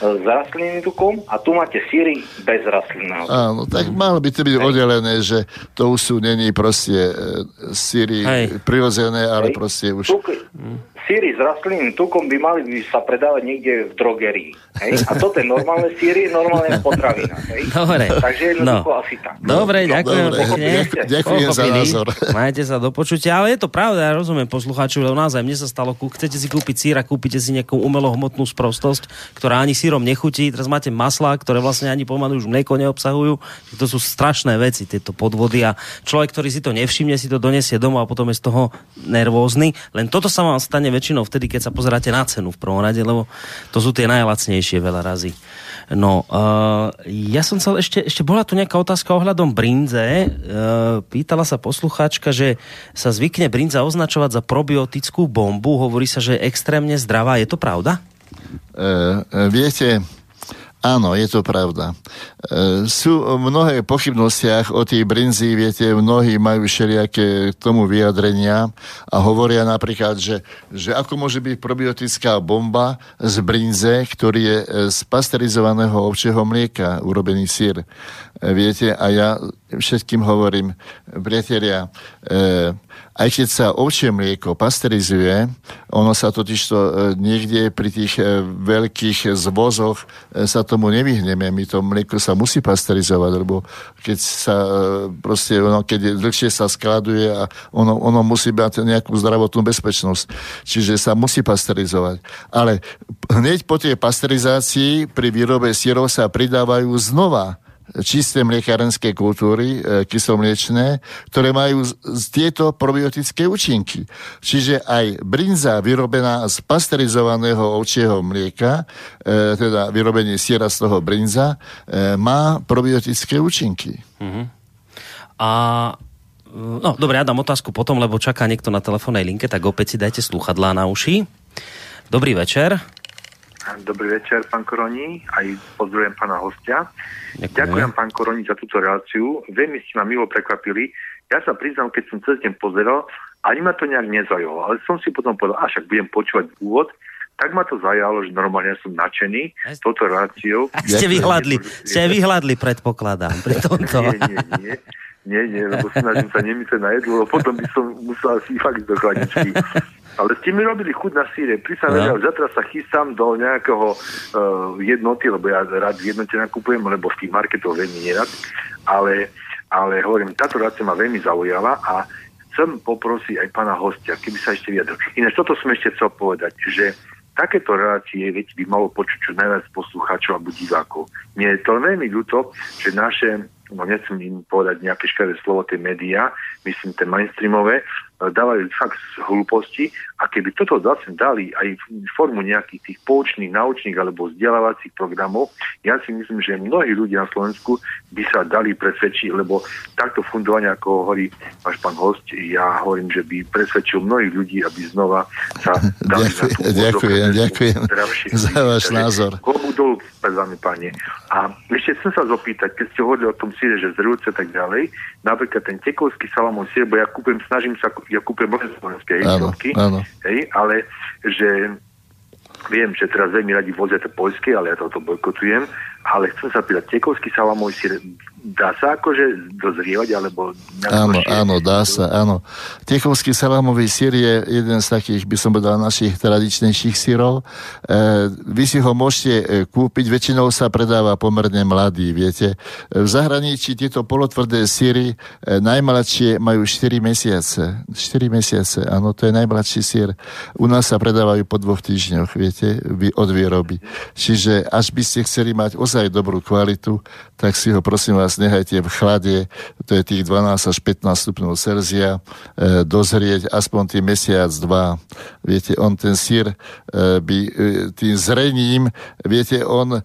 s rastlinným tukom a tu máte síry bez rastlinného. Áno, tak malo by to byť Hej. oddelené, že to už sú není proste e, síry prirodzené, ale Hej. proste už... Tuk, síry s rastlinným tukom by mali by sa predávať niekde v drogerii. Hej? A toto je normálne síry, normálne potravina. Hej? Dobre. Takže jednoducho no. asi tak. Dobre, ďakujem Dobre, pekne. ďakujem, za názor. (laughs) Majte sa do počutia, ale je to pravda, ja rozumiem poslucháčov, lebo naozaj mne sa stalo, chcete si kúpiť sír a kúpite si nejakú umelohmotnú sprostosť, ktorá ani sírom nechutí, teraz máte maslá, ktoré vlastne ani pomaly už mlieko neobsahujú, to sú strašné veci, tieto podvody a človek, ktorý si to nevšimne, si to donesie domov a potom je z toho nervózny. Len toto sa vám stane väčšinou vtedy, keď sa pozeráte na cenu v prvom rade, lebo to sú tie najlacnejšie veľa razy. No, uh, ja som chcel ešte, ešte bola tu nejaká otázka ohľadom brinze. Uh, pýtala sa poslucháčka, že sa zvykne brinza označovať za probiotickú bombu. Hovorí sa, že je extrémne zdravá. Je to pravda? E, viete, áno, je to pravda. E, sú mnohé pochybnostiach o tej brinzi, viete, mnohí majú všelijaké tomu vyjadrenia a hovoria napríklad, že, že ako môže byť probiotická bomba z brinze, ktorý je e, z pasterizovaného ovčieho mlieka urobený sír. E, viete, a ja všetkým hovorím, priatelia, e, aj keď sa ovčie mlieko pasterizuje, ono sa totiž to e, niekde pri tých e, veľkých zvozoch e, sa tomu nevyhneme. My to mlieko sa musí pasterizovať, lebo keď sa proste, ono, keď dlhšie sa skladuje a ono, ono musí mať nejakú zdravotnú bezpečnosť. Čiže sa musí pasterizovať. Ale hneď po tej pasterizácii pri výrobe sírov sa pridávajú znova čisté mliekárenské kultúry, e, kyslomliečné, ktoré majú z, tieto probiotické účinky. Čiže aj brinza vyrobená z pasterizovaného ovčieho mlieka, e, teda vyrobenie siera z toho brinza, e, má probiotické účinky. A No, dobre, ja dám otázku potom, lebo čaká niekto na telefónnej linke, tak opäť si dajte sluchadlá na uši. Dobrý večer. Dobrý večer, pán Koroni, aj pozdravujem pána hostia. Ďakujem. Ďakujem, pán Koroni, za túto reláciu. Veľmi ste ma milo prekvapili. Ja sa priznám, keď som cez deň pozeral, ani ma to nejak nezaujalo, ale som si potom povedal, a však budem počúvať úvod, tak ma to zajalo, že normálne som nadšený s touto reláciou. A ste vyhľadli, ste vyhľadli, predpokladám, pri tomto. Nie, nie, nie. Nie, nie, lebo snažím sa nemyslieť na jedlo, potom by som musel si fakt do chladničky. Ale ste mi robili chuť na síre. Prísam, No. zatra sa chystám do nejakého uh, jednoty, lebo ja rád v jednote nakupujem, lebo v tých marketoch veľmi nerad. Ale, ale hovorím, táto relácia ma veľmi zaujala a chcem poprosiť aj pána hostia, keby sa ešte vyjadril. Ináč toto som ešte chcel povedať, že takéto relácie veď by malo počuť čo najviac poslucháčov alebo divákov. Mne je to veľmi ľúto, že naše, no nechcem im povedať nejaké škaredé slovo, tie médiá, myslím tie mainstreamové, dávajú fakt hlúposti a keby toto zase dali aj formu nejakých tých poučných, naučných alebo vzdelávacích programov, ja si myslím, že mnohí ľudia na Slovensku by sa dali presvedčiť, lebo takto fundovanie, ako hovorí váš pán host, ja hovorím, že by presvedčil mnohých ľudí, aby znova sa (laughs) dali na tú Ďakujem, ďakujem, úroveň ďakujem zdravších za váš názor. Klobu dolu pred vami, pane. A ešte chcem sa zopýtať, keď ste hovorili o tom síre, že zrujúce tak ďalej, napríklad ten tekovský salamov sír, bo ja kúpem, snažím sa, ja kúpem len slovenské hej, ale že viem, že teraz veľmi radi vozia to poľské, ale ja toto bojkotujem, ale chcem sa pýtať, tekovský salamov sír, dá sa akože dozrievať, alebo... Áno, áno, dá sa, áno. Techovský salámový sír je jeden z takých, by som povedal, našich tradičnejších sírov. E, vy si ho môžete e, kúpiť, väčšinou sa predáva pomerne mladý, viete. E, v zahraničí tieto polotvrdé síry e, najmladšie majú 4 mesiace. 4 mesiace, áno, to je najmladší sír. U nás sa predávajú po dvoch týždňoch, viete, vy- od výroby. Čiže až by ste chceli mať ozaj dobrú kvalitu, tak si ho prosím vás nechajte v chlade, to je tých 12 až 15 stupňov Celzia, e, dozrieť aspoň tým mesiac, dva. Viete, on ten sír e, by e, tým zrením, viete, on e,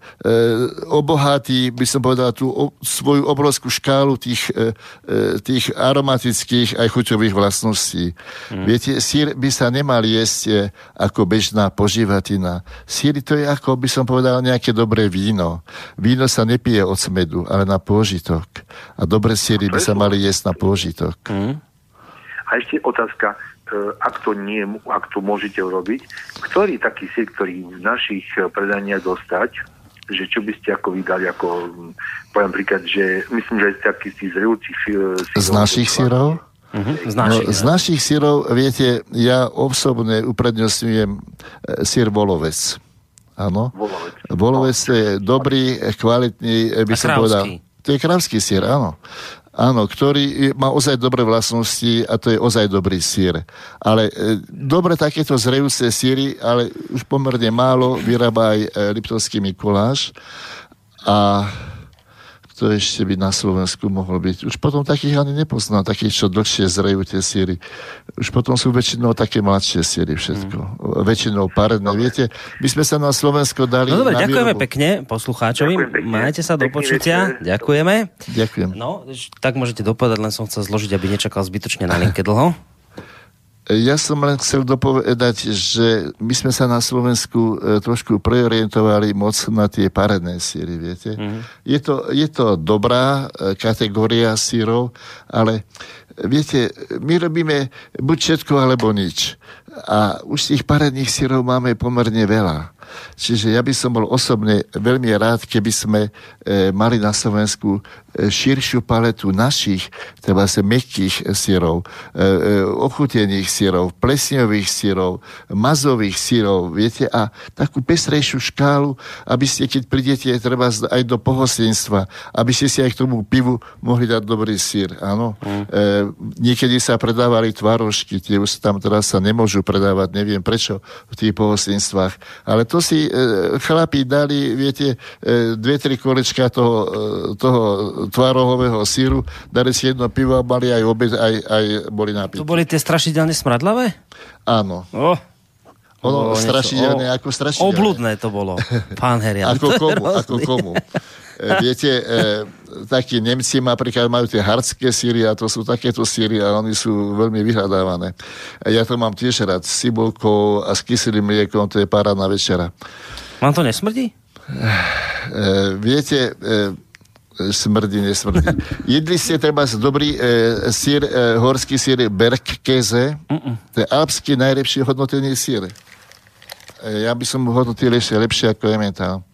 obohatí, by som povedal, tú o, svoju obrovskú škálu tých, e, e, tých aromatických aj chuťových vlastností. Viete, sír by sa nemal jesť e, ako bežná požívatina. Sír to je ako, by som povedal, nejaké dobré víno. Víno sa nepije od smedu, ale na pôžitok. A dobré síry by sa mali jesť na pôžitok. A ešte otázka, e, ak to, nie, ak to môžete urobiť, ktorý taký sír, ktorý v našich e, predaniach dostať, že čo by ste ako vydali, ako mm, poviem príklad, že myslím, že aj taký z rejúcich Z našich sírov? Uh-huh. Z No, našich, z našich syrov, viete, ja osobne uprednostňujem e, syr volovec. Áno. Volovec. Volovec to je dobrý, e, kvalitný, e, by A som povedal. To je kravský sír, áno. Áno, ktorý má ozaj dobré vlastnosti a to je ozaj dobrý sír. Ale e, dobre takéto zrejúce síry, ale už pomerne málo vyrába aj e, Liptovský Mikuláš. A kto ešte by na Slovensku mohol byť. Už potom takých ani nepoznám, takých, čo dlhšie zrejú tie síry. Už potom sú väčšinou také mladšie síry všetko. Mm. Väčšinou paredné. Viete, my sme sa na Slovensko dali No dobre, na ďakujeme výrobu. pekne poslucháčovi. Ďakujem pekne. Majte sa do počutia. večer. Ďakujeme. Ďakujem. No, tak môžete dopovedať, len som chcel zložiť, aby nečakal zbytočne na linke dlho. Ja som len chcel dopovedať, že my sme sa na Slovensku e, trošku preorientovali moc na tie paredné síry, viete. Mm-hmm. Je, to, je to dobrá e, kategória sírov, ale e, viete, my robíme buď všetko, alebo nič. A už tých paredných sírov máme pomerne veľa. Čiže ja by som bol osobne veľmi rád, keby sme e, mali na Slovensku širšiu paletu našich, teda sa mekkých sírov, e, e, ochutených sírov, plesňových sírov, mazových sírov, viete, a takú pestrejšiu škálu, aby ste, keď prídete treba aj do pohostinstva, aby ste si aj k tomu pivu mohli dať dobrý sír, áno. Mm. E, niekedy sa predávali tvarožky, tie už tam teraz sa nemôžu predávať, neviem prečo v tých pohostinstvách, ale to si e, chlapi dali, viete, e, dve, tri kolečka toho, e, toho tvarohového síru, dali si jedno pivo a mali aj obed, aj, aj boli napití. To boli tie strašidelne smradlavé? Áno. Oh. Ono niečo- strašidelné o- ako strašidelné. Obludné to bolo, pán Herian. Ako komu, ako komu. E, viete, e, takí Nemci napríklad majú tie hardské síry a to sú takéto síry a oni sú veľmi vyhľadávané. E, ja to mám tiež rád s cibulkou a s kyselým mliekom, to je parádna večera. Vám to nesmrdí? E, viete, e, smrdí, nesmrdí. (laughs) Jedli ste treba dobrý e, sír, e, horský sír Bergkäse, to je alpský najlepší hodnotený sír. E, ja by som ho hodnotil ešte lepšie ako Emmental.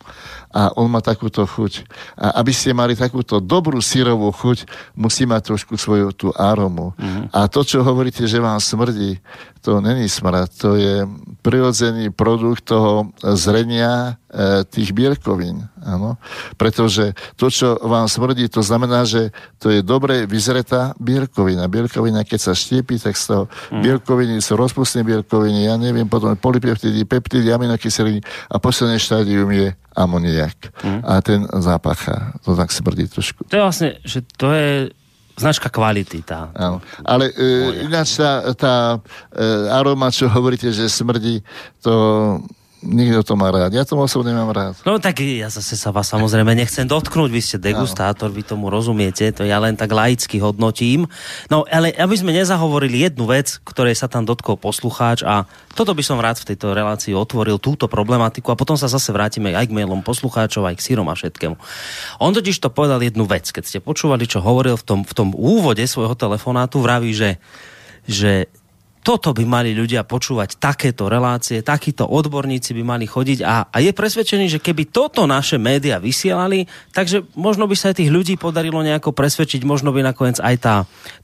A on má takúto chuť. A aby ste mali takúto dobrú sírovú chuť, musí mať trošku svoju tú aromu. A to, čo hovoríte, že vám smrdí, to není smrad. To je prirodzený produkt toho zrenia e, tých bielkovín. Áno. Pretože to, čo vám smrdí, to znamená, že to je dobre vyzretá bielkovina. Bielkovina, keď sa štiepi, tak z toho bielkoviny sú rozpustné bielkoviny, ja neviem, potom polypeptidy, peptidy, aminokyseliny a posledné štádium je amoniak. A ten zapácha. To tak smrdí trošku. To je vlastne, že to je značka kvality tá. Áno. Ale e, ináč tá, tá e, aroma, čo hovoríte, že smrdí, to nikto to má rád. Ja to osobne mám rád. No tak ja zase sa vás samozrejme nechcem dotknúť, vy ste degustátor, vy tomu rozumiete, to ja len tak laicky hodnotím. No ale aby sme nezahovorili jednu vec, ktorej sa tam dotkol poslucháč a toto by som rád v tejto relácii otvoril, túto problematiku a potom sa zase vrátime aj k mailom poslucháčov, aj k sírom a všetkému. On totiž to povedal jednu vec, keď ste počúvali, čo hovoril v tom, v tom úvode svojho telefonátu, vraví, že, že toto by mali ľudia počúvať, takéto relácie, takíto odborníci by mali chodiť a, a je presvedčený, že keby toto naše média vysielali, takže možno by sa aj tých ľudí podarilo nejako presvedčiť, možno by nakoniec aj tá,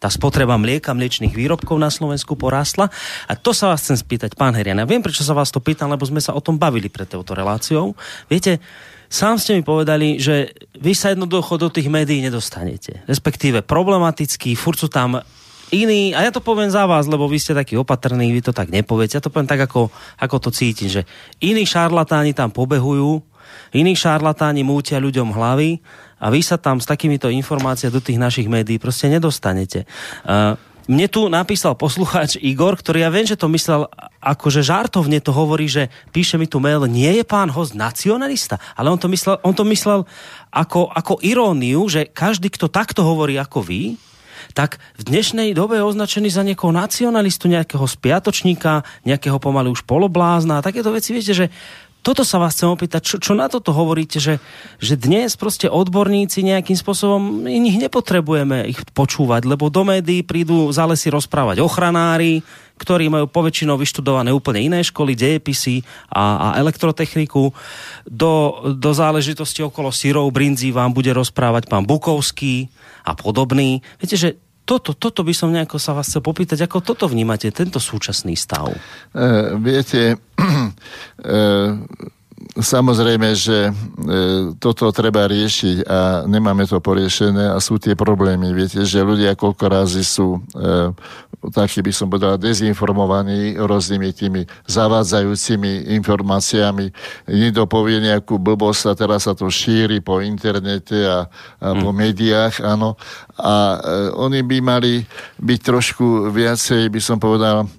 tá spotreba mlieka, mliečných výrobkov na Slovensku porastla. A to sa vás chcem spýtať, pán Herian. Ja viem, prečo sa vás to pýtam, lebo sme sa o tom bavili pred touto reláciou. Viete, Sám ste mi povedali, že vy sa jednoducho do tých médií nedostanete. Respektíve problematický, furt sú tam iní, a ja to poviem za vás, lebo vy ste takí opatrní, vy to tak nepoviete, ja to poviem tak, ako, ako to cítim, že iní šarlatáni tam pobehujú, iní šarlatáni mútia ľuďom hlavy a vy sa tam s takýmito informáciami do tých našich médií proste nedostanete. Uh, mne tu napísal poslucháč Igor, ktorý ja viem, že to myslel akože žartovne to hovorí, že píše mi tu mail, nie je pán host nacionalista, ale on to myslel, on to myslel ako, ako iróniu, že každý, kto takto hovorí ako vy, tak v dnešnej dobe je označený za niekoho nacionalistu, nejakého spiatočníka, nejakého pomaly už poloblázna a takéto veci. Viete, že toto sa vás chcem opýtať, čo, čo na toto hovoríte, že, že dnes proste odborníci nejakým spôsobom, ich nepotrebujeme ich počúvať, lebo do médií prídu za lesy rozprávať ochranári, ktorí majú poväčšinou vyštudované úplne iné školy, dejepisy a, a elektrotechniku. Do, do záležitosti okolo syrov, brinzí vám bude rozprávať pán Bukovský a podobný. Viete, že toto, toto by som nejako sa vás chcel popýtať, ako toto vnímate, tento súčasný stav? Uh, viete, uh, (clears throat) Samozrejme, že e, toto treba riešiť a nemáme to poriešené a sú tie problémy. Viete, že ľudia koľko razy sú e, takí by som povedal dezinformovaní rôznymi tými zavádzajúcimi informáciami. Niekto povie nejakú blbosť a teraz sa to šíri po internete a, a po hmm. médiách, áno. A e, oni by mali byť trošku viacej, by som povedal,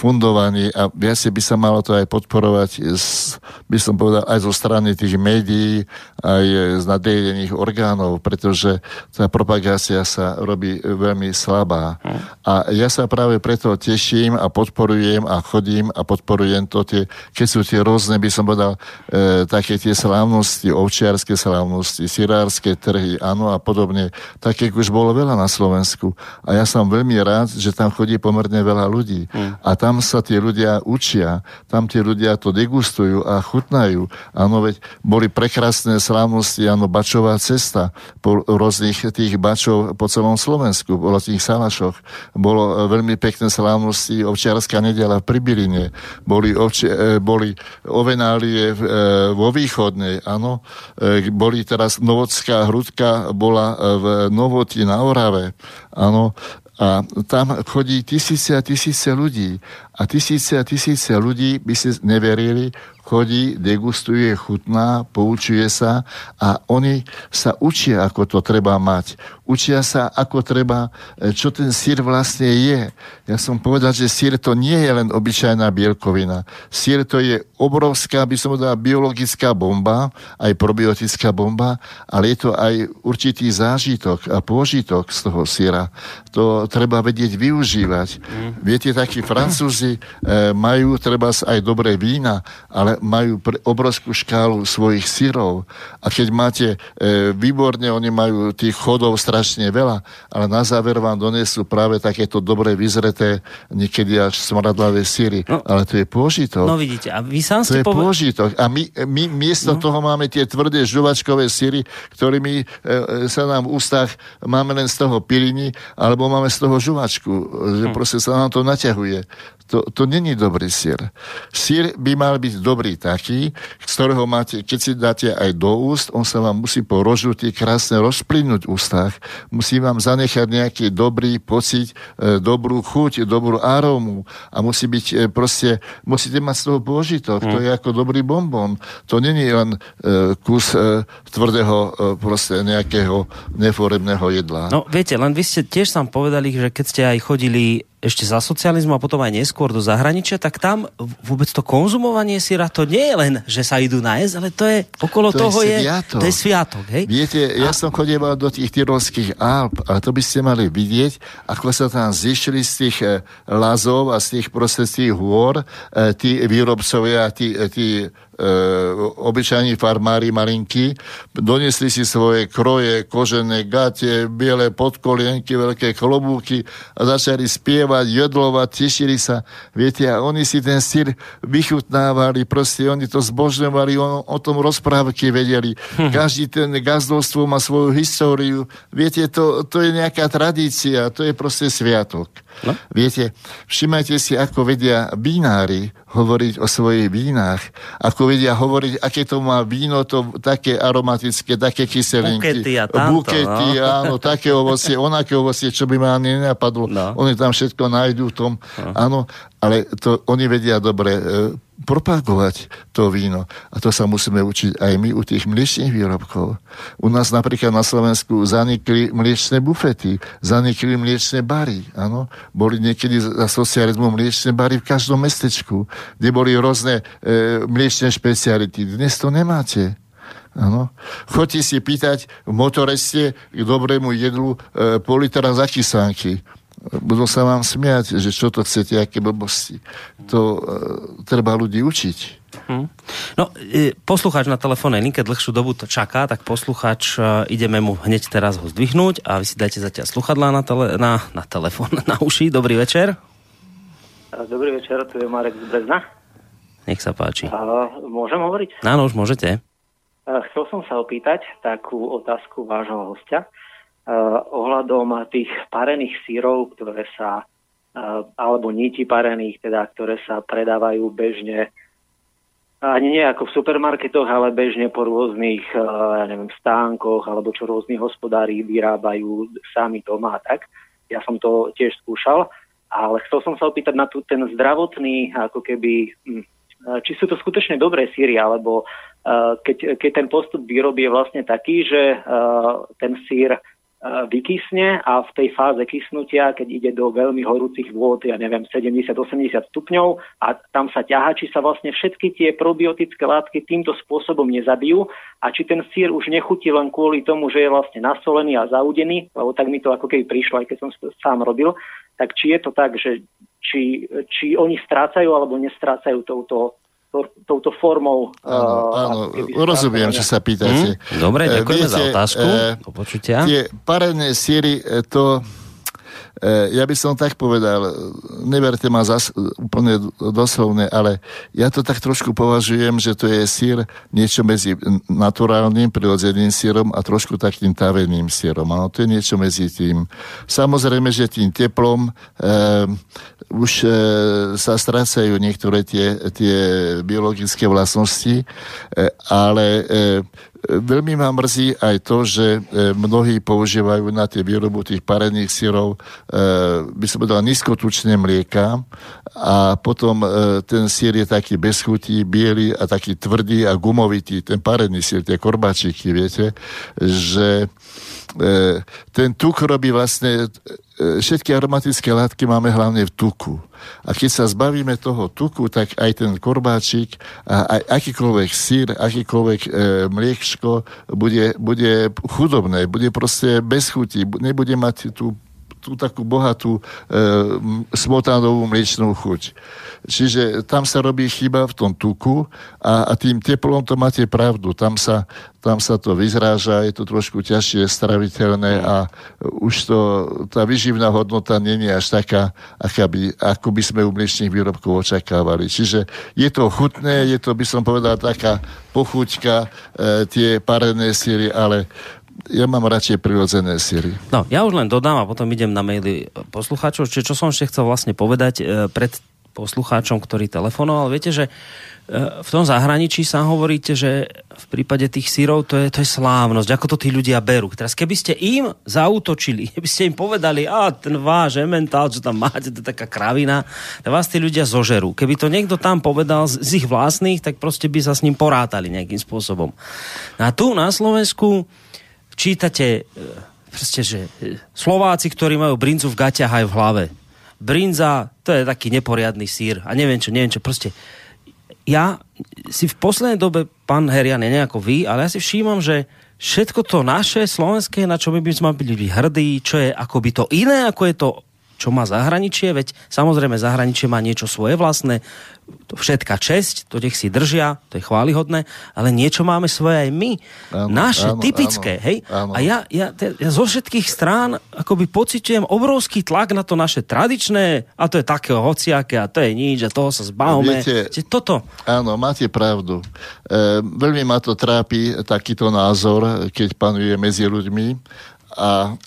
fundovaní a viacej by sa malo to aj podporovať, by som povedal, aj zo strany tých médií, aj z nadriadených orgánov, pretože tá propagácia sa robí veľmi slabá. A ja sa práve preto teším a podporujem a chodím a podporujem to, tie, keď sú tie rôzne, by som povedal, e, také tie slávnosti, ovčiarské slávnosti, sirárske trhy, áno a podobne, také už bolo veľa na Slovensku. A ja som veľmi rád, že tam chodí pomerne veľa ľudí. Hmm. A tam tam sa tí ľudia učia, tam tí ľudia to degustujú a chutnajú. Áno, veď boli prekrásne slávnosti, áno, bačová cesta po rôznych tých bačov po celom Slovensku, po tých salašoch. Bolo e, veľmi pekné slávnosti ovčiarská nedela v Pribiline, boli, ovči, e, boli ovenálie e, vo východnej, áno, boli teraz Novodská hrudka, bola v Novoti na Orave, áno, a tam chodí tisíce a tisíce ľudí. A tisíce a tisíce ľudí by si neverili, chodí, degustuje, chutná, poučuje sa a oni sa učia, ako to treba mať. Učia sa, ako treba, e, čo ten sír vlastne je. Ja som povedal, že sír to nie je len obyčajná bielkovina. Sír to je obrovská, by som povedal, biologická bomba, aj probiotická bomba, ale je to aj určitý zážitok a pôžitok z toho síra. To treba vedieť využívať. Mm. Viete, takí francúzi e, majú treba aj dobré vína, ale majú obrovskú škálu svojich syrov a keď máte e, výborne, oni majú tých chodov strašne veľa, ale na záver vám donesú práve takéto dobre vyzreté, niekedy až smradlavé syry. No, ale to je pôžitok. No vidíte, a vy sám ste To je poved... pôžitok. A my, my miesto no. toho máme tie tvrdé žuvačkové syry, ktorými e, e, sa nám v ústach máme len z toho piliny, alebo máme z toho žuvačku, že hm. proste sa nám to naťahuje. To, to není dobrý sír. Sír by mal byť dobrý taký, z ktorého máte, keď si dáte aj do úst, on sa vám musí po rožutí krásne rozplynúť v ústach. Musí vám zanechať nejaký dobrý pocit, e, dobrú chuť, dobrú arómu a musí byť e, proste, musíte mať z toho pôžitok. Mm. To hm. je ako dobrý bonbon. To není len e, kus e, tvrdého e, proste nejakého neforebného jedla. No viete, len vy ste tiež sám povedali, že keď ste aj chodili ešte za socializmu a potom aj neskôr do zahraničia, tak tam vôbec to konzumovanie syra, to nie je len, že sa idú nájsť, ale to je, okolo to toho je, to je sviatok. Hej? Viete, ja a... som chodieval do tých tyrolských Alp, ale to by ste mali vidieť, ako sa tam zišli z tých e, lazov a z tých prostredství hôr e, tí výrobcovia, tí, e, tí obyčajní farmári malinky, donesli si svoje kroje, kožené gate, biele podkolienky, veľké klobúky a začali spievať, jedlovať, tešili sa. Viete, a oni si ten sír vychutnávali, proste oni to zbožňovali, on, o tom rozprávky vedeli. Hm. Každý ten gazdovstvo má svoju históriu. Viete, to, to je nejaká tradícia, to je proste sviatok. No? Viete, všimajte si, ako vedia vínári hovoriť o svojich vínach, ako vedia hovoriť, aké to má víno, to také aromatické, také kyselinky. Bukety a tamto, Bukety, no. áno, také (laughs) ovocie, onaké ovocie, čo by ma ani nenapadlo. No. Oni tam všetko nájdú v tom, no. áno, ale to oni vedia dobre e, propagovať to víno. A to sa musíme učiť aj my u tých mliečných výrobkov. U nás napríklad na Slovensku zanikli mliečne bufety, zanikli mliečne bary. Áno? Boli niekedy za socializmu mliečne bary v každom mestečku, kde boli rôzne e, mliečne špeciality. Dnes to nemáte. Ano. Chodte si pýtať v motoreste k dobrému jedlu e, pol litra zakysánky budú sa vám smiať, že čo to chcete, aké blbosti. To e, treba ľudí učiť. Hmm. No, e, poslucháč na telefónnej linke dlhšiu dobu to čaká, tak poslucháč, e, ideme mu hneď teraz ho zdvihnúť a vy si dajte zatiaľ sluchadlá na, tele, na, na telefón, (laughs) na uši. Dobrý večer. Dobrý večer, tu je Marek z Brezna. Nech sa páči. A, môžem hovoriť? Áno, už môžete. A, chcel som sa opýtať takú otázku vášho hostia ohľadom tých parených sírov, ktoré sa, uh, alebo niti parených, teda, ktoré sa predávajú bežne ani nie ako v supermarketoch, ale bežne po rôznych, ja neviem, stánkoch, alebo čo rôzni hospodári vyrábajú sami doma tak. Ja som to tiež skúšal, ale chcel som sa opýtať na tú, ten zdravotný, ako keby, hm, či sú to skutočne dobré síry, alebo keď, keď ten postup výroby je vlastne taký, že ten sír vykysne a v tej fáze kysnutia, keď ide do veľmi horúcich vôd, ja neviem, 70-80 stupňov a tam sa ťaha, či sa vlastne všetky tie probiotické látky týmto spôsobom nezabijú a či ten sír už nechutí len kvôli tomu, že je vlastne nasolený a zaudený, lebo tak mi to ako keby prišlo, aj keď som sám robil, tak či je to tak, že či, či oni strácajú alebo nestrácajú touto touto formou. Áno, áno rozumiem, čo sa pýtate. Mm, dobre, ďakujeme Viete, za otázku. E. Tie parené síry, to ja by som tak povedal, neberte ma zas, úplne doslovne, ale ja to tak trošku považujem, že to je sír niečo medzi naturálnym, prirodzeným sírom a trošku takým taveným sírom. Áno, to je niečo medzi tým. Samozrejme, že tým teplom e, už e, sa strácajú niektoré tie, tie biologické vlastnosti, e, ale e, Veľmi ma mrzí aj to, že e, mnohí používajú na tie výrobu tých parených syrov, e, by som povedal, nízkotučné mlieka a potom e, ten sír je taký bez chutí, biely a taký tvrdý a gumovitý, ten parený sír, tie korbačiky, viete, že ten tuk robí vlastne všetky aromatické látky máme hlavne v tuku. A keď sa zbavíme toho tuku, tak aj ten korbáčik a aj akýkoľvek sír, akýkoľvek e, mliečko bude, bude chudobné, bude proste bez chuti, nebude mať tú tú takú bohatú e, smotánovú mliečnú chuť. Čiže tam sa robí chyba v tom tuku a, a tým teplom to máte pravdu. Tam sa, tam sa to vyzráža, je to trošku ťažšie straviteľné a už to, tá vyživná hodnota je až taká, aká by, ako by sme u mliečných výrobkov očakávali. Čiže je to chutné, je to, by som povedal, taká pochuťka, e, tie parené síry, ale ja mám radšej prirodzené síry. No, ja už len dodám a potom idem na maily poslucháčov. Čiže čo som ešte chcel vlastne povedať e, pred poslucháčom, ktorý telefonoval. Viete, že e, v tom zahraničí sa hovoríte, že v prípade tých sírov to je, to je slávnosť, ako to tí ľudia berú. Teraz keby ste im zautočili, (laughs) keby ste im povedali, a ten váš ementál, čo tam máte, to je taká kravina, tak vás tí ľudia zožerú. Keby to niekto tam povedal z, z ich vlastných, tak proste by sa s ním porátali nejakým spôsobom. A tu na Slovensku čítate e, proste, že e, Slováci, ktorí majú brinzu v gaťach aj v hlave. Brinza, to je taký neporiadny sír. A neviem čo, neviem čo, proste. Ja si v poslednej dobe, pán Herian, nie ako vy, ale ja si všímam, že všetko to naše slovenské, na čo my by sme byli hrdí, čo je akoby to iné, ako je to čo má zahraničie, veď samozrejme zahraničie má niečo svoje vlastné, to všetka česť, to nech si držia, to je chválihodné, ale niečo máme svoje aj my, áno, naše, áno, typické, áno, hej? Áno. A ja, ja, ja zo všetkých strán akoby pociťujem obrovský tlak na to naše tradičné, a to je takého hociaké, a to je nič, a toho sa zbavme. Viete, toto. Áno, máte pravdu. E, veľmi ma to trápi takýto názor, keď panuje medzi ľuďmi a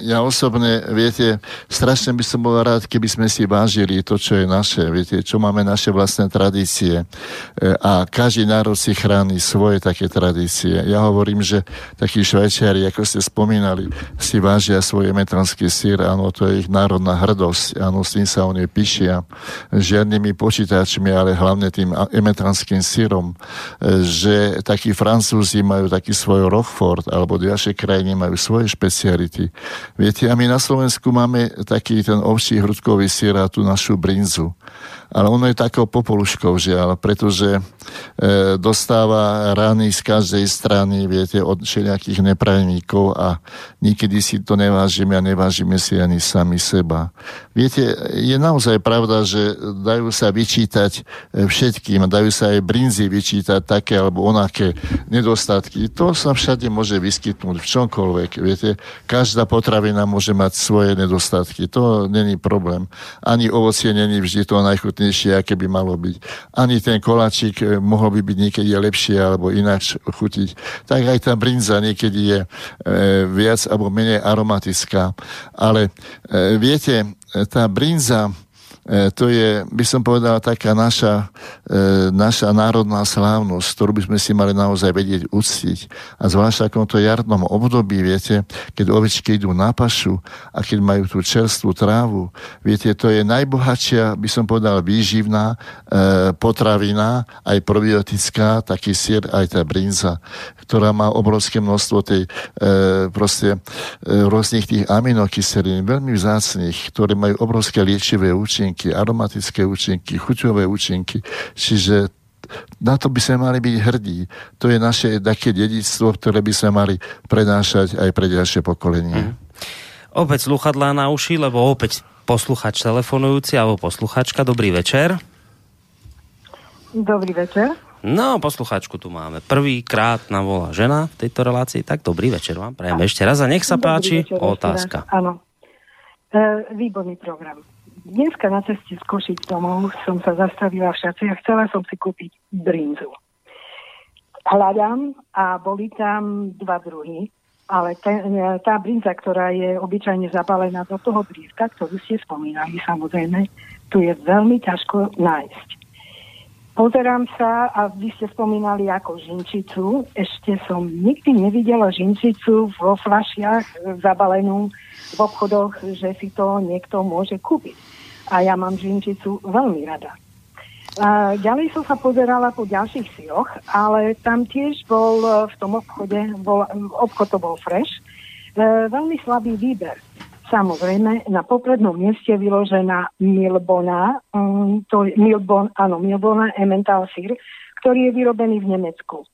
ja osobne, viete, strašne by som bol rád, keby sme si vážili to, čo je naše, viete, čo máme naše vlastné tradície. E, a každý národ si chráni svoje také tradície. Ja hovorím, že takí švajčiari, ako ste spomínali, si vážia svoj emetranský sír, áno, to je ich národná hrdosť, áno, s tým sa oni píšia žiadnymi počítačmi, ale hlavne tým emetranským sírom, e, že takí Francúzi majú taký svoj Rochford, alebo ďalšie krajiny majú svoje špeciality. Viete, a my na Slovensku máme taký ten ovší hrudkový sír a tú našu brinzu ale ono je takou popoluškou, žiaľ, pretože e, dostáva rany z každej strany, viete, od všelijakých neprajníkov a nikedy si to nevážime a nevážime si ani sami seba. Viete, je naozaj pravda, že dajú sa vyčítať e, všetkým, dajú sa aj brinzy vyčítať také alebo onaké nedostatky. To sa všade môže vyskytnúť v čomkoľvek. Viete, každá potrava potravina môže mať svoje nedostatky. To není problém. Ani ovocie není vždy to najchutnejšie, aké by malo byť. Ani ten koláčik e, mohol by byť niekedy lepšie alebo ináč chutiť. Tak aj tá brinza niekedy je e, viac alebo menej aromatická. Ale e, viete, tá brinza to je, by som povedal, taká naša, e, naša národná slávnosť, ktorú by sme si mali naozaj vedieť uctiť. A zvlášť v to jarnom období, viete, keď ovečky idú na pašu a keď majú tú čerstvú trávu, viete, to je najbohatšia, by som povedal, výživná e, potravina, aj probiotická, taký sier, aj tá brinza, ktorá má obrovské množstvo tej proste rôznych tých aminokyselín, veľmi vzácných, ktoré majú obrovské liečivé účinky účinky, aromatické účinky, chuťové účinky. Čiže na to by sme mali byť hrdí. To je naše také dedictvo, ktoré by sme mali prenášať aj pre ďalšie pokolenie. Mm. Opäť sluchadlá na uši, lebo opäť posluchač telefonujúci alebo posluchačka. Dobrý večer. Dobrý večer. No, posluchačku tu máme. Prvýkrát nám volá žena v tejto relácii, tak dobrý večer vám prejme ešte raz a nech sa dobrý páči večer, otázka. Áno. E, výborný program dneska na ceste z Košic domov som sa zastavila v šaci a chcela som si kúpiť brinzu. Hľadám a boli tam dva druhy, ale ten, tá brinza, ktorá je obyčajne zapálená do toho blízka, ktorú ste spomínali, samozrejme, tu je veľmi ťažko nájsť. Pozerám sa a vy ste spomínali ako žinčicu. Ešte som nikdy nevidela žinčicu vo flašiach zabalenú v obchodoch, že si to niekto môže kúpiť. A ja mám žinčicu veľmi rada. A ďalej som sa pozerala po ďalších siloch, ale tam tiež bol e, v tom obchode, bol, obchod to bol fresh, e, veľmi slabý výber. Samozrejme, na poprednom mieste vyložená Milbona, um, to Milbon, áno, Milbona Emmental sír, ktorý je vyrobený v Nemecku.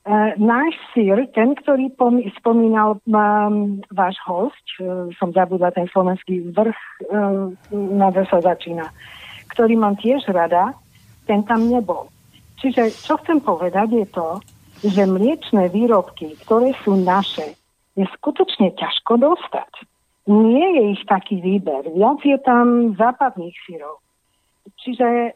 Uh, náš sír, ten, ktorý pom- spomínal um, váš host, uh, som zabudla ten slovenský vrch, uh, na sa začína, ktorý mám tiež rada, ten tam nebol. Čiže čo chcem povedať je to, že mliečne výrobky, ktoré sú naše, je skutočne ťažko dostať. Nie je ich taký výber. Viac je tam západných syrov. Čiže e,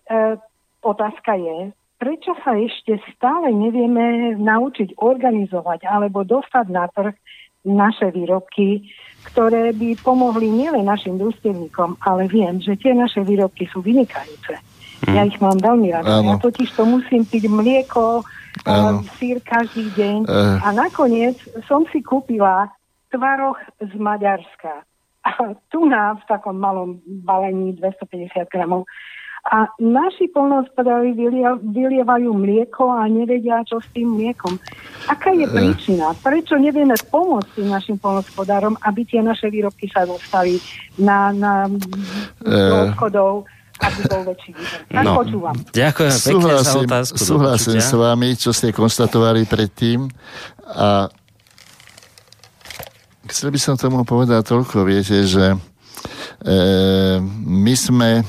otázka je, prečo sa ešte stále nevieme naučiť organizovať alebo dostať na trh naše výrobky, ktoré by pomohli nielen našim družstevníkom, ale viem, že tie naše výrobky sú vynikajúce. Mm. Ja ich mám veľmi rada. Ja totiž to musím piť mlieko, uh, sír každý deň. Uh. A nakoniec som si kúpila tvaroch z Maďarska. A tu na v takom malom balení 250 gramov a naši polnohospodári vylievajú mlieko a nevedia, čo s tým mliekom. Aká je eh. príčina? Prečo nevieme pomôcť tým našim polnohospodárom, aby tie naše výrobky sa dostali na, na do eh. obchodov? aby bol väčší Tak no, počúvam. Ďakujem pekne súhlasím, za otázku. Súhlasím s vami, čo ste konstatovali predtým. A chcel by som tomu povedať toľko, viete, že e, my sme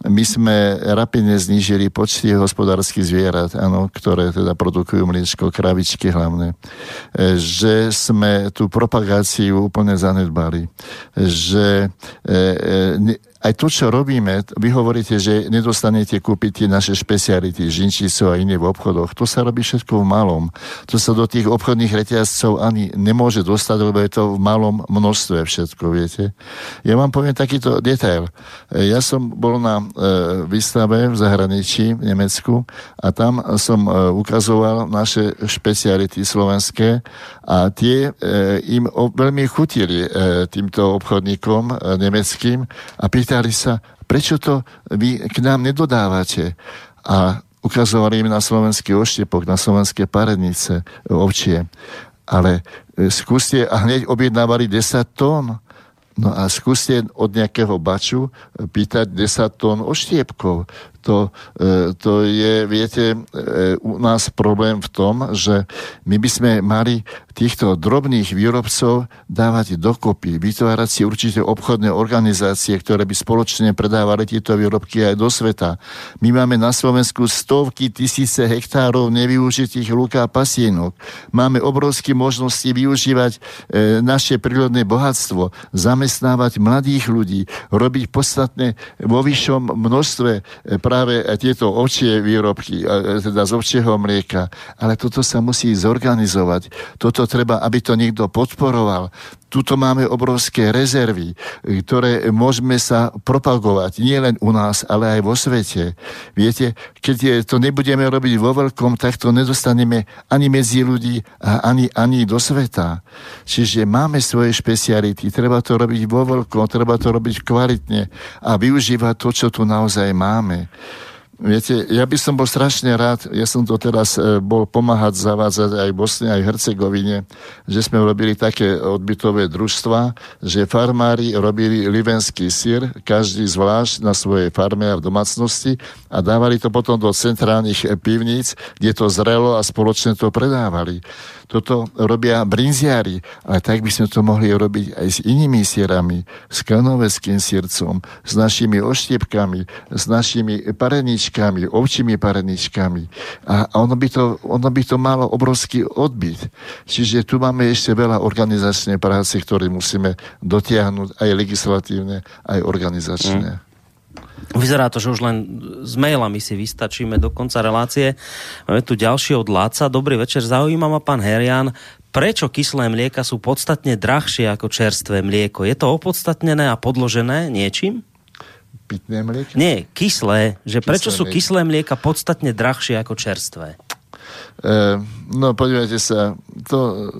my sme rapidne znížili počty hospodárskych zvierat, áno, ktoré teda produkujú mliečko, kravičky hlavne. E, že sme tú propagáciu úplne zanedbali. Že e, e, aj to, čo robíme, vy hovoríte, že nedostanete kúpiť tie naše špeciality, žinčicu a iné v obchodoch. To sa robí všetko v malom. To sa do tých obchodných reťazcov ani nemôže dostať, lebo je to v malom množstve všetko, viete. Ja vám poviem takýto detail. Ja som bol na e, výstave v zahraničí v Nemecku a tam som e, ukazoval naše špeciality slovenské a tie e, im o, veľmi chutili e, týmto obchodníkom e, nemeckým a pýtali pýtali sa, prečo to vy k nám nedodávate? A ukazovali im na slovenský oštepok, na slovenské parednice, ovčie. Ale e, skúste, a hneď objednávali 10 tón. No a skúste od nejakého baču pýtať 10 tón oštiepkov. To, e, to je, viete, e, u nás problém v tom, že my by sme mali týchto drobných výrobcov dávať dokopy, vytvárať si určité obchodné organizácie, ktoré by spoločne predávali tieto výrobky aj do sveta. My máme na Slovensku stovky tisíce hektárov nevyužitých lúk a pasienok. Máme obrovské možnosti využívať e, naše prírodné bohatstvo, zamestnávať mladých ľudí, robiť podstatné vo vyššom množstve práve tieto ovčie výrobky, e, teda z ovčieho mlieka. Ale toto sa musí zorganizovať. Toto treba, aby to niekto podporoval. Tuto máme obrovské rezervy, ktoré môžeme sa propagovať nie len u nás, ale aj vo svete. Viete, keď to nebudeme robiť vo veľkom, tak to nedostaneme ani medzi ľudí ani, ani do sveta. Čiže máme svoje špeciality, treba to robiť vo veľkom, treba to robiť kvalitne a využívať to, čo tu naozaj máme. Viete, ja by som bol strašne rád, ja som to teraz e, bol pomáhať zavádzať aj Bosne, aj Hercegovine, že sme robili také odbytové družstva, že farmári robili livenský sír, každý zvlášť na svojej farme a v domácnosti a dávali to potom do centrálnych pivníc, kde to zrelo a spoločne to predávali. Toto robia brinziári, ale tak by sme to mohli robiť aj s inými sierami, s kanoveckým sírcom, s našimi oštiepkami, s našimi pareničkami, ovčími pareničkami. A ono by to, ono by to malo obrovský odbyt. Čiže tu máme ešte veľa organizačnej práce, ktoré musíme dotiahnuť aj legislatívne, aj organizačné. Mm. Vyzerá to, že už len s mailami si vystačíme do konca relácie. Máme tu ďalší od Láca. Dobrý večer, zaujíma ma pán Herian. Prečo kyslé mlieka sú podstatne drahšie ako čerstvé mlieko? Je to opodstatnené a podložené niečím? Pitné mlieko? Nie, kyslé. Že kyslé prečo sú kyslé mlieka podstatne drahšie ako čerstvé? E, no podívajte sa, to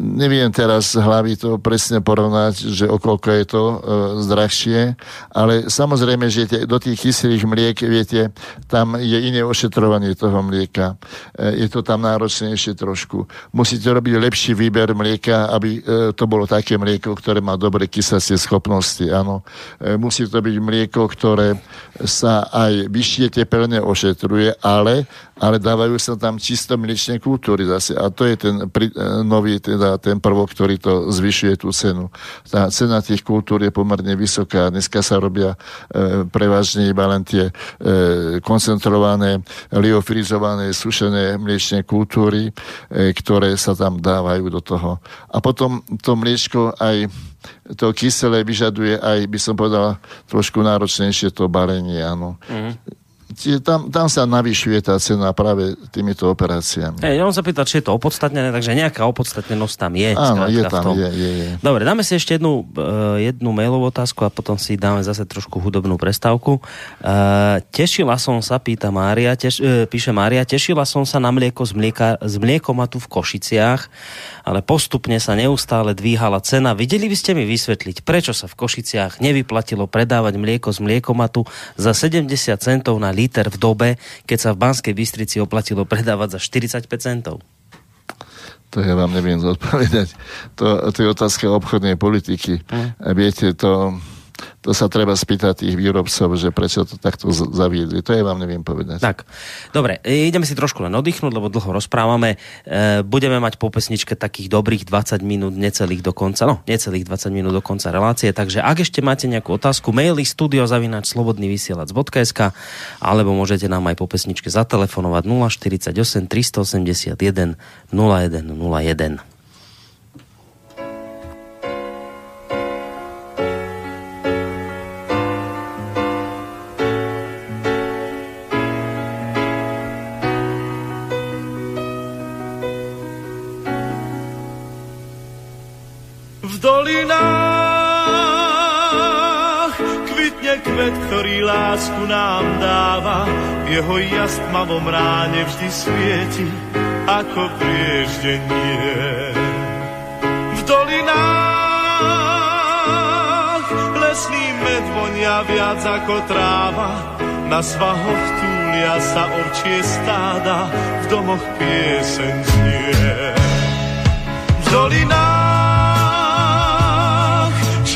neviem teraz z hlavy to presne porovnať, že okolko je to e, zdrahšie, ale samozrejme, že tie, do tých kyslých mliek, viete, tam je iné ošetrovanie toho mlieka. E, je to tam náročnejšie trošku. Musíte robiť lepší výber mlieka, aby e, to bolo také mlieko, ktoré má dobre kysacie schopnosti, áno. E, musí to byť mlieko, ktoré sa aj vyššie tepelne ošetruje, ale, ale dávajú sa tam čisto mliečne kultúry zase. A to je ten pri, e, nový, teda ten prvok, ktorý to zvyšuje tú cenu. Tá cena tých kultúr je pomerne vysoká. Dneska sa robia e, prevažne iba len tie e, koncentrované, liofrizované, sušené mliečne kultúry, e, ktoré sa tam dávajú do toho. A potom to mliečko aj to kyselé vyžaduje aj, by som povedal, trošku náročnejšie to balenie, áno. Mm-hmm. Tam, tam sa navyšuje tá cena práve týmito operáciami. Hey, ja vám sa pýtať, či je to opodstatnené, takže nejaká opodstatnenosť tam je. Áno, je tam, je, je, je. Dobre, dáme si ešte jednu, uh, jednu mailovú otázku a potom si dáme zase trošku hudobnú prestávku. Uh, tešila som sa, pýta Mária, teš, uh, píše Mária, tešila som sa na mlieko z, mlieka, z mliekomatu v Košiciach, ale postupne sa neustále dvíhala cena. Videli by ste mi vysvetliť, prečo sa v Košiciach nevyplatilo predávať mlieko z mliekomatu za 70 centov na liter v dobe, keď sa v Banskej Bystrici oplatilo predávať za 45 centov? To ja vám neviem zodpovedať. To, to je otázka obchodnej politiky. Hm. Viete, to to sa treba spýtať tých výrobcov, že prečo to takto zaviedli. To ja vám neviem povedať. Tak, dobre, e, ideme si trošku len oddychnúť, lebo dlho rozprávame. E, budeme mať po pesničke takých dobrých 20 minút, necelých do konca, no, necelých 20 minút do konca relácie, takže ak ešte máte nejakú otázku, maily studiozavinač slobodnyvysielac.sk alebo môžete nám aj po pesničke zatelefonovať 048 381 0101. kvet, ktorý lásku nám dáva, jeho jas tmavom ráne vždy svieti, ako prieždenie. V dolinách lesný med vonia viac ako tráva, na svahoch túlia sa ovčie stáda, v domoch pieseň znie. V dolinách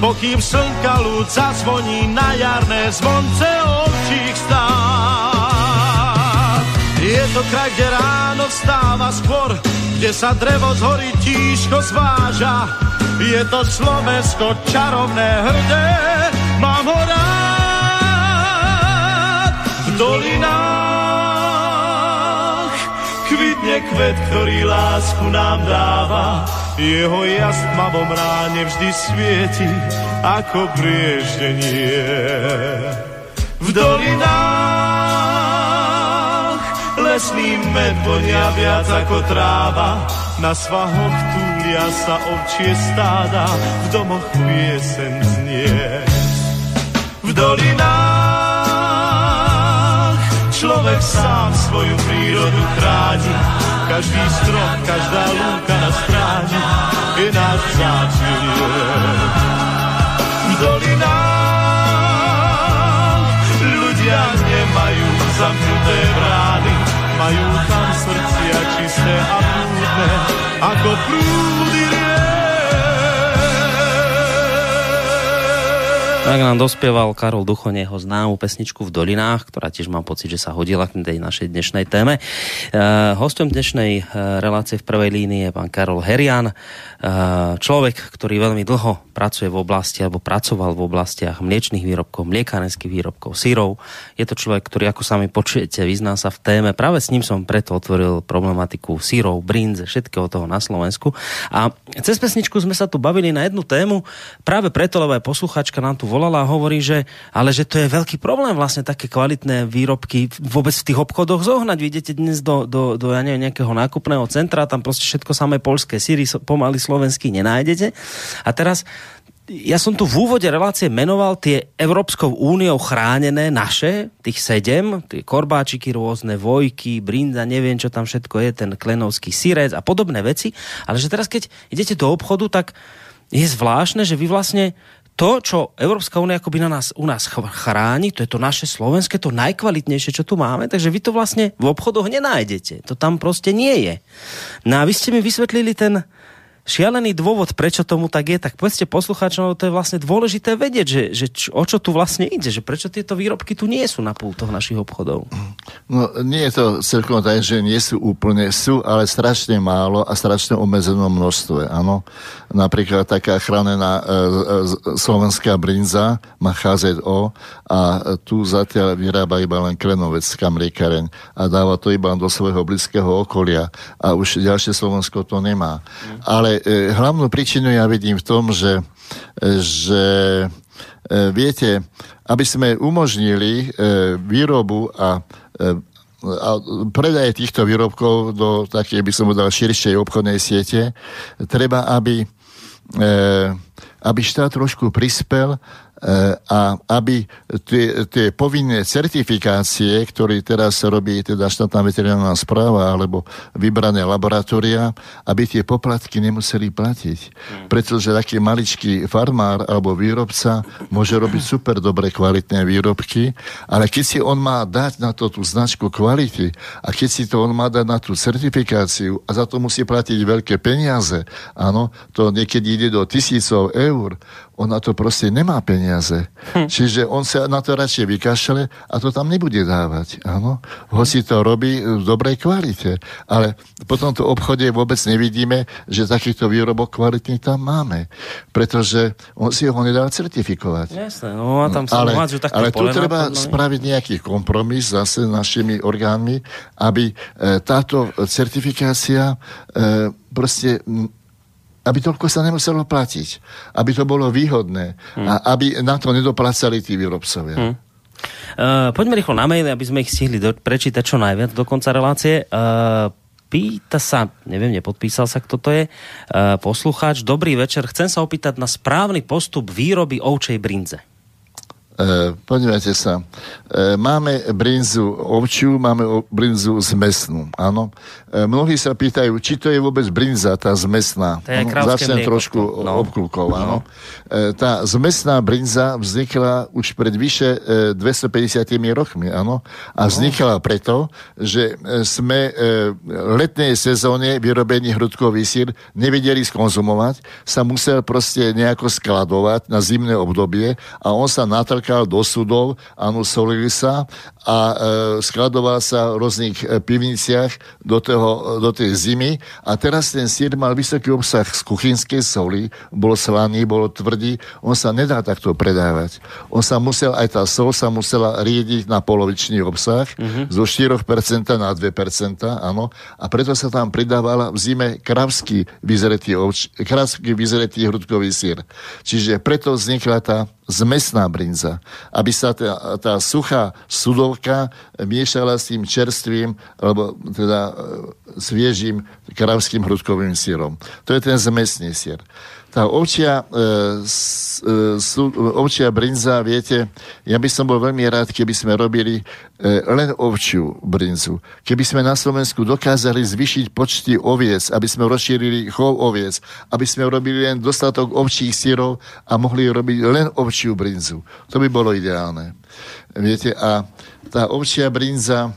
pokým slnka ľud zazvoní na jarné zvonce ovčích stát. Je to kraj, kde ráno vstáva skôr, kde sa drevo z hory tížko zváža. Je to Slovensko čarovné, hrdé, mám ho rád. V dolinách kvet, ktorý lásku nám dáva jeho jas tmavom ráne vždy svieti ako prieždenie. V dolinách lesný med vonia viac ako tráva, na svahoch túlia sa ovčie stáda, v domoch piesen znie. V dolinách človek sám svoju prírodu chráni, každý strom, každá lúka na stráni je náš vzácný V dolinách ľudia nemajú zamknuté brány, majú tam srdcia čisté a prúdne, ako prúdy Tak nám dospieval Karol Duchoň jeho známu pesničku v Dolinách, ktorá tiež mám pocit, že sa hodila k tej našej dnešnej téme. Uh, hostom dnešnej uh, relácie v prvej línii je pán Karol Herian, uh, človek, ktorý veľmi dlho pracuje v oblasti alebo pracoval v oblastiach mliečných výrobkov, mliekárenských výrobkov, sírov. Je to človek, ktorý, ako sami počujete, vyzná sa v téme. Práve s ním som preto otvoril problematiku sírov, brinze, všetkého toho na Slovensku. A cez pesničku sme sa tu bavili na jednu tému, práve preto, lebo aj posluchačka nám tu volala a hovorí, že ale že to je veľký problém vlastne také kvalitné výrobky vôbec v tých obchodoch zohnať. Vy idete dnes do, do, do ja neviem, nejakého nákupného centra, tam proste všetko samé polské síry pomaly slovenský nenájdete. A teraz ja som tu v úvode relácie menoval tie Európskou úniou chránené naše, tých sedem, tie korbáčiky rôzne, vojky, brinda, neviem čo tam všetko je, ten klenovský sírec a podobné veci. Ale že teraz keď idete do obchodu, tak je zvláštne, že vy vlastne to, čo Európska únia akoby na nás, u nás chráni, to je to naše slovenské, to najkvalitnejšie, čo tu máme, takže vy to vlastne v obchodoch nenájdete. To tam proste nie je. No a vy ste mi vysvetlili ten, šialený dôvod, prečo tomu tak je, tak povedzte poslucháčom, to je vlastne dôležité vedieť, že, že č, o čo tu vlastne ide, že prečo tieto výrobky tu nie sú na pultoch našich obchodov. No nie je to celkom tak, že nie sú úplne, sú, ale strašne málo a strašne obmedzenom množstve, áno. Napríklad taká chránená e, e, slovenská brinza má HZO a tu zatiaľ vyrába iba len Krenovecká mliekareň a dáva to iba do svojho blízkeho okolia a už ďalšie Slovensko to nemá. Mm. Ale e, hlavnú príčinu ja vidím v tom, že, e, že e, viete, aby sme umožnili e, výrobu a a predaje týchto výrobkov do takej, by som povedal, širšej obchodnej siete, treba, aby, e, aby štát trošku prispel a aby tie, tie povinné certifikácie, ktoré teraz robí teda štátna veterinárna správa alebo vybrané laboratória, aby tie poplatky nemuseli platiť. Hmm. Pretože taký maličký farmár alebo výrobca môže robiť super dobre kvalitné výrobky, ale keď si on má dať na to tú značku kvality a keď si to on má dať na tú certifikáciu a za to musí platiť veľké peniaze, áno, to niekedy ide do tisícov eur, on na to proste nemá peniaze. Hm. Čiže on sa na to radšej vykašle a to tam nebude dávať. Áno? Hoci to robí v dobrej kvalite. Ale po tomto obchode vôbec nevidíme, že takýchto výrobok kvalitný tam máme. Pretože on si ho nedá certifikovať. Jasné, no a tam sa ale, ale tu treba podľa... spraviť nejaký kompromis zase našimi orgánmi, aby e, táto certifikácia e, proste aby toľko sa nemuselo platiť, aby to bolo výhodné hmm. a aby na to nedoplácali tí výrobcovia. Hmm. Uh, poďme rýchlo na maily, aby sme ich stihli do, prečítať čo najviac do konca relácie. Uh, pýta sa, neviem, nepodpísal sa, kto to je, uh, poslucháč. Dobrý večer, chcem sa opýtať na správny postup výroby ovčej brinze. E, podívajte sa, e, máme brinzu ovčiu, máme o, brinzu zmesnú, áno. E, mnohí sa pýtajú, či to je vôbec brinza, tá zmesná. To je Áno, Začnem mlieko, trošku no. obklukov, áno. E, tá zmesná brinza vznikla už pred vyše e, 250 rokmi, áno. A vznikla preto, že e, sme e, letnej sezóne vyrobený hrudkový sír nevedeli skonzumovať, sa musel proste nejako skladovať na zimné obdobie a on sa natrkal do sudov, áno, solili sa a e, skladoval sa v rôznych e, pivniciach do, toho, do tej zimy a teraz ten sír mal vysoký obsah z kuchynskej soli, bol slaný, bol tvrdý, on sa nedá takto predávať. On sa musel, aj tá sol sa musela riediť na polovičný obsah mm-hmm. zo 4% na 2%, áno, a preto sa tam pridávala v zime kravský vyzretý, ovč, kravský vyzretý hrudkový sír. Čiže preto vznikla tá zmesná brinza, aby sa tá, tá suchá sudovka miešala s tým čerstvým, alebo teda e, sviežým kravským hrudkovým sírom. To je ten zmesný sír tá ovčia, e, s, e, sú, ovčia brinza, viete, ja by som bol veľmi rád, keby sme robili e, len ovčiu brinzu. Keby sme na Slovensku dokázali zvyšiť počty oviec, aby sme rozšírili chov oviec, aby sme robili len dostatok ovčích sírov a mohli robiť len ovčiu brinzu. To by bolo ideálne. Viete, a tá ovčia brinza,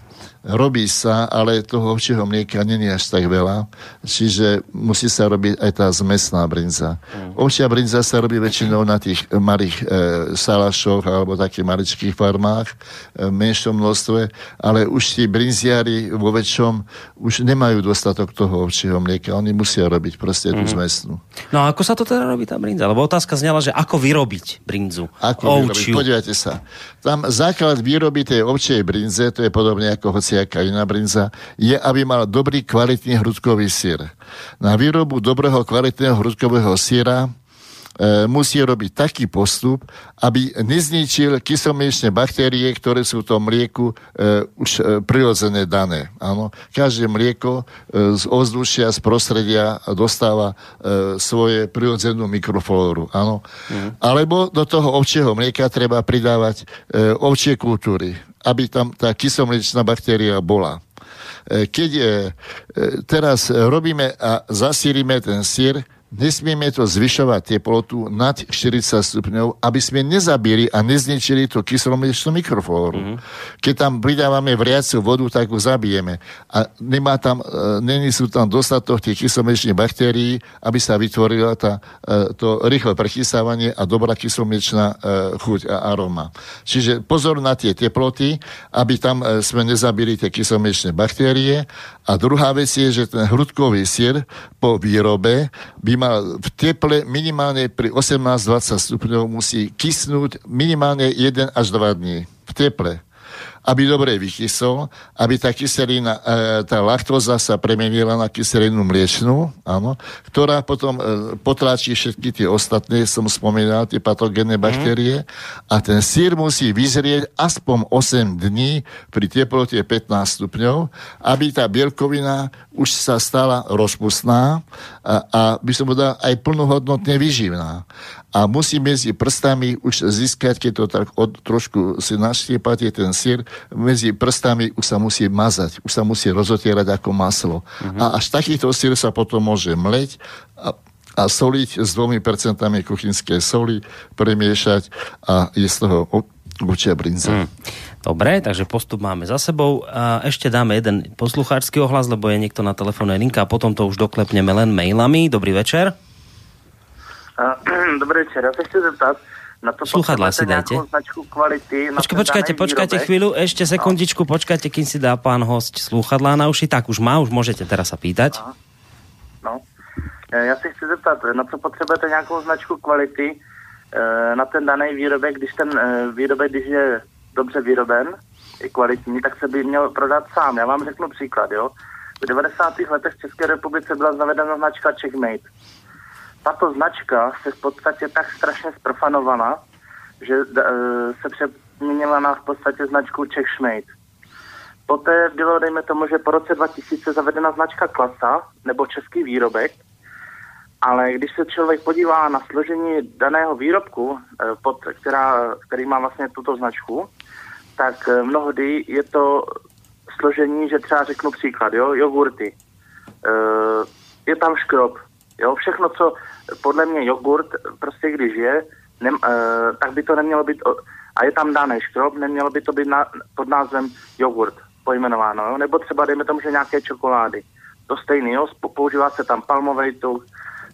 robí sa, ale toho ovčieho mlieka není až tak veľa, čiže musí sa robiť aj tá zmesná brinza. Mm. Ovčia brinza sa robí väčšinou na tých malých e, salašoch alebo takých maličkých farmách e, v menšom množstve, ale už tí brinziari vo väčšom už nemajú dostatok toho ovčieho mlieka, oni musia robiť proste tú mm. zmesnú. No a ako sa to teda robí tá brinza? Lebo otázka znela, že ako vyrobiť brinzu? Ako vyrobiť? Podívajte sa. Tam základ výroby tej ovčej brinze, to je podobne ako iná brinza, je, aby mal dobrý kvalitný hrudkový sír. Na výrobu dobrého kvalitného hrudkového síra musí robiť taký postup, aby nezničil kyselmliečné baktérie, ktoré sú v tom mlieku e, už e, prirodzené dané. Áno. Každé mlieko e, z ovzdušia, z prostredia dostáva e, svoje prirodzenú mikroflóru. Áno. Mm. Alebo do toho ovčieho mlieka treba pridávať e, ovčie kultúry, aby tam tá kyselmliečná baktéria bola e, keď e, teraz robíme a zasírime ten sír, Nesmieme to zvyšovať teplotu nad 40 stupňov, aby sme nezabili a nezničili tú kyselomliečnú mikroflóru. Mm-hmm. Keď tam pridávame vriacu vodu, tak ju zabijeme. A nemá tam, e, není sú tam dostatok tých kyselomliečných baktérií, aby sa vytvorila tá, e, to rýchle prechysávanie a dobrá kyselomliečná e, chuť a aroma. Čiže pozor na tie teploty, aby tam e, sme nezabili tie kyselomliečné baktérie. A druhá vec je, že ten hrudkový sír po výrobe by mal v teple minimálne pri 18-20 stupňov musí kysnúť minimálne 1 až 2 dní v teple aby dobre vychysol, aby tá kyselina, e, tá laktóza sa premenila na kyselinu mliečnú, áno, ktorá potom e, potláčí všetky tie ostatné, som spomínal, tie patogénne mhm. baktérie mm. a ten sír musí vyzrieť aspoň 8 dní pri teplote 15 stupňov, aby tá bielkovina už sa stala rozpustná a, a by som povedal aj plnohodnotne vyživná a musí medzi prstami už získať, keď to tak od, trošku si naštiepate ten sír, medzi prstami už sa musí mazať, už sa musí rozotierať ako maslo. Uh-huh. A až takýto sír sa potom môže mleť a, a soliť s dvomi percentami kuchynskej soli, premiešať a je z toho určia brinza. Hmm. Dobre, takže postup máme za sebou. A ešte dáme jeden poslucháčský ohlas, lebo je niekto na telefónnej linka a potom to už doklepneme len mailami. Dobrý večer. (clears throat) Dobrý večer, ja sa chci zeptat, na to Sluchadla si dajte. značku kvality. Počkaj, počkajte, počkajte chvíľu, ešte sekundičku, počkajte, kým si dá pán host sluchadlá na uši. Tak už má, už môžete teraz sa pýtať. No. E, já si chci zeptat, na co potřebujete nějakou značku kvality e, na ten daný výrobek, když ten e, výrobek, když je dobře vyroben, je kvalitní, tak se by měl prodat sám. Já vám řeknu příklad, jo. V 90. letech v České republice byla zavedena značka Checkmate tato značka se v podstatě tak strašně zprofanovala, že e, se přeměnila na v podstatě značku Schmidt. Poté bylo, dejme tomu, že po roce 2000 zavedena značka Klasa, nebo český výrobek. ale když se člověk podívá na složení daného výrobku, eh, pod, která, který má vlastně tuto značku, tak eh, mnohdy je to složení, že třeba řeknu příklad, jo, jogurty. Eh, je tam škrob, jo, všechno, co podle mě jogurt, prostě když je, ne, tak by to nemělo být, a je tam daný škrob, nemělo by to být na, pod názvem jogurt pojmenováno, jo? nebo třeba dejme tomu, že nějaké čokolády. To stejný, jo? používá se tam palmový tuk,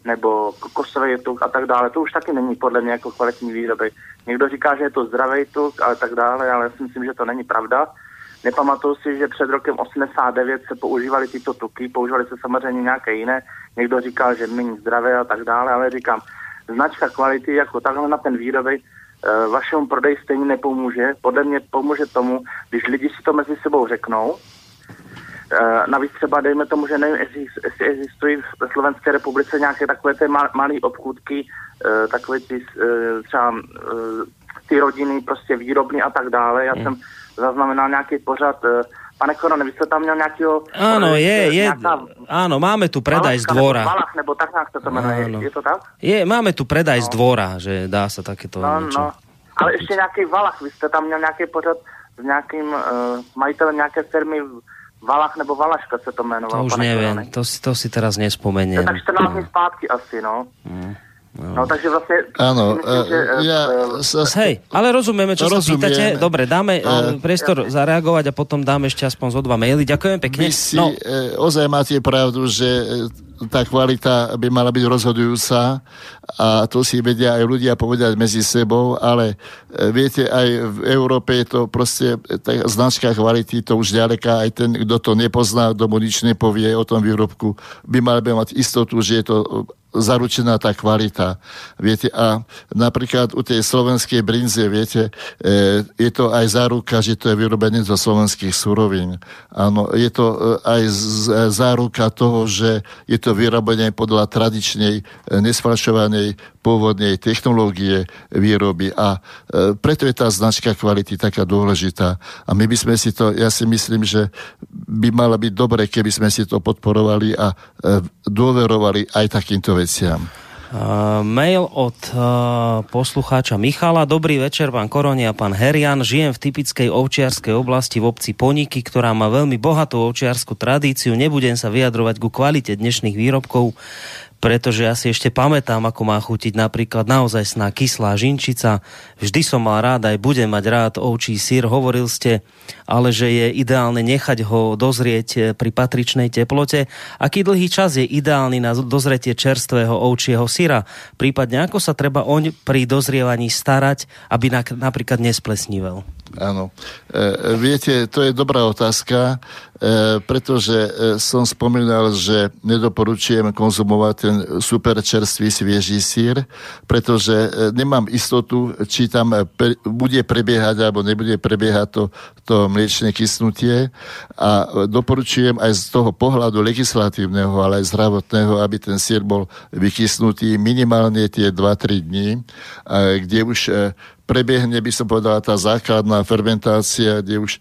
nebo kokosový tuk a tak dále. To už taky není podle mě jako kvalitní výrobek. Někdo říká, že je to zdravý tuk a tak dále, ale já si myslím, že to není pravda. Nepamatuju si, že před rokem 89 se používaly tyto tuky, používaly se samozřejmě nějaké jiné. Někdo říkal, že méně zdravé a tak dále, ale říkám, značka kvality jako takhle na ten výrobek e, vašemu prodeji stejně nepomůže. Podle mě pomůže tomu, když lidi si to mezi sebou řeknou, Eh, navíc třeba dejme tomu, že nevím, jestli existují v Slovenské republice nějaké takové ty malé obchůdky, eh, takové ty eh, třeba ty rodiny, prostě výrobny a tak dále. Já hmm. jsem zaznamenal nějaký pořad Pane Korone, vy jste tam měl nějakého... Áno, je, je, áno, máme tu predaj z dvora. Malach, nebo tak nějak to jmenuje, áno. je to tak? Je, máme tu predaj no. z dvora, že dá se takéto no, niečo. No. Ale ještě nějaký Valach, vy jste tam měl nějaký pořad s nějakým uh, majitelem nějaké firmy Valach nebo Valaška se to jmenovalo. To už neviem, to si, to si teraz nespomeniem. Tak 14 dní zpátky asi, no. Mm. No. no takže vlastne... Áno, myslím, že, ja uh, sa... Hej, ale rozumieme, čo rozumiem. sa pýtate. Dobre, dáme uh, priestor ja. zareagovať a potom dáme ešte aspoň zo dva maily. Ďakujem pekne. Vy si no. uh, ozaj máte pravdu, že tá kvalita by mala byť rozhodujúca a to si vedia aj ľudia povedať medzi sebou, ale e, viete, aj v Európe je to proste tá značka kvality, to už ďaleka aj ten, kto to nepozná, kto mu nič nepovie o tom výrobku, by mal by mať istotu, že je to zaručená tá kvalita. Viete, a napríklad u tej slovenskej brinze, viete, e, je to aj záruka, že to je vyrobené zo slovenských surovín. Áno, je to e, aj z, záruka toho, že je to vyrobené podľa tradičnej, e, nesfalšovanej pôvodnej technológie výroby a e, preto je tá značka kvality taká dôležitá. A my by sme si to, ja si myslím, že by malo byť dobre, keby sme si to podporovali a e, dôverovali aj takýmto veciam. Uh, mail od uh, poslucháča Michala. Dobrý večer, pán Koroni a pán Herian. Žijem v typickej ovčiarskej oblasti v obci Poniky, ktorá má veľmi bohatú ovčiarskú tradíciu. Nebudem sa vyjadrovať ku kvalite dnešných výrobkov pretože ja si ešte pamätám, ako má chutiť napríklad naozaj sná kyslá žinčica. Vždy som mal rád, aj budem mať rád ovčí sír. Hovoril ste, ale že je ideálne nechať ho dozrieť eh, pri patričnej teplote. Aký dlhý čas je ideálny na dozretie čerstvého ovčieho syra? Prípadne ako sa treba oň pri dozrievaní starať, aby napríklad nesplesnivel? Áno. E, viete, to je dobrá otázka, e, pretože e, som spomínal, že nedoporučujem konzumovať ten super čerstvý svieží sír, pretože e, nemám istotu, či tam pre, bude prebiehať alebo nebude prebiehať to, to mliečne kysnutie a doporučujem aj z toho pohľadu legislatívneho, ale aj zdravotného, aby ten sír bol vykysnutý minimálne tie 2-3 dní, kde už e, prebiehne, by som povedala, tá základná fermentácia, kde už e,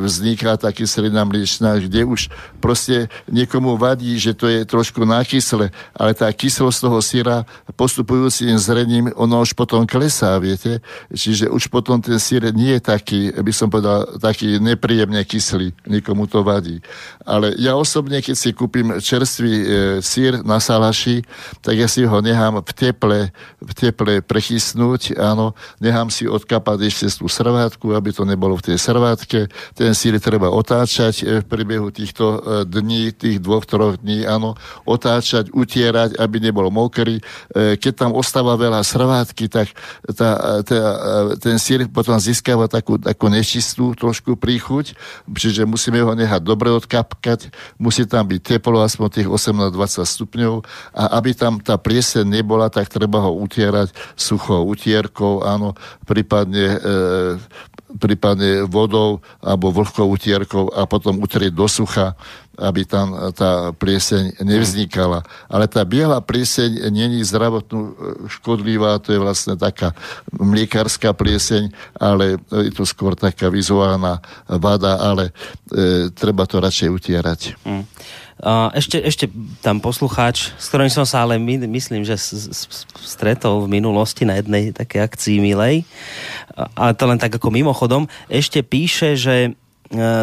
vzniká tá kyselina mliečná, kde už proste niekomu vadí, že to je trošku nakysle, ale tá kyslosť toho syra postupujúcim zrením, ono už potom klesá, viete? Čiže už potom ten syr nie je taký, by som povedal, taký nepríjemne kyslý, nikomu to vadí. Ale ja osobne, keď si kúpim čerstvý e, sír na salaši, tak ja si ho nechám v teple, v teple prechysnúť, áno, nechám si odkapať ešte tú srvátku, aby to nebolo v tej srvátke. Ten sír treba otáčať e, v priebehu týchto e, dní, tých dvoch, troch dní, áno, otáčať, utierať, aby nebol mokrý. E, keď tam ostáva veľa srvátky, tak tá, tá, ten sír potom získava takú, takú nečistú trošku príchuť, čiže musíme ho nechať dobre odkapkať, musí tam byť teplo, aspoň tých 18-20 stupňov a aby tam tá plieseň nebola, tak treba ho utierať suchou utierkou, a áno, prípadne, e, prípadne vodou alebo vlhkou utierkou a potom utrieť do sucha, aby tam tá plieseň nevznikala. Ale tá biela plieseň není zdravotnú e, škodlivá, to je vlastne taká mliekárska plieseň, ale je to skôr taká vizuálna vada, ale e, treba to radšej utierať. Hmm. Ešte, ešte tam poslucháč, s ktorým som sa ale my, myslím, že stretol v minulosti na jednej také akcii milej, ale to len tak ako mimochodom, ešte píše, že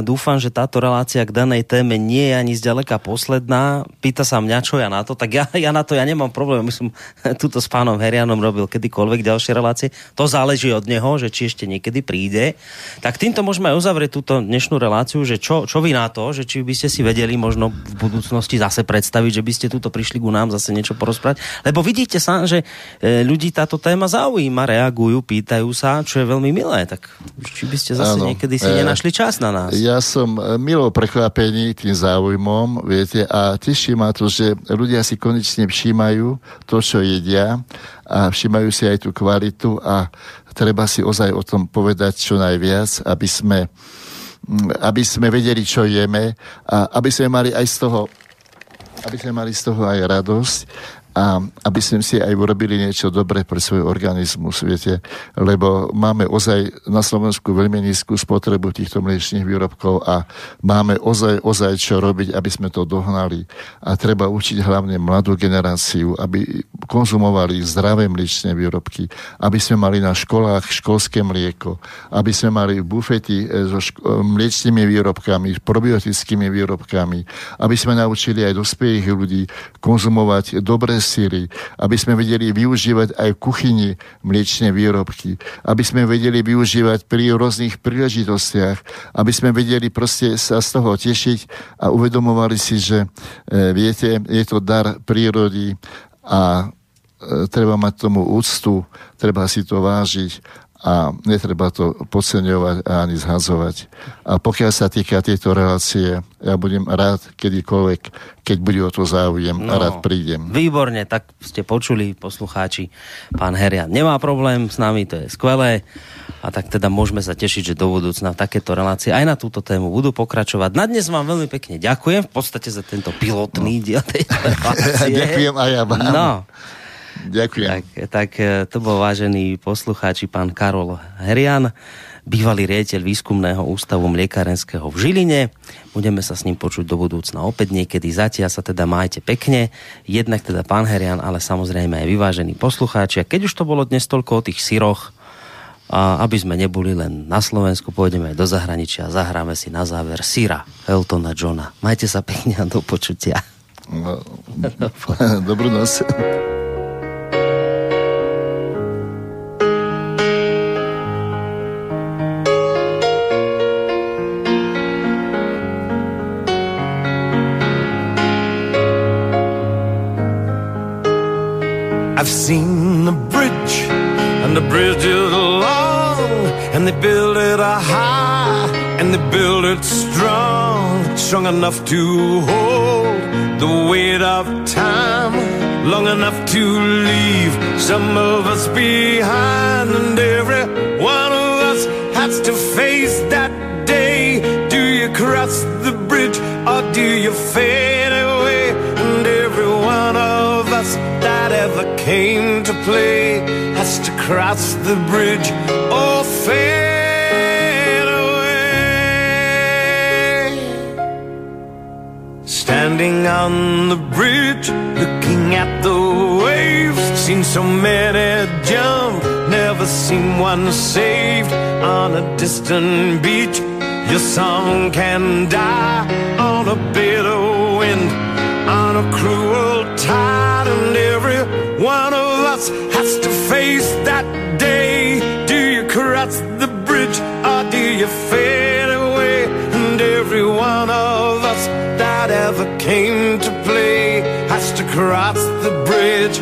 dúfam, že táto relácia k danej téme nie je ani zďaleka posledná. Pýta sa mňa, čo ja na to, tak ja, ja na to ja nemám problém. My som (laughs) túto s pánom Herianom robil kedykoľvek ďalšie relácie. To záleží od neho, že či ešte niekedy príde. Tak týmto môžeme aj uzavrieť túto dnešnú reláciu, že čo, čo vy na to, že či by ste si vedeli možno v budúcnosti zase predstaviť, že by ste túto prišli ku nám zase niečo porozprávať. Lebo vidíte sa, že e, ľudí táto téma zaujíma, reagujú, pýtajú sa, čo je veľmi milé. Tak či by ste zase ano, niekedy si e... nenašli čas na nás. Ja som e, milo prekvapený tým záujmom, viete, a teší ma to, že ľudia si konečne všímajú to, čo jedia a všímajú si aj tú kvalitu a treba si ozaj o tom povedať čo najviac, aby sme, aby sme vedeli, čo jeme a aby sme mali aj z toho aby sme mali z toho aj radosť a aby sme si aj urobili niečo dobré pre svoj organizmus, viete, lebo máme ozaj na Slovensku veľmi nízku spotrebu týchto mliečných výrobkov a máme ozaj, ozaj čo robiť, aby sme to dohnali. A treba učiť hlavne mladú generáciu, aby konzumovali zdravé mliečne výrobky, aby sme mali na školách školské mlieko, aby sme mali bufety e, so ško- e, mliečnými výrobkami, probiotickými výrobkami, aby sme naučili aj dospelých ľudí konzumovať dobré síry, aby sme vedeli využívať aj v kuchyni mliečne výrobky, aby sme vedeli využívať pri rôznych príležitostiach, aby sme vedeli proste sa z toho tešiť a uvedomovali si, že e, viete, je to dar prírody a e, treba mať tomu úctu, treba si to vážiť a netreba to podceňovať ani zhazovať. A pokiaľ sa týka tejto relácie, ja budem rád kedykoľvek, keď bude o to záujem no, a rád prídem. Výborne, tak ste počuli poslucháči. Pán Herian nemá problém s nami, to je skvelé. A tak teda môžeme sa tešiť, že do budúcna takéto relácie aj na túto tému budú pokračovať. Na dnes vám veľmi pekne ďakujem v podstate za tento pilotný no. diel tejto (laughs) relácie. ďakujem aj ja vám. No. Ďakujem. Tak, tak e, to bol vážený poslucháči pán Karol Herian, bývalý riaditeľ výskumného ústavu mliekarenského v Žiline. Budeme sa s ním počuť do budúcna opäť niekedy. Zatiaľ sa teda majte pekne. Jednak teda pán Herian, ale samozrejme aj vyvážení poslucháči. A keď už to bolo dnes toľko o tých syroch, a aby sme neboli len na Slovensku, pôjdeme aj do zahraničia a zahráme si na záver Syra Eltona Johna. Majte sa pekne a do počutia. No, (laughs) dobrú noc. I've seen the bridge, and the bridge is long, and they build it high, and they build it strong, strong enough to hold the weight of time, long enough to leave some of us behind, and every one of us has to face that day. Do you cross the bridge, or do you fade came to play has to cross the bridge or fade away. Standing on the bridge, looking at the waves, seen so many jump, never seen one saved on a distant beach. Your song can die on a bitter wind, on a cruel tide, one of us has to face that day. Do you cross the bridge or do you fade away? And every one of us that ever came to play has to cross the bridge